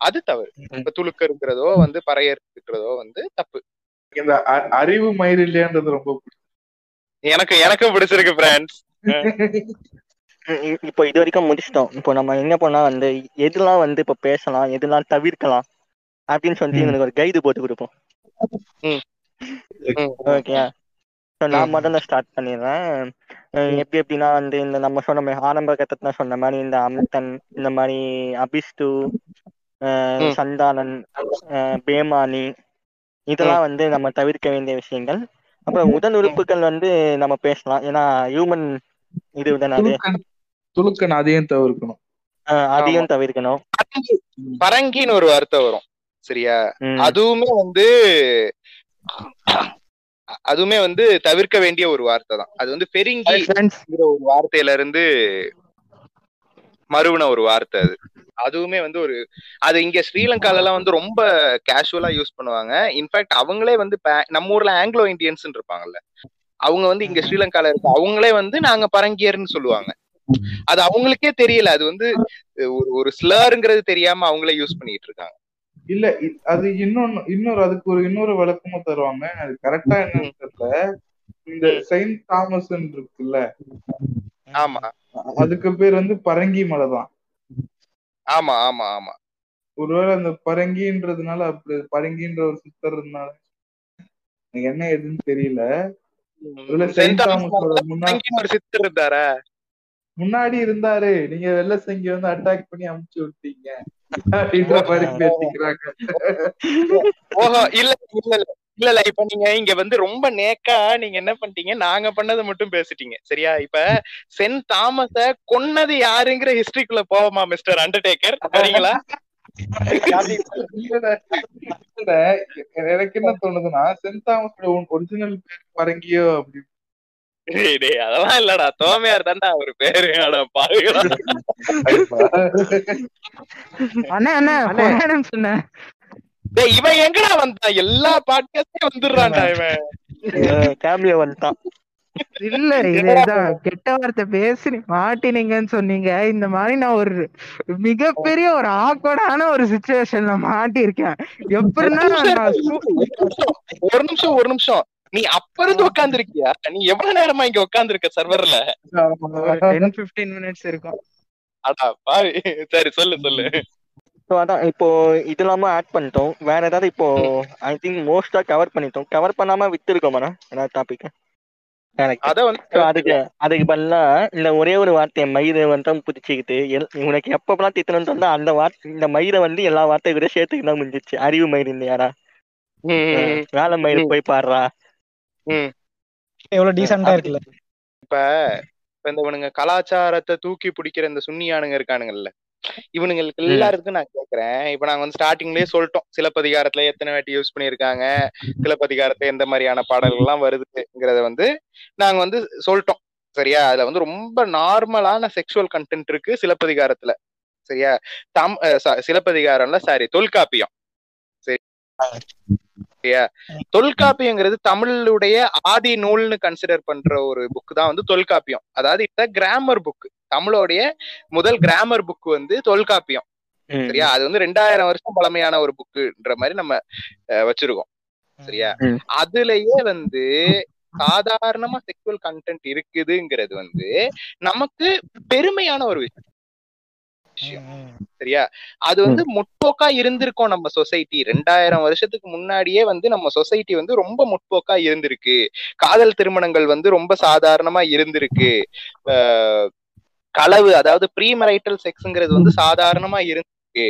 அது. தவறு. இப்ப துளுக்க இருக்கிறதோ வந்து பறையர் திட்டுறதோ வந்து தப்பு. இந்த அ- அறிவு மயிர் இல்லையான்றது ரொம்ப எனக்கு எனக்கும் பிடிச்சிருக்கு இ- இப்போ இது வரைக்கும் முடிச்சிட்டோம். இப்போ நம்ம என்ன பண்ணா வந்து எதெல்லாம் வந்து இப்போ பேசலாம் எதெல்லாம் தவிர்க்கலாம் அப்படின்னு சொல்லிட்டு ம். எனக்கு ஒரு கைடு போட்டு கொடுப்போம். ம். ம். ஓகே ஸோ நான் முதல்ல ஸ்டார்ட் பண்ணிடுறேன். எப்படி எப்படின்னா வந்து இந்த நம்ம சொன்ன மாதிரி ஆரம்ப கட்டத்துல சொன்ன மாதிரி இந்த அமிர்தன் இந்த மாதிரி ம். சந்தானன் அஹ் பேமானி இதெல்லாம் வந்து நம்ம தவிர்க்க வேண்டிய விஷயங்கள். அப்புறம் உடல் உறுப்புகள் வந்து நம்ம பேசலாம். ஏன்னா ஹியூமன் துலுக்கன் துலுக்கன் அதையும் தவிர்க்கணும். அஹ் அதையும் தவிர்க்கணும். பரங்கின்னு ஒரு வார்த்தை வரும். சரியா. அதுவுமே வந்து அதுவுமே வந்து தவிர்க்க வேண்டிய ஒரு வார்த்தை தான். அது வந்து பெருங்கி ஒரு வார்த்தையில இருந்து மறுவின ஒரு வார்த்தை அது. அதுவுமே வந்து ஒரு அது இங்க ஸ்ரீலங்கால எல்லாம் வந்து ரொம்ப கேஷுவலா யூஸ் பண்ணுவாங்க. இன்ஃபேக்ட் அவங்களே வந்து நம்ம ஊர்ல ஆங்கிலோ இந்தியன்ஸ் இருப்பாங்கல்ல. அவங்க வந்து இங்க ஸ்ரீலங்கால இருக்க அவங்களே வந்து நாங்க பரங்கியர்னு சொல்லுவாங்க. அது அவங்களுக்கே தெரியல. அது வந்து ஒரு ஒரு ஸ்லருங்கிறது தெரியாம அவங்களே யூஸ் பண்ணிட்டு இருக்காங்க. இல்ல அது இன்னொன்னு இன்னொரு அதுக்கு ஒரு இன்னொரு விளக்கமும் தருவாங்க. அது கரெக்டா என்னன்னு தெரியல. இந்த செயின்ட் தாமஸ் இருக்குல்ல. ஆமா. அதுக்கு பேர் வந்து பரங்கி மலை தான். ஆமா ஆமா ஆமா. ஒருவேளை அந்த பரங்கின்றதுனால அப்படி பரங்கின்ற ஒரு சித்தர் இருந்தால எனக்கு என்ன எதுன்னு தெரியல. சித்தர் இருந்தாரா. முன்னாடி இருந்தாரு நீங்க வெள்ள சங்கி வந்து அட்டாக் பண்ணி அமுச்சு விட்டீங்க. அப்படின்ற மாதிரி பேசிக்கிறாங்க. ஓஹோ இல்ல இல்ல. இல்ல இல்ல இப்ப நீங்க இங்க வந்து ரொம்ப நேக்கா நீங்க என்ன பண்ணிட்டீங்க நாங்க பண்ணதை மட்டும் பேசிட்டீங்க சரியா இப்ப சென்ட் தாமஸ கொன்னது யாருங்கிற ஹிஸ்டரிக்குள்ள போவோமா மிஸ்டர் அண்டர்டேக்கர் இல்ல, எனக்கு என்ன தோணுதுன்னா சென்ட் தாமஸோட ஒரிஜினல் பேர் பரங்கியோ அப்படி டேய், டேய், அதெல்லாம் இல்லடா தோமையார் தான்டா அவர் பேரு ஆனா பாருங்களா அண்ணா அண்ணா அண்ணே. டேய் இவன் எங்கடா வந்தான் எல்லா பாட்காஸ்டே வந்துடுறான்டா இவன். கேமியோ வந்துட்டான் இல்ல இதுதான். கெட்ட வார்த்தை பேசி மாட்டினீங்கன்னு சொன்னீங்க. இந்த மாதிரி நான் ஒரு மிகப்பெரிய ஒரு ஆக்வர்டான ஒரு சுச்சுவேஷன்ல மாட்டிருக்கேன் எப்படின்னா ஒரு நிமிஷம் ஒரு நிமிஷம் நீ அப்ப இருந்து உட்காந்துருக்கியா நீ எவ்வளவு நேரமா இங்க உட்காந்துருக்க சர்வர்ல ஒரு டென் பிப்டீன் மினிட்ஸ் இருக்கும். அடா பாவி. சரி சொல்லு சொல்லு. ஸோ அதான் இப்போ இது இல்லாம ஆட் பண்ணிட்டோம். வேற ஏதாவது இப்போ ஐ திங்க் மோஸ்டா கவர் பண்ணிட்டோம். கவர் பண்ணாம விட்டுருக்கோமாண்ணா ஏதாவது டாபிக் எனக்கு அத அதுக்கு அதுக்கு பதிலா இந்த ஒரே ஒரு வார்த்தையை மயிரை வந்து புடிச்சுக்கிட்டு எல் உனக்கு எப்பப்பெல்லாம் திட்டணும்னு சொன்னா அந்த வார்த்தை இந்த மயிரை வந்து எல்லா வார்த்தை கூட சேர்த்துக்கிட்டு தான் முடிஞ்சிச்சு அறிவு மயிர் ம், ம். வேலை மயிர் போய் பாடுறா. ம். எவ்வளவு டீசெண்டா இருக்குல்ல. இப்ப இப்ப இந்த இவனுங்க கலாச்சாரத்தை தூக்கி பிடிக்கிற இந்த சுன்னியானுங்க இருக்கானுங்கல்ல. இவனுங்களுக்கு எல்லாருக்கும் நான் கேக்குறேன். இப்ப நாங்க வந்து ஸ்டார்டிங்லயே சொல்லிட்டோம். சிலப்பதிகாரத்துல எத்தனை வாட்டி யூஸ் பண்ணிருக்காங்க சிலப்பதிகாரத்துல எந்த மாதிரியான பாடல்கள் எல்லாம் வருதுங்கிறத வந்து நாங்க வந்து சொல்லிட்டோம். சரியா? அதுல வந்து ரொம்ப நார்மலான செக்ஷுவல் கண்டென்ட் இருக்கு சிலப்பதிகாரத்துல. சரியா? தம் சிலப்பதிகாரம்ல சாரி தொல்காப்பியம். சரி. சரியா? தொல்காப்பியங்கிறது தமிழுடைய ஆதி நூல்னு கன்சிடர் பண்ற ஒரு புக் தான் வந்து தொல்காப்பியம். அதாவது இட்ஸ் கிராமர் புக் தமிழோடைய முதல் கிராமர் புக் வந்து தொல்காப்பியம். சரியா? அது வந்து ரெண்டாயிரம் வருஷம் பழமையான ஒரு புக்குன்ற மாதிரி நம்ம வச்சிருக்கோம். சரியா. அதுலயே வந்து சாதாரணமா செக்ஷுவல் கண்டென்ட் இருக்குதுங்கிறது வந்து நமக்கு பெருமையான ஒரு விஷயம். சரியா? அது வந்து முற்போக்கா இருந்திருக்கோம் நம்ம சொசைட்டி ரெண்டாயிரம் வருஷத்துக்கு முன்னாடியே வந்து நம்ம சொசைட்டி வந்து ரொம்ப முற்போக்கா இருந்திருக்கு. காதல் திருமணங்கள் வந்து ரொம்ப சாதாரணமா இருந்திருக்கு. களவு அதாவது ப்ரீமரைட்டல் செக்ஸ்ங்கிறது வந்து சாதாரணமா இருந்திருக்கு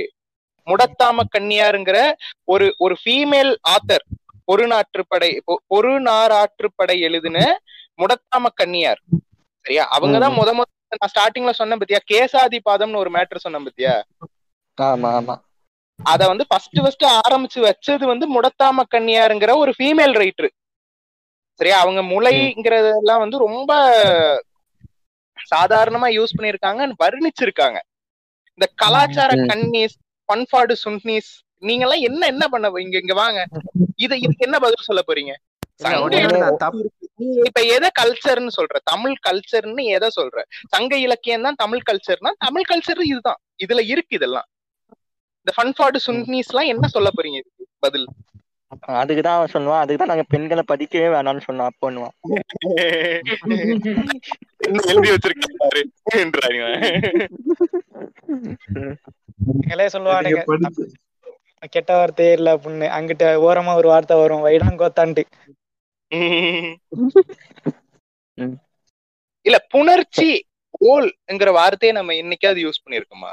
முடத்தாம கன்னியாருங்கிற ஒரு ஒரு ஃபீமேல் ஆத்தர் பொருநாற்றுப்படை பொ- பொருநாராற்றுப்படை எழுதின முடத்தாம கன்னியார். சரியா? அவங்கதான் முத முத நான் ஸ்டார்டிங்ல சொன்னேன் பத்தியா? கேசாதிபாதம்னு ஒரு மேட்டர் சொன்னேன் பத்தியா? ஆமா ஆமா. அத வந்து ஃபர்ஸ்ட் ஃபர்ஸ்ட் ஆரம்பிச்சு வச்சது வந்து முடத்தாம கன்னியாருங்கிற ஒரு ஃபீமேல் ரைட்டர் சரியா? அவங்க முளைங்கிறதெல்லாம் வந்து ரொம்ப சாதாரணமா யூஸ் பண்ணிருக்காங்க வர்ணிச்சிருக்காங்க. இந்த கலாச்சார. கன்னிஸ் பண்பாடு சுன்னீஸ் நீங்க எல்லாம் என்ன என்ன பண்ண இங்க இங்க வாங்க. இத இதுக்கு என்ன பதில் சொல்ல போறீங்க? இப்ப எதை கல்ச்சர்னு சொல்ற? தமிழ் கல்ச்சர்னு எதை சொல்ற? சங்க இலக்கியம் தான் தமிழ் கல்ச்சர்னா தமிழ் கல்ச்சர் இதுதான். இதுல இருக்கு இதெல்லாம். இந்த பண்பாடு சுன்னீஸ் எல்லாம் என்ன சொல்ல போறீங்க இதுக்கு? பதில். அதுக்கு தான் அவன் சொல்லுவான். அதுக்கு தான் நாங்க பெண்களை படிக்கவே வேணாம்னு அப்போன்னுவான் என்ன எழுதி படிச்சு கெட்ட வார்த்தையே இல்ல அப்படின்னு அங்கிட்ட ஓரமா ஒரு வார்த்தை வரும் வைடாங்கோத்தான்ட்டு. ம். இல்ல புணர்ச்சி ஓல்ங்கிற வார்த்தையை நம்ம என்னைக்காவது யூஸ் பண்ணிருக்கோமா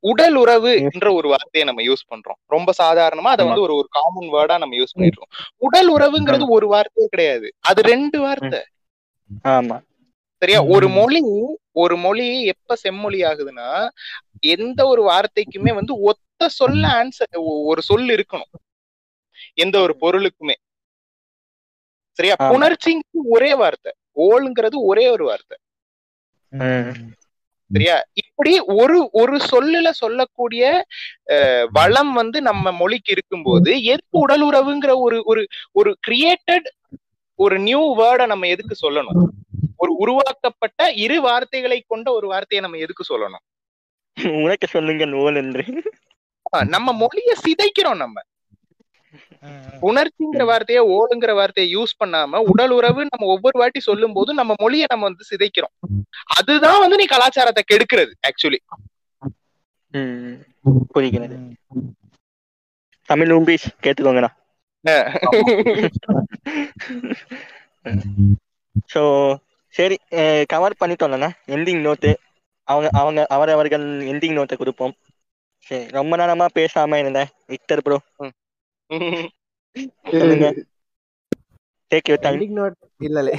உடல் உறவு என்ற ஒரு வார்த்தையை நம்ம யூஸ் பண்றோம். ரொம்ப சாதாரணமா அதை வந்து ஒரு ஒரு காமன் வேர்டா நம்ம யூஸ் பண்ணிடுறோம். உடல் உறவுங்கிறது ஒரு வார்த்தையே கிடையாது. அது ரெண்டு வார்த்தை. ஆமா. சரியா? ஒரு மொழி ஒரு மொழி எப்ப செம்மொழி ஆகுதுன்னா எந்த ஒரு வார்த்தைக்குமே வந்து ஒத்த சொல்ல ஆன்சர் ஒரு சொல் இருக்கணும். எந்த ஒரு பொருளுக்குமே. சரியா? ஆமா. புணர்ச்சிங்கிறது ஒரே வார்த்தை. ஓல்ங்கிறது ஒரே ஒரு வார்த்தை. ம். சரியா? இப்படி ஒரு ஒரு சொல்லுல சொல்லக்கூடிய வளம் வந்து நம்ம மொழிக்கு இருக்கும்போது எதுக்கு உடல் உறவுங்கிற ஒரு ஒரு ஒரு கிரியேட்டட் ஒரு நியூ வேர்டை நம்ம எதுக்கு சொல்லணும்? ஒரு உருவாக்கப்பட்ட இரு வார்த்தைகளை கொண்ட ஒரு வார்த்தையை நம்ம எதுக்கு சொல்லணும்? உனக்கு சொல்லுங்க நூல் என்று. நம்ம மொழிய சிதைக்கிறோம் நம்ம. உணர்ச்சிங்கிற வார்த்தையை ஓடுங்கிற வார்த்தையை யூஸ் பண்ணாம உடல் உறவு நம்ம ஒவ்வொரு வாட்டி சொல்லும் போது நம்ம மொழியை நம்ம வந்து சிதைக்கிறோம். அதுதான் வந்து நீ கலாச்சாரத்தை கெடுக்கிறது ஆக்சுவலி ம். புரிகிறது. தமிழ் உம்பீஸ் கேட்டுக்கோங்கடா ஸோ சரி கவர் பண்ணிட்டோம்லண்ணா. எண்டிங் நோட்டு அவங்க அவங்க அவரவர்கள் எண்டிங் நோட்டை கொடுப்போம். சரி ரொம்ப நேரமா பேசாம இருந்தேன். Victor bro take you time ending note இல்ல இல்ல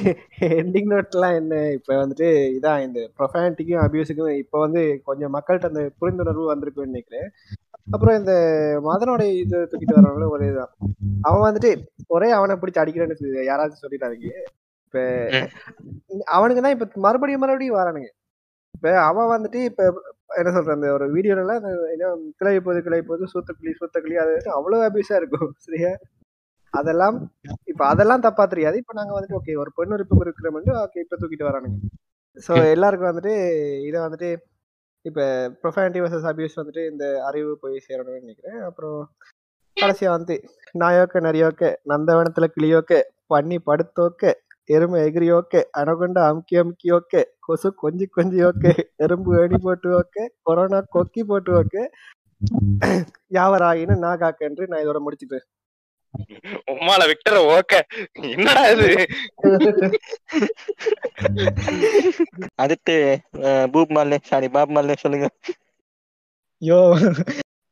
எண்டிங் நோட்லாம் என்ன இப்ப வந்துட்டு இதான் இந்த ப்ரொஃபானிட்டிக்கும் அபியூஸுக்கும் இப்ப வந்து கொஞ்சம் மக்கள்கிட்ட அந்த புரிந்துணர்வு வந்திருக்குன்னு நினைக்கிறேன். அப்புறம் இந்த மதனோட இது தூக்கிட்டு வரவங்கள ஒரே இதுதான் அவன் வந்துட்டு ஒரே அவனை பிடிச்சி அடிக்கிறேன்னு யாராச்சும் சொல்லிட்டாங்க இப்ப அவனுக்கு தான் இப்ப மறுபடியும் மறுபடியும் வரானுங்க. இப்ப அவன் வந்துட்டு இப்ப என்ன சொல்ற அந்த ஒரு வீடியோல கிளை போகுது கிளை போகுது சூத்தக்கிளி சூத்தக்கிளி அது வந்து அவ்வளவு அபியூஸா இருக்கும் சரியா? அதெல்லாம் இப்ப அதெல்லாம் தப்பா தெரியாது. இப்ப நாங்க வந்துட்டு ஓகே ஒரு பெண் விருப்பம் இருக்கிறோம்னு ஓகே இப்ப தூக்கிட்டு வரானுங்க. சோ எல்லாருக்கும் வந்துட்டு இதை வந்துட்டு இப்ப ப்ரொஃபானிட்டி வர்சஸ் அபியூஸ் வந்துட்டு இந்த அறிவு போய் சேரணும்னு நினைக்கிறேன். அப்புறம் கடைசியா வந்து நாயோக்க நரியோக்க நந்தவனத்துல கிளியோக்க பண்ணி படுத்தோக்க எருமை எகிரியோக்க அனகொண்ட அமுக்கி அமுக்கி ஓகே கொசு கொஞ்சி கொஞ்சி ஓகே எறும்பு ஏணி போட்டு ஓகே கொரோனா கொக்கி போட்டு ஓகே யாவராயின்னு நான் காக்க என்று நான் இதோட முடிச்சுட்டேன் உம்மால விக்டர் ஓகே என்னடா இது? அடுத்து பூப் மாலே சாரி பாப் மாலே சொல்லுங்க. ஐயோ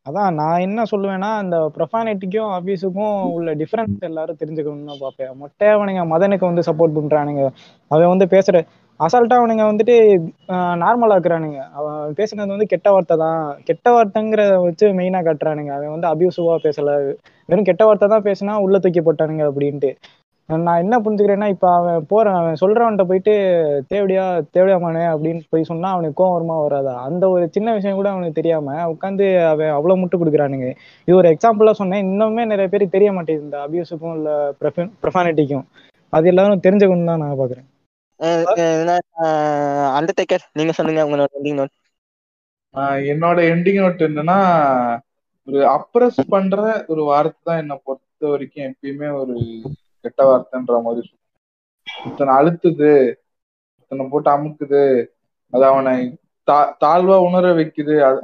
அதான் நான் என்ன சொல்லுவேன்னா இந்த ப்ரொஃபானிட்டிக்கும் அபியூஸுக்கும் உள்ள டிஃபரன்ஸ் எல்லாரும் தெரிஞ்சுக்கணும்னு பார்ப்பேன். மொட்டை அவனுங்க மதனுக்கு வந்து சப்போர்ட் பண்றானுங்க. அவன் வந்து பேசுற அசால்ட்டா அவனுங்க வந்துட்டு நார்மலா இருக்கிறானுங்க. அவன் பேசுனது வந்து கெட்ட வார்த்தை தான். கெட்ட வார்த்தைங்கிறத வச்சு மெயினா காட்டுறானுங்க. அவன் வந்து அபியூசிவா பேசல. வெறும் கெட்ட வார்த்தை தான் பேசினா உள்ள தூக்கி போட்டானுங்க அப்படின்ட்டு. நான் என்ன புரிஞ்சுக்கிறேன்னா இப்ப அவன் போறான் அவன் சொல்றவன்ட்ட போயிட்டு தேவடியா தேவடியாமானே அப்படின்னு போய் சொன்னா அவனுக்கு கோவம் வருமா வராதா? அந்த ஒரு சின்ன விஷயம் கூட அவனுக்கு தெரியாம உட்காந்து அவன் அவ்வளவு முட்டு கொடுக்குறானுங்க. இது ஒரு எக்ஸாம்பிளா சொன்னேன். இன்னுமே நிறைய பேருக்கு தெரிய மாட்டேங்குது இந்த அபியூஸுக்கும் இல்ல ப்ரொஃபானிட்டிக்கும் அது எல்லாரும் தெரிஞ்சுக்கணும் தான் நான் பாக்குறேன். அண்டர்டேக்கர் நீங்க சொல்லுங்க உங்களோட எண்டிங் நோட் ஆஹ் என்னோட எண்டிங் நோட் என்னன்னா ஒரு அப்ரஸ் பண்ற ஒரு வார்த்தை தான் என்னை பொறுத்த வரைக்கும் எப்பயுமே ஒரு கெட்ட வார்த்தைன்ற மாதிரி. இத்தனை அழுத்துது இத்தனை போட்டு அமுக்குது அது அவனை தா தாழ்வா உணர வைக்குது. அது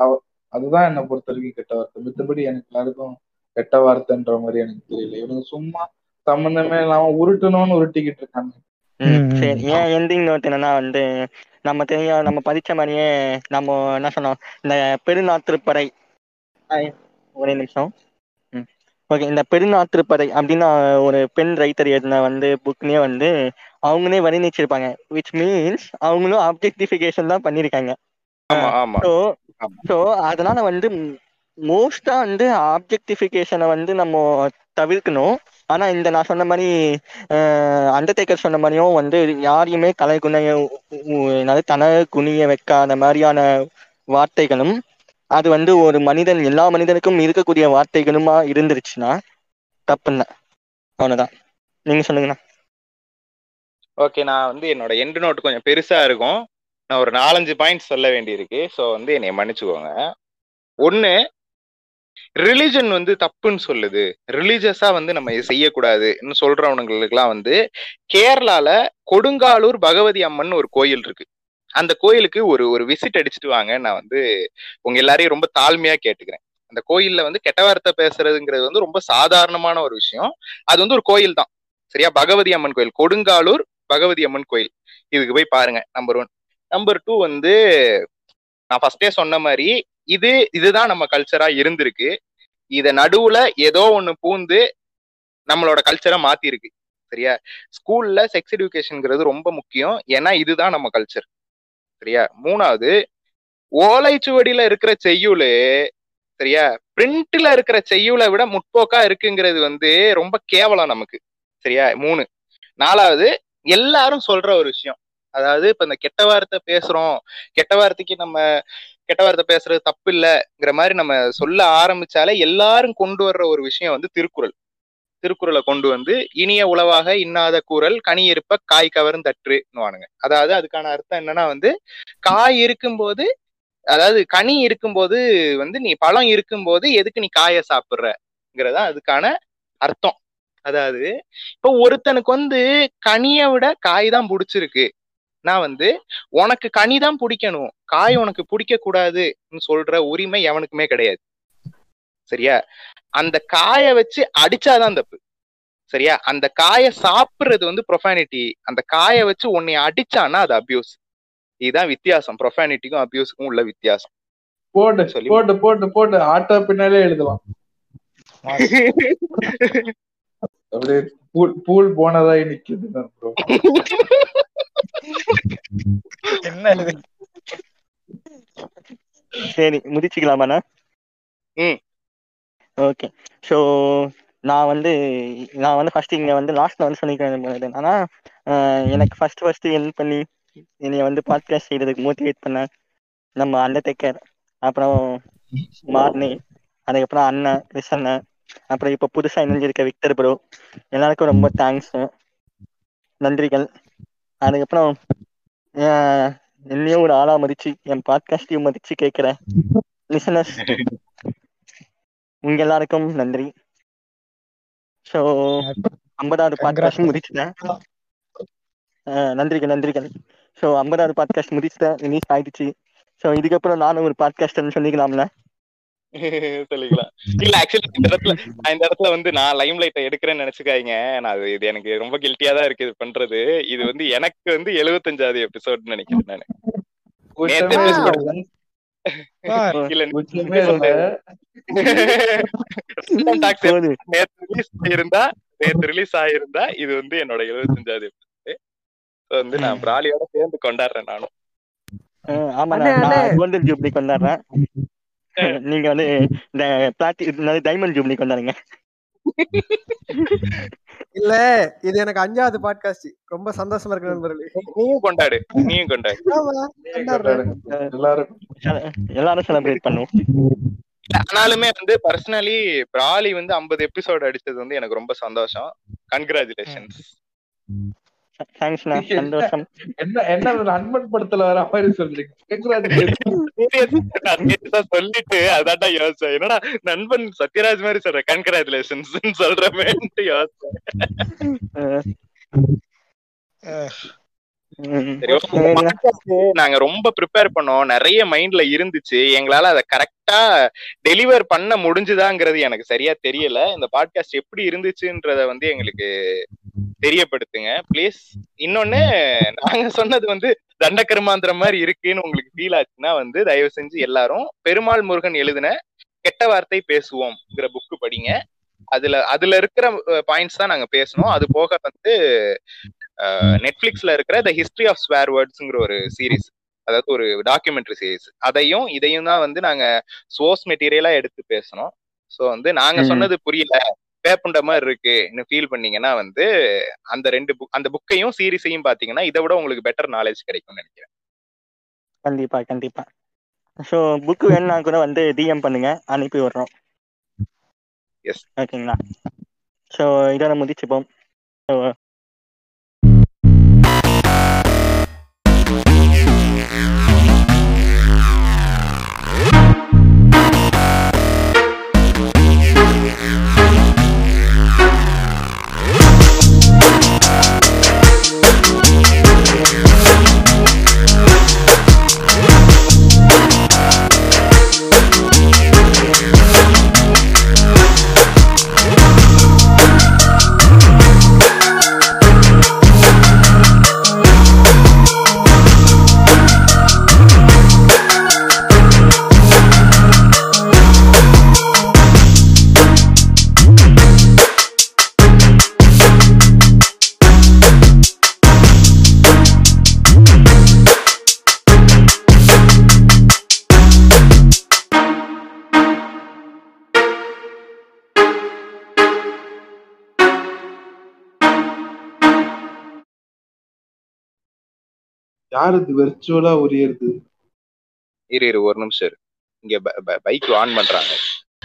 அதுதான் என்னை பொறுத்த வரைக்கும் கெட்ட வார்த்தை. மித்தபடி எனக்கு யாருக்கும் கெட்ட வார்த்தைன்ற மாதிரி எனக்கு தெரியல. இவனுங்க சும்மா சம்பந்தமே இல்லாம உருட்டணும்னு உருட்டிக்கிட்டு இருக்காங்க. சரி. ஏன் எண்டிங் நோட் என்னன்னா வந்து நம்ம தெரியும் நம்ம படிச்ச மாதிரியே நம்ம என்ன சொன்னோம்? இந்த பெருநாத்திருப்படை ஒரே நிமிஷம். ஓகே இந்த பெருநாத்திருப்படை அப்படின்னு ஒரு பெண் ரைட்டர் எழுதின வந்து புக்லயே வந்து அவங்களே வர்ணிச்சிருப்பாங்க விச் மீன்ஸ் அவங்களும் ஆப்ஜெக்டிஃபிகேஷன் தான் பண்ணியிருக்காங்க ஆமா ஆமா. ஸோ. ஸோ அதனால வந்து மோஸ்டா வந்து ஆப்ஜெக்டிஃபிகேஷனை வந்து நம்ம தவிர்க்கணும். ஆனா இந்த நான் சொன்ன மாதிரி அண்டர்டேக்கர் சொன்ன மாதிரியும் வந்து யாரையுமே குனிய என்னது தலை குனிய வைக்காத மாதிரியான வார்த்தைகளும் அது வந்து ஒரு மனிதன் எல்லா மனிதனுக்கும் இருக்கக்கூடிய வார்த்தைகளுமா இருந்துருச்சுன்னா தப்புன்னு அவ்வளவுதான். நீங்க சொல்லுங்கண்ணா. ஓகே நான் வந்து என்னோட எண்டு நோட் கொஞ்சம் பெருசா இருக்கும். நான் ஒரு நாலஞ்சு பாயிண்ட் சொல்ல வேண்டியிருக்கு. ஸோ வந்து என்னை மன்னிச்சுக்கோங்க. ஒன்று ரிலிஜன் வந்து தப்புன்னு சொல்லுது. ரிலீஜியஸா வந்து நம்ம இதை செய்யக்கூடாதுன்னு சொல்றவனுங்களுக்குலாம் வந்து கேரளால கொடுங்காலூர் பகவதி அம்மன் ஒரு கோயில் இருக்கு. அந்த கோயிலுக்கு ஒரு ஒரு விசிட் அடிச்சுட்டு வாங்க. நான் வந்து உங்க எல்லாரையும் ரொம்ப தாழ்மையா கேட்டுக்கிறேன். அந்த கோயில்ல வந்து கெட்ட வார்த்தை பேசுறதுங்கிறது வந்து ரொம்ப சாதாரணமான ஒரு விஷயம். அது வந்து ஒரு கோயில் தான். சரியா? பகவதி அம்மன் கோயில். கொடுங்காலூர் பகவதி அம்மன் கோயில். இதுக்கு போய் பாருங்க நம்பர் ஒன் நம்பர் டூ வந்து நான் ஃபர்ஸ்டே சொன்ன மாதிரி இது இதுதான் நம்ம கல்ச்சரா இருந்திருக்கு. இத நடுவுல ஏதோ ஒண்ணு பூந்து நம்மளோட கல்ச்சரை மாத்தி இருக்கு சரியா? ஸ்கூல்ல செக்ஸ் எஜுகேஷன்ங்கிறது ரொம்ப முக்கியம். ஏன்னா இதுதான் நம்ம கல்ச்சர் சரியா? மூணாவது ஓலைச்சுவடியில இருக்கிற செய்யுளு சரியா? பிரிண்ட்ல இருக்கிற செய்யுளை விட முற்போக்கா இருக்குங்கிறது வந்து ரொம்ப கேவலம் நமக்கு சரியா? மூணு. நாலாவது எல்லாரும் சொல்ற ஒரு விஷயம். அதாவது இப்ப இந்த கெட்ட வார்த்தை பேசுறோம் கெட்ட வார்த்தைக்கு நம்ம கெட்ட வார்த்தை பேசுறது தப்பு இல்லைங்கிற மாதிரி நம்ம சொல்ல ஆரம்பிச்சாலே எல்லாரும் கொண்டு வர்ற ஒரு விஷயம் வந்து திருக்குறள். திருக்குறளை கொண்டு வந்து இனிய உளவாக இன்னாத கூறல் கனி இருப்ப காய் கவரும் தற்றுன்னுவானுங்க. அதாவது அதுக்கான அர்த்தம் என்னன்னா வந்து காய் இருக்கும்போது அதாவது கனி இருக்கும்போது வந்து நீ பழம் இருக்கும்போது எதுக்கு நீ காயை சாப்பிட்றங்கிறதா அதுக்கான அர்த்தம். அதாவது இப்போ ஒருத்தனுக்கு வந்து கனியை விட காய் தான் பிடிச்சிருக்கு. நான் வந்து உனக்கு கனி தான் பிடிக்கணும். காய் உனக்கு பிடிக்க கூடாதுன்னு சொல்ற உரிமை எவனுக்குமே கிடையாது. சரியா? அந்த காயை வச்சு அடிச்சாதான் தப்பு. சரியா? அந்த காயை சாப்பிடுறது வந்து ப்ரொஃபானிட்டி அந்த காயை வச்சு உன்னை அடிச்சான்னா அது அபியூஸ் இதுதான் வித்தியாசம். ப்ரொஃபானிட்டிக்கும் அபியூஸுக்கும் உள்ள வித்தியாசம். போட்டு சொல்லி போட்டு போட்டு போட்டு ஆட்டோ பின்னாலே எழுதலாம் அப்படியே பூல் பூல் போனதாய் நிக்குது என்ன சரி முடிச்சுக்கலாமாண்ணா? ம். ஓகே ஸோ நான் வந்து நான் வந்து ஃபர்ஸ்ட் இங்க வந்து லாஸ்ட்ல வந்து சொல்லிக்கிறேன் ஆனா எனக்கு ஃபர்ஸ்ட் ஃபர்ஸ்ட் ஹெல்ப் பண்ணி என்னைய வந்து பாட்காஸ்ட் செய்யறதுக்கு மோட்டிவேட் பண்ண நம்ம அண்டர்டேக்கர் அப்புறம் மார்னி அதுக்கப்புறம் அண்ணன் ரிஸ் அண்ணன் அப்புறம் இப்போ புதுசாக இணைஞ்சிருக்க விக்டர் ப்ரோ எல்லாருக்கும் ரொம்ப தேங்க்ஸ் நன்றிகள். அதுக்கப்புறம் என்னையும் ஒரு ஆளா மதிச்சு என் பாட்காஸ்டையும் மதிச்சு கேட்கிற லிசனர்ஸ் உங்க எல்லாருக்கும் நன்றி. ஸோ ஐம்பதாவது பாட்காஸ்ட் முடிச்சிட்டேன். ஆஹ் நன்றிகள் நன்றிகள். ஸோ ஐம்பதாவது பாட்காஸ்ட் முடிச்சிட்டேன். ரிலீஸ் ஆயிடுச்சு. ஸோ இதுக்கப்புறம் நானும் ஒரு பாட்காஸ்ட்னு சொல்லிக்கலாம்ல? சொல்லிக்கலாம். இல்ல ஆக்சுவலி இந்த இடத்துல நான் இந்த இடத்துல வந்து நான் லைம் லைட்டை எடுக்கிறேன்னு நினைச்சுக்காதீங்க. நான் அது இது எனக்கு ரொம்ப கில்ட்டியா தான் இருக்கு இது பண்றது. இது வந்து எனக்கு வந்து எழுபத்தஞ்சாவது எபிசோட்னு நினைக்கிறேன் நானு. நேத்து ரிலீஸ் ஆயிருந்தா நேத்து ரிலீஸ் ஆயிருந்தா இது வந்து என்னோட எழுபத்தஞ்சாவது வந்து நான் பிராலியோட சேர்ந்து கொண்டாடுறேன் நானும். ஆமா நான். கோல்டன் ஜூப்ளி கொண்டாடுறேன். நீங்க வந்து இந்த பிளாட்டி டைமண்ட் ஜூப்ளி கொண்டாடுங்க. இல்ல இது எனக்கு அஞ்சாவது பாட்காஸ்ட் ரொம்ப சந்தோஷமா இருக்கு நண்பர்களே. நீயும் கொண்டாடு நீயும் கொண்டாடு. எல்லாரும். எல்லாரும் செலிப்ரேட் பண்ணுவோம். ஆனாலுமே வந்து பர்சனலி பிராலி வந்து 50 எபிசோட் அடிச்சது வந்து எனக்கு ரொம்ப சந்தோஷம். கங்க்ராச்சுலேஷன்ஸ் தேங்க்ஸ்ண்ணா சந்தோஷம். என்ன என்ன நண்பன் படத்துல வர மாதிரி சொல்றீங்க? நான் நேத்தா சொல்லிட்டு அதான்டா யோசிச்சேன். என்னடா நண்பன் சத்யராஜ் மாதிரி சொல்ற? கன்கிராச்சுலேஷன்ஸ் நாங்க ரொம்ப ப்ரிப்பேர் பண்ணோம். நிறைய மைண்ட்ல இருந்துச்சு. எங்களால அதை கரெக்டா டெலிவர் பண்ண முடிஞ்சுதாங்கிறது எனக்கு சரியா தெரியல. இந்த பாட்காஸ்ட் எப்படி இருந்துச்சுன்றத வந்து எங்களுக்கு தெரியப்படுத்துங்க. ப்ளீஸ் இன்னொன்னு நாங்க சொன்னது வந்து தண்டக்கருமாந்திரம் மாதிரி இருக்குன்னு உங்களுக்கு ஃபீல் ஆச்சுன்னா வந்து தயவு செஞ்சு எல்லாரும் பெருமாள் முருகன் எழுதின கெட்ட வார்த்தை பேசுவோம்ங்கிற புக்கு படிங்க. அதுல அதுல இருக்கிற பாயிண்ட்ஸ் தான் நாங்க பேசணும். அது போக வந்து நெட்ஃபிளிக்ஸ்ல இருக்கிற த ஹிஸ்டரி ஆஃப் ஸ்வேர் வேர்ட்ஸ்ங்கிற ஒரு சீரிஸ் அதாவது ஒரு டாக்குமெண்ட்ரி சீரிஸ் அதையும் இதையும் தான் வந்து நாங்க சோர்ஸ் மெட்டீரியலா எடுத்து பேசணும். ஸோ வந்து நாங்க. சொன்னது புரியல. பேப்புண்ட மாதிரி இருக்கு ஃபீல் பண்ணீங்கன்னா வந்து அந்த ரெண்டு புக் அந்த புக்கையும் சீரிஸையும் பாத்தீங்கன்னா இதை விட உங்களுக்கு பெட்டர் நாலேஜ் கிடைக்கும்னு நினைக்கிறேன். கண்டிப்பா கண்டிப்பா. ஸோ புக் வேணும்னா கூட வந்து டிஎம் பண்ணுங்க. அனுப்பி விடுறோம். Yes. ஓகேங்களா ஸோ இதோட முடிச்சுப்போம். ஸோ யாரு இது வெர்ச்சுவலா உரியறது இரு இரு ஒரு நிமிஷம் இரு. இங்க பைக் ஆன் பண்றாங்க.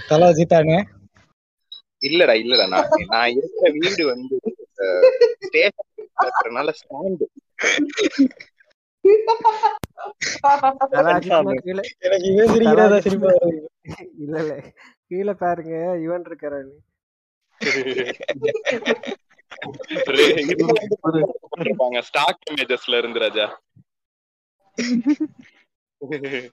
தலா ஜித்தானே இல்லடா இல்லடா நான் நான் இருக்கிற வீடு வந்து ஸ்டேஷன் ஸ்டாண்டு. இல்ல இல்ல. கீழே பாருங்க இவன் இருக்கிறாரு ஸ்டாக் இமேஜஸ்ல இருந்து ராஜா. ウフフフ。